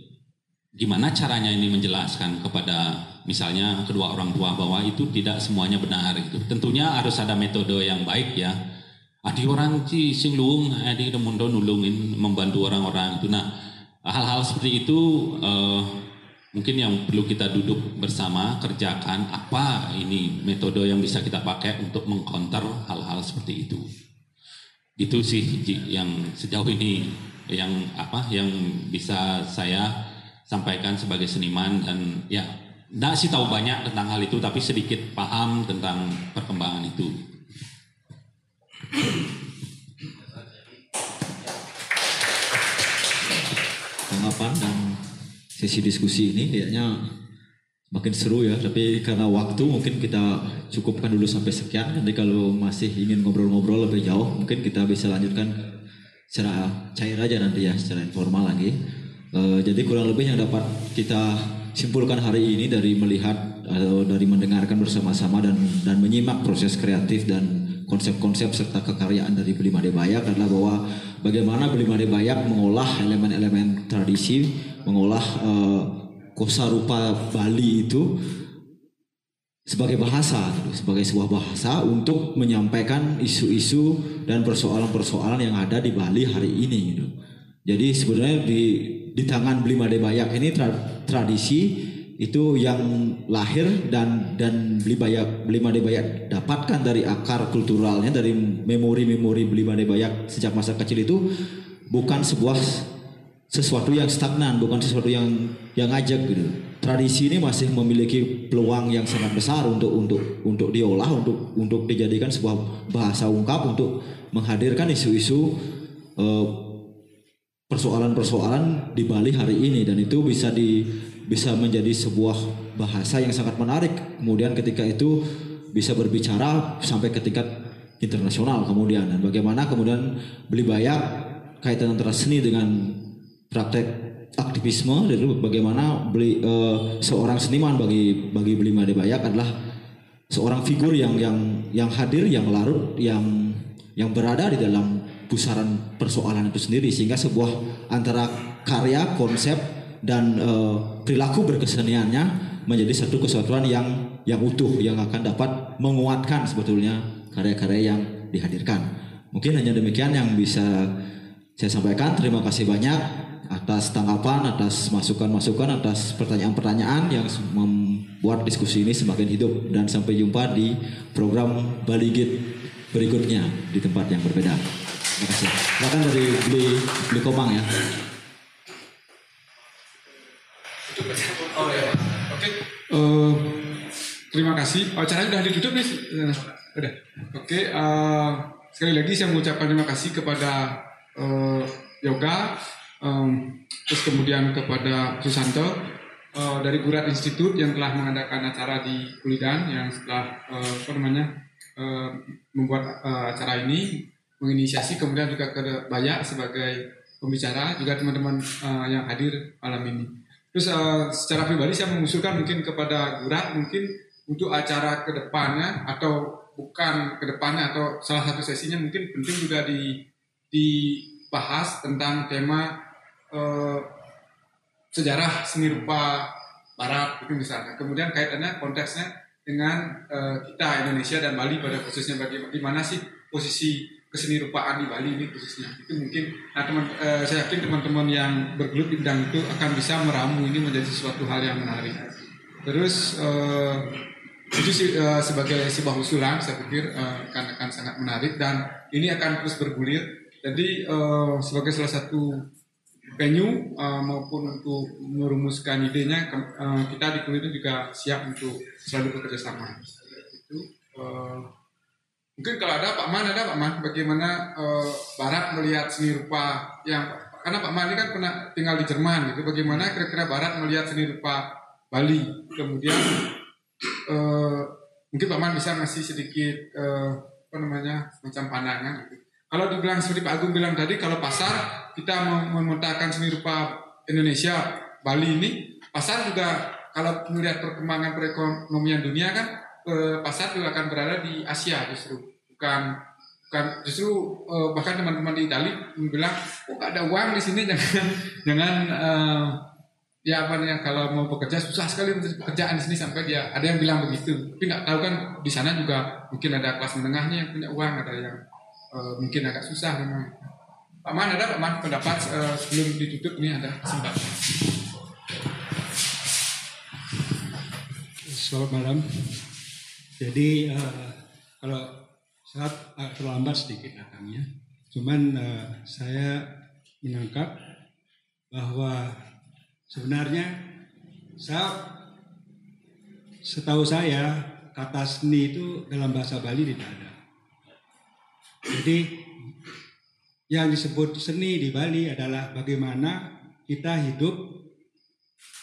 gimana caranya ini menjelaskan kepada misalnya kedua orang tua bahwa itu tidak semuanya benar gitu. Tentunya harus ada metode yang baik ya. Adi orang ci sing luung, adi mundo nulungin membantu orang-orang itu. Nah, hal-hal seperti itu eh, mungkin yang perlu kita duduk bersama kerjakan apa ini metode yang bisa kita pakai untuk mengcounter hal-hal seperti itu. Itu sih yang sejauh ini yang apa yang bisa saya sampaikan sebagai seniman dan ya Nggak sih tahu banyak tentang hal itu, tapi sedikit paham tentang perkembangan itu. tanggapan dan sesi diskusi ini kayaknya makin seru ya. Tapi karena waktu mungkin kita cukupkan dulu sampai sekian. Nanti kalau masih ingin ngobrol-ngobrol lebih jauh mungkin kita bisa lanjutkan secara cair aja nanti ya secara informal lagi. Eh, jadi kurang lebih yang dapat kita simpulkan hari ini dari melihat atau dari mendengarkan bersama-sama dan dan menyimak proses kreatif dan konsep-konsep serta kekaryaan dari Beli Made Bayak adalah bahwa bagaimana Beli Made Bayak mengolah elemen-elemen tradisi, mengolah eh, kosa rupa Bali itu sebagai bahasa, sebagai sebuah bahasa untuk menyampaikan isu-isu dan persoalan-persoalan yang ada di Bali hari ini. Gitu. Jadi sebenarnya di di tangan Beli Made Bayak ini tra- tradisi itu yang lahir dan dan Beli Bayak Beli Made Bayak dapatkan dari akar kulturalnya dari memori-memori Beli Made Bayak sejak masa kecil itu bukan sebuah sesuatu yang stagnan, bukan sesuatu yang yang ngajak gitu. Tradisi ini masih memiliki peluang yang sangat besar untuk untuk untuk diolah, untuk untuk dijadikan sebuah bahasa ungkap untuk menghadirkan isu-isu eh, persoalan-persoalan di Bali hari ini dan itu bisa di bisa menjadi sebuah bahasa yang sangat menarik. Kemudian ketika itu bisa berbicara sampai ke tingkat internasional kemudian dan bagaimana kemudian beli bayak kaitan antara seni dengan praktek aktivisme dan bagaimana beli eh, seorang seniman bagi bagi beli Bayak adalah seorang figur yang yang yang hadir yang larut yang yang berada di dalam pusaran persoalan itu sendiri sehingga sebuah antara karya konsep dan eh, perilaku berkeseniannya menjadi satu kesatuan yang yang utuh yang akan dapat menguatkan sebetulnya karya-karya yang dihadirkan. Mungkin hanya demikian yang bisa saya sampaikan. Terima kasih banyak atas tanggapan atas masukan-masukan atas pertanyaan-pertanyaan yang membuat diskusi ini semakin hidup. Dan sampai jumpa di program Bali Gate berikutnya di tempat yang berbeda. Terima kasih. Dari beli beli Komang ya. Eh, terima kasih. Oh, caranya udah ditutup nih. Eh, Udah. Oke. eh, sekali lagi saya mengucapkan terima kasih kepada eh, Yoga, em, terus kemudian kepada Susanto eh, dari Gurat Institute yang telah mengadakan acara di Kulidan yang setelah eh, apa namanya eh, membuat eh, acara ini menginisiasi kemudian juga ke Bayak sebagai pembicara juga teman-teman eh, yang hadir malam ini. Terus eh, secara pribadi saya mengusulkan mungkin kepada Gurat mungkin untuk acara ke depannya atau bukan ke depannya atau salah satu sesinya mungkin penting juga di dibahas tentang tema eh, sejarah seni rupa Barat itu misalnya. Kemudian kaitannya konteksnya dengan eh, kita Indonesia dan Bali pada khususnya bagaimana sih posisi keseni rupaan di Bali ini khususnya. Itu mungkin nah teman eh, saya yakin teman-teman yang bergelut di bidang itu akan bisa meramu ini menjadi suatu hal yang menarik. Terus eh, itu sih eh, sebagai sebuah usulan saya pikir eh, akan akan sangat menarik dan ini akan terus bergulir. Jadi eh, sebagai salah satu venue maupun untuk merumuskan idenya eh, kita di itu juga siap untuk selalu bekerja sama itu mungkin kalau ada Pak Man ada Pak Man bagaimana eh, Barat melihat seni rupa yang karena Pak Man ini kan pernah tinggal di Jerman gitu bagaimana kira-kira Barat melihat seni rupa Bali kemudian eh, mungkin Pak Man bisa ngasih sedikit eh, apa namanya semacam pandangan gitu. Kalau dibilang seperti Pak Agung bilang tadi, kalau pasar kita mem- memetakkan seni rupa Indonesia, Bali ini, pasar juga kalau melihat perkembangan perekonomian dunia kan, eh, pasar juga akan berada di Asia justru, bukan bukan justru eh, bahkan teman-teman di Itali bilang, oh nggak ada uang di sini, <laughs> jangan jangan eh, ya apa namanya kalau mau bekerja susah sekali mencari pekerjaan di sini sampai dia ada yang bilang begitu, tapi nggak tahu kan di sana juga mungkin ada kelas menengahnya yang punya uang, ada yang eh, mungkin agak susah memang. Pak Man ada Pak Man pendapat eh, sebelum ditutup ini ada kesempatan. Selamat malam. Jadi eh, kalau saat agak terlambat sedikit datangnya, cuman eh, saya menangkap bahwa sebenarnya saya setahu saya kata seni itu dalam bahasa Bali tidak ada. Jadi yang disebut seni di Bali adalah bagaimana kita hidup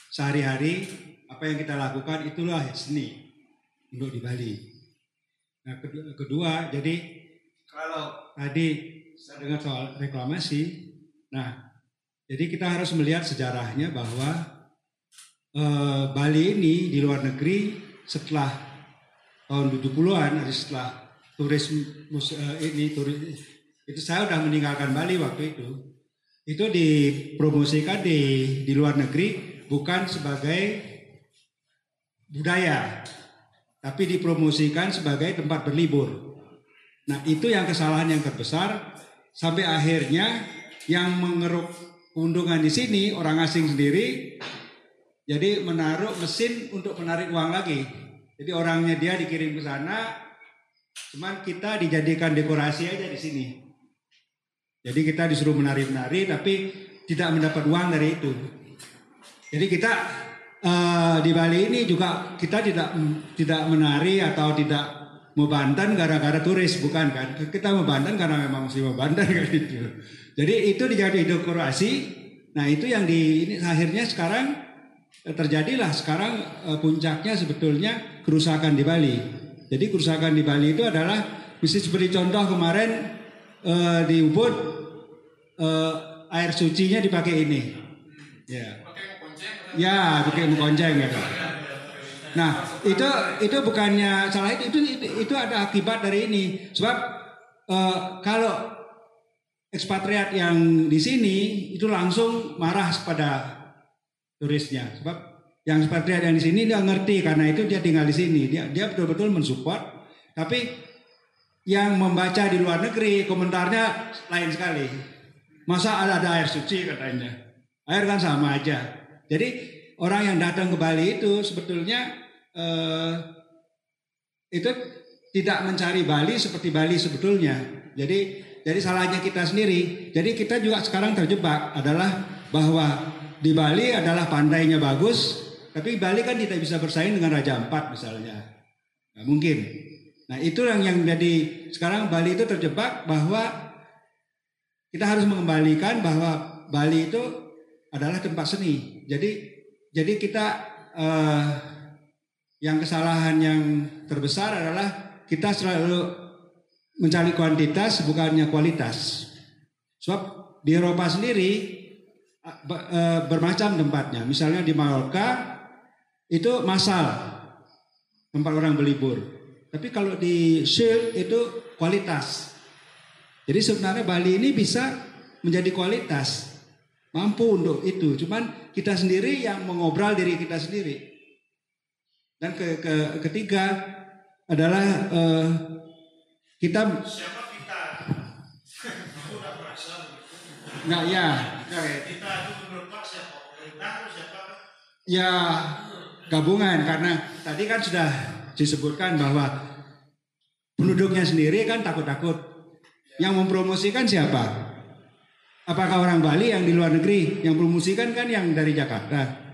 sehari-hari apa yang kita lakukan itulah seni untuk di Bali. Nah kedua, kedua jadi kalau tadi saya dengar soal reklamasi, nah jadi kita harus melihat sejarahnya bahwa eh, Bali ini di luar negeri setelah tahun 70-an, setelah turis mus- eh, ini turis itu saya udah meninggalkan Bali waktu itu. Itu dipromosikan di di luar negeri bukan sebagai budaya, tapi dipromosikan sebagai tempat berlibur. Nah, itu yang kesalahan yang terbesar sampai akhirnya yang mengeruk keuntungan di sini orang asing sendiri jadi menaruh mesin untuk menarik uang lagi. Jadi orangnya dia dikirim ke sana, cuman kita dijadikan dekorasi aja di sini. Jadi kita disuruh menari-menari tapi tidak mendapat uang dari itu. Jadi kita eh, di Bali ini juga kita tidak tidak menari atau tidak mau Banten gara-gara turis bukan kan? Kita mau Banten karena memang mesti mau Banten <laughs> kan itu. Jadi itu dijadi dekorasi. Nah itu yang di ini akhirnya sekarang eh, terjadilah sekarang eh, puncaknya sebetulnya kerusakan di Bali. Jadi kerusakan di Bali itu adalah mesti seperti contoh kemarin eh, di Ubud eh, air sucinya dipakai ini. Ya. Ya, pakai mengkonceng ya. Nah, itu itu bukannya salah itu itu itu, ada akibat dari ini. Sebab eh, kalau ekspatriat yang di sini itu langsung marah kepada turisnya. Sebab yang ekspatriat yang di sini dia ngerti karena itu dia tinggal di sini. Dia dia betul-betul mensupport. Tapi yang membaca di luar negeri komentarnya lain sekali. Masa ada, ada air suci katanya. Air kan sama aja. Jadi orang yang datang ke Bali itu sebetulnya eh, itu tidak mencari Bali seperti Bali sebetulnya. Jadi jadi salahnya kita sendiri. Jadi kita juga sekarang terjebak adalah bahwa di Bali adalah pantainya bagus, tapi Bali kan tidak bisa bersaing dengan Raja Ampat misalnya. Nggak mungkin. Nah itu yang yang jadi sekarang Bali itu terjebak bahwa kita harus mengembalikan bahwa Bali itu adalah tempat seni. Jadi jadi kita eh, yang kesalahan yang terbesar adalah kita selalu mencari kuantitas bukannya kualitas. Sebab di Eropa sendiri eh, eh, bermacam tempatnya. Misalnya di Mallorca itu masal tempat orang berlibur. Tapi kalau di Shield itu kualitas. Jadi sebenarnya Bali ini bisa menjadi kualitas. Mampu untuk itu. Cuman kita sendiri yang mengobral diri kita sendiri. Dan ke, ke- ketiga adalah eh, kita Siapa kita? Aku udah merasa begitu. nggak ya ya. Kita itu menurut Pak siapa? Pemerintah atau siapa? Ya gabungan karena tadi kan sudah disebutkan bahwa penduduknya sendiri kan takut-takut. Yang mempromosikan siapa? Apakah orang Bali yang di luar negeri? Yang promosikan kan yang dari Jakarta.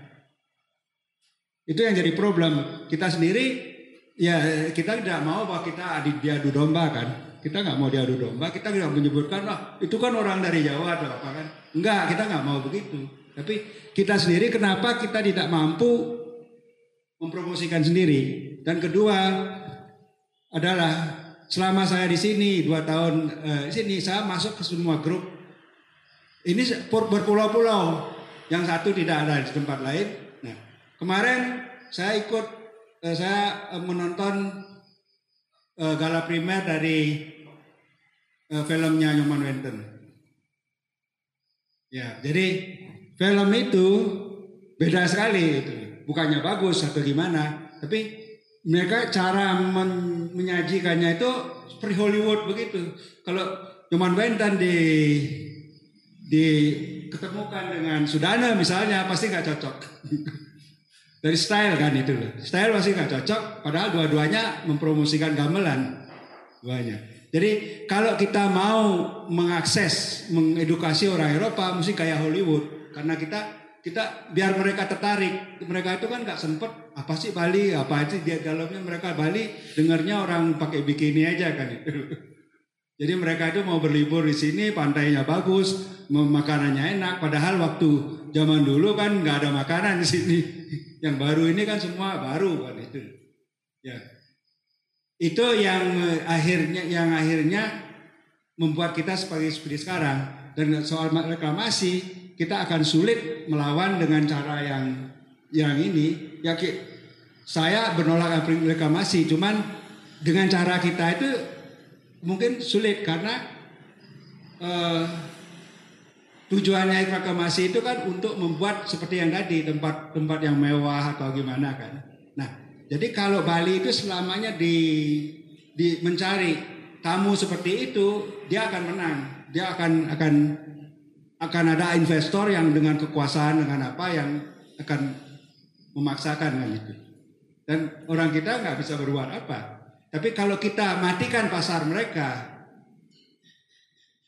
Itu yang jadi problem. Kita sendiri ya kita tidak mau bahwa kita diadu domba kan. Kita nggak mau diadu domba. Kita tidak menyebutkan wah itu kan orang dari Jawa atau apa kan. Enggak, kita nggak mau begitu. Tapi kita sendiri kenapa kita tidak mampu mempromosikan sendiri? Dan kedua adalah selama saya di sini dua tahun eh, sini saya masuk ke semua grup. Ini berpulau-pulau. Yang satu tidak ada di tempat lain. Nah, kemarin saya ikut eh, saya eh, menonton eh, gala primer dari filmnya Nyoman Wenten. Ya, jadi film itu beda sekali itu. Bukannya bagus atau gimana, tapi mereka cara men- menyajikannya itu seperti Hollywood begitu. Kalau Nyoman Wenten di diketemukan dengan Sudana misalnya pasti nggak cocok. <laughs> Dari style kan itu loh. Style pasti nggak cocok, padahal dua-duanya mempromosikan gamelan. Duanya. Jadi kalau kita mau mengakses, mengedukasi orang Eropa, mesti kayak Hollywood. Karena kita kita biar mereka tertarik. Mereka itu kan nggak sempet apa sih Bali, apa sih dia dalamnya mereka Bali dengarnya orang pakai bikini aja kan itu. <laughs> Jadi mereka itu mau berlibur di sini, pantainya bagus, makanannya enak. Padahal waktu zaman dulu kan nggak ada makanan di sini. <laughs> Yang baru ini kan semua baru kan itu. Ya, itu yang eh, akhirnya yang akhirnya membuat kita seperti seperti sekarang. Dan soal reklamasi kita akan sulit melawan dengan cara yang yang ini. Ya saya menolak reklamasi, cuman dengan cara kita itu mungkin sulit karena eh, tujuannya reklamasi itu kan untuk membuat seperti yang tadi tempat-tempat yang mewah atau gimana kan. Nah, jadi kalau Bali itu selamanya di di mencari tamu seperti itu, dia akan menang. Dia akan akan akan ada investor yang dengan kekuasaan dengan apa yang akan memaksakan kan itu. Dan orang kita nggak bisa berbuat apa. Tapi kalau kita matikan pasar mereka,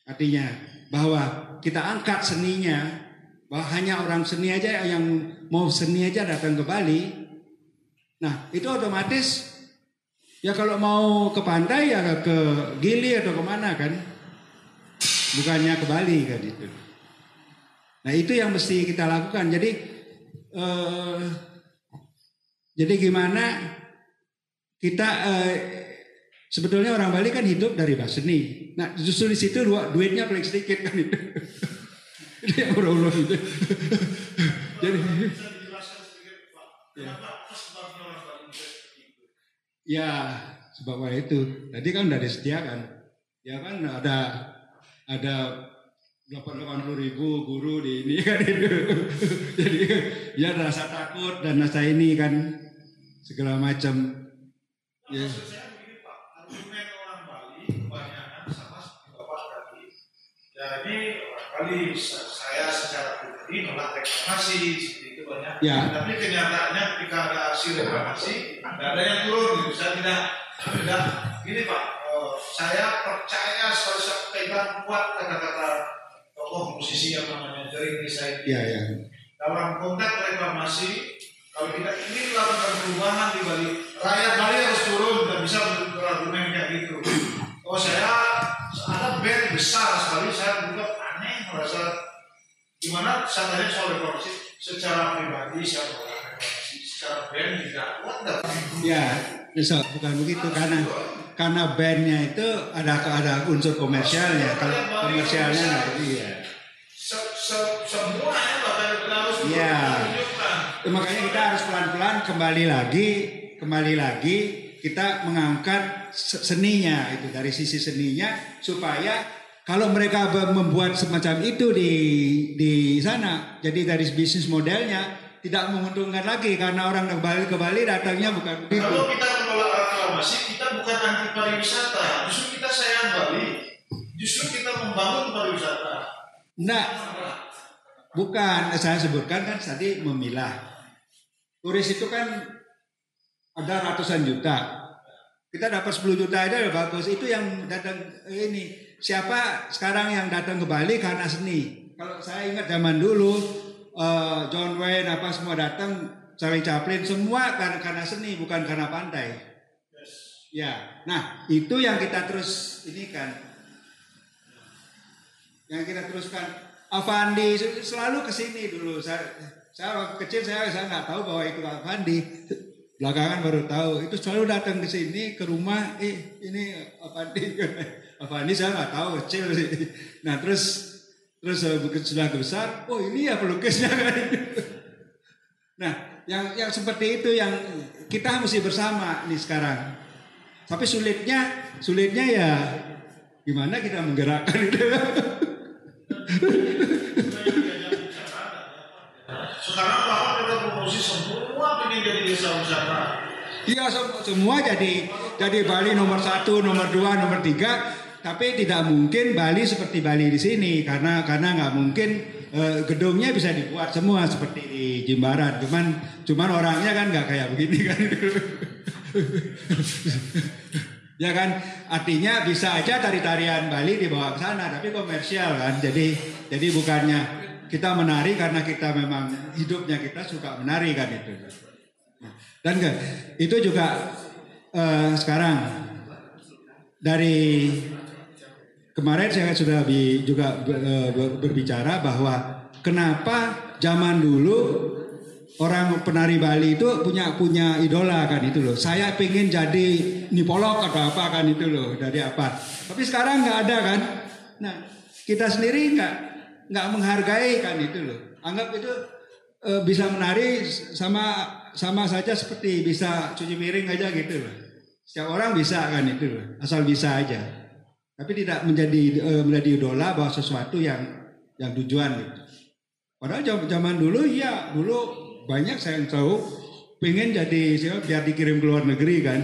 artinya bahwa kita angkat seninya, bahwa hanya orang seni aja yang mau seni aja datang ke Bali. Nah itu otomatis ya kalau mau ke pantai ya ke Gili atau ke mana kan, bukannya ke Bali kan itu. Nah itu yang mesti kita lakukan. Jadi eh, jadi gimana kita eh, sebetulnya orang Bali kan hidup dari bahasa seni. Nah justru di situ du- duitnya paling sedikit kan itu. <laughs> Yang ulah itu. <laughs> Jadi ya sebabnya itu. Tadi kan udah disediakan. Ya kan ada ada 80 ribu guru di ini <laughs> kan itu. Jadi ya rasa takut dan rasa ini kan segala macam. Ya. argumen orang Bali kebanyakan sama seperti Bapak tadi. Jadi kali saya secara pribadi nolak reklamasi seperti itu banyak. Ya. Tapi kenyataannya ketika ada aksi reklamasi, tidak ada yang turun. Gitu. Saya tidak tidak gini Pak. eh, saya percaya saya pegang kuat kata-kata tokoh musisi yang namanya Jering Rizai. Ya ya. Dalam konteks reklamasi, kalau kita ingin melakukan perubahan di Bali, rakyat Bali harus turun dan bisa berargumen kayak gitu. Oh saya ada band besar sekali, saya juga aneh merasa gimana saya tanya soal reklamasi secara pribadi saya menolak reklamasi, secara band tidak kuat Ya, bisa bukan begitu karena karena bandnya itu ada ada unsur komersialnya. Kalau komersialnya nggak iya. se, se, semuanya kita harus Iya. Ya, makanya kita harus pelan-pelan kembali lagi, kembali lagi kita mengangkat se- seninya itu dari sisi seninya supaya kalau mereka membuat semacam itu di di sana, jadi dari bisnis modelnya tidak menguntungkan lagi karena orang ke Bali ke Bali datangnya bukan begitu. Kalau kita menolak reklamasi, kita bukan anti pariwisata. Justru kita sayang Bali. Justru kita membangun pariwisata. Enggak, bukan. Saya sebutkan kan tadi memilah. Turis itu kan ada ratusan juta. Kita dapat 10 juta itu udah bagus. Itu yang datang eh, ini. Siapa sekarang yang datang ke Bali karena seni? Kalau saya ingat zaman dulu eh, John Wayne apa semua datang, Charlie Chaplin semua karena karena seni bukan karena pantai. Ya, nah itu yang kita terus ini kan yang kita teruskan Avandi selalu ke sini dulu saya saya waktu kecil saya saya nggak tahu bahwa itu Avandi Belakangan baru tahu. Itu selalu datang ke sini ke rumah. Eh ini apa ini <laughs> saya nggak tahu kecil sih. Nah terus terus eh, sudah besar. Oh ini ya pelukisnya kan. <laughs> Nah yang yang seperti itu yang kita mesti bersama nih sekarang. Tapi sulitnya sulitnya ya gimana kita menggerakkan itu. <laughs> Sekarang Bapak udah promosi semua pengen jadi desa wisata. Iya sem- semua jadi jadi Bali nomor satu, nomor dua, nomor tiga. Tapi tidak mungkin Bali seperti Bali di sini karena karena nggak mungkin eh, gedungnya bisa dibuat semua seperti di Jimbaran. Cuman cuman orangnya kan nggak kayak begini kan. <laughs> ya kan artinya bisa aja tari-tarian Bali dibawa ke sana tapi komersial kan. Jadi jadi bukannya kita menari karena kita memang hidupnya kita suka menari kan itu. Dan itu juga eh, sekarang dari kemarin saya sudah bi- juga ber- berbicara bahwa kenapa zaman dulu orang penari Bali itu punya punya idola kan itu loh. Saya pengen jadi nipolok atau apa kan itu loh dari apa. Tapi sekarang nggak ada kan. Nah kita sendiri nggak nggak menghargai kan itu loh. Anggap itu eh, bisa menari sama sama saja seperti bisa cuci piring aja gitu loh. Setiap orang bisa kan itu loh, asal bisa aja. Tapi tidak menjadi eh, menjadi idola bahwa sesuatu yang yang tujuan gitu. Padahal zaman, dulu ya dulu banyak saya yang tahu pengen jadi siapa biar dikirim ke luar negeri kan.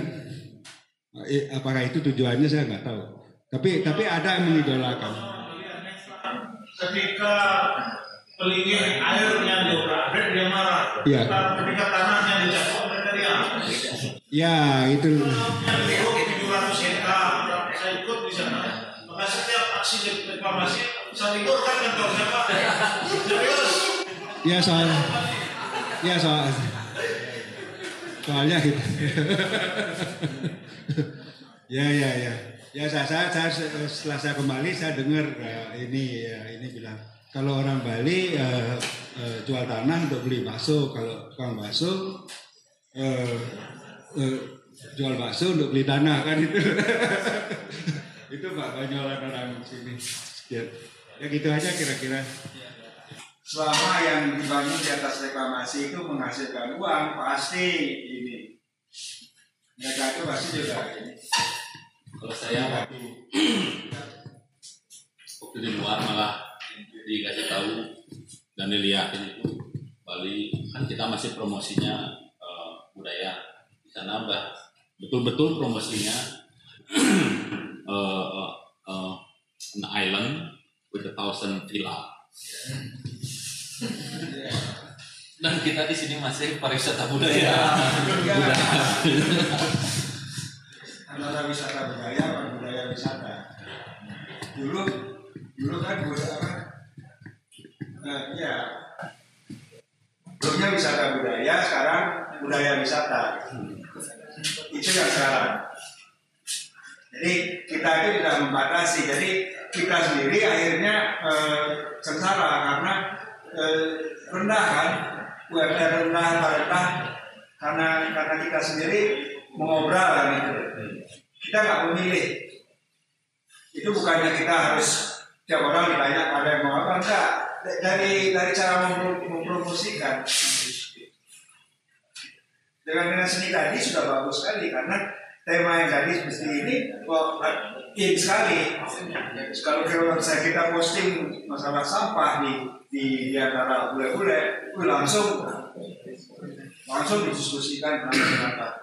Eh, Apakah itu tujuannya saya nggak tahu. Tapi tapi ada yang mengidolakan. Ketika pelingin airnya diobrak, dia marah. Iya. Ketika tanahnya dijatuh, mereka diam. Ya itu. Yang ikut 700 hektar, saya ikut di sana. Maka setiap aksi reklamasi, saya ikut kan kantor saya Pak. Serius. Ya soal ya soal soalnya gitu. <laughs> ya ya ya. Ya saya, saya, saya setelah saya kembali saya dengar eh, ini ya, ini bilang kalau orang Bali eh, eh, jual tanah untuk beli bakso, kalau tukang bakso eh, eh, jual bakso untuk beli tanah kan itu. <laughs> itu Pak banyolan orang sini. Ya, ya gitu aja kira-kira. Selama yang dibangun di atas reklamasi itu menghasilkan uang, pasti ini. Mereka itu pasti juga ini. Kalau saya waktu waktu di luar malah dikasih tahu dan dilihatin itu Bali kan kita masih promosinya eh, budaya. Di sana bah betul-betul promosinya <clears throat> eh, eh, eh, an island with a thousand villa. Dan kita di sini masih pariwisata budaya. Budaya <laughs> antara wisata budaya dan budaya wisata. Dulu, dulu kan budaya apa? Eh, ya, dulunya wisata budaya, sekarang budaya wisata. Itu yang sekarang. Jadi kita itu tidak membatasi. Jadi kita sendiri akhirnya eh, karena eh, rendah kan, UMR rendah, rendah karena karena kita sendiri mengobrol kan itu. Kita nggak memilih. Itu bukannya kita harus tiap orang ditanya pada yang mau apa enggak. Dari dari cara mempro- mempromosikan dengan dengan seni tadi sudah bagus sekali karena tema yang tadi seperti ini kok in sekali. Kalau kalau saya kita posting masalah sampah di di, di antara bule-bule, langsung langsung didiskusikan kenapa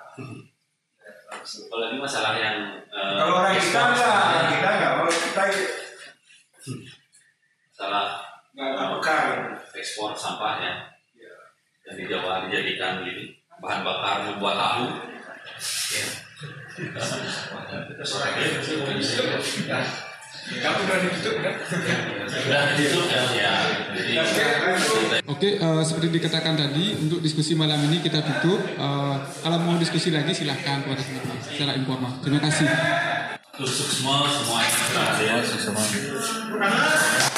kalau ini masalah yang eh, Kalau orang kita enggak, saja. kita enggak, kalau kita masalah enggak enggak peka. ekspor sampah ya yang di Jawa dijadikan gitu bahan bakar membuat tahu ya. Kamu udah ditutup kan? sudah itu ya, ya. Jadi, Oke, eh, seperti dikatakan tadi, untuk diskusi malam ini kita tutup. Eh, kalau mau diskusi lagi silahkan kepada teman-teman secara informal. Terima kasih. terus semua semua semua Karena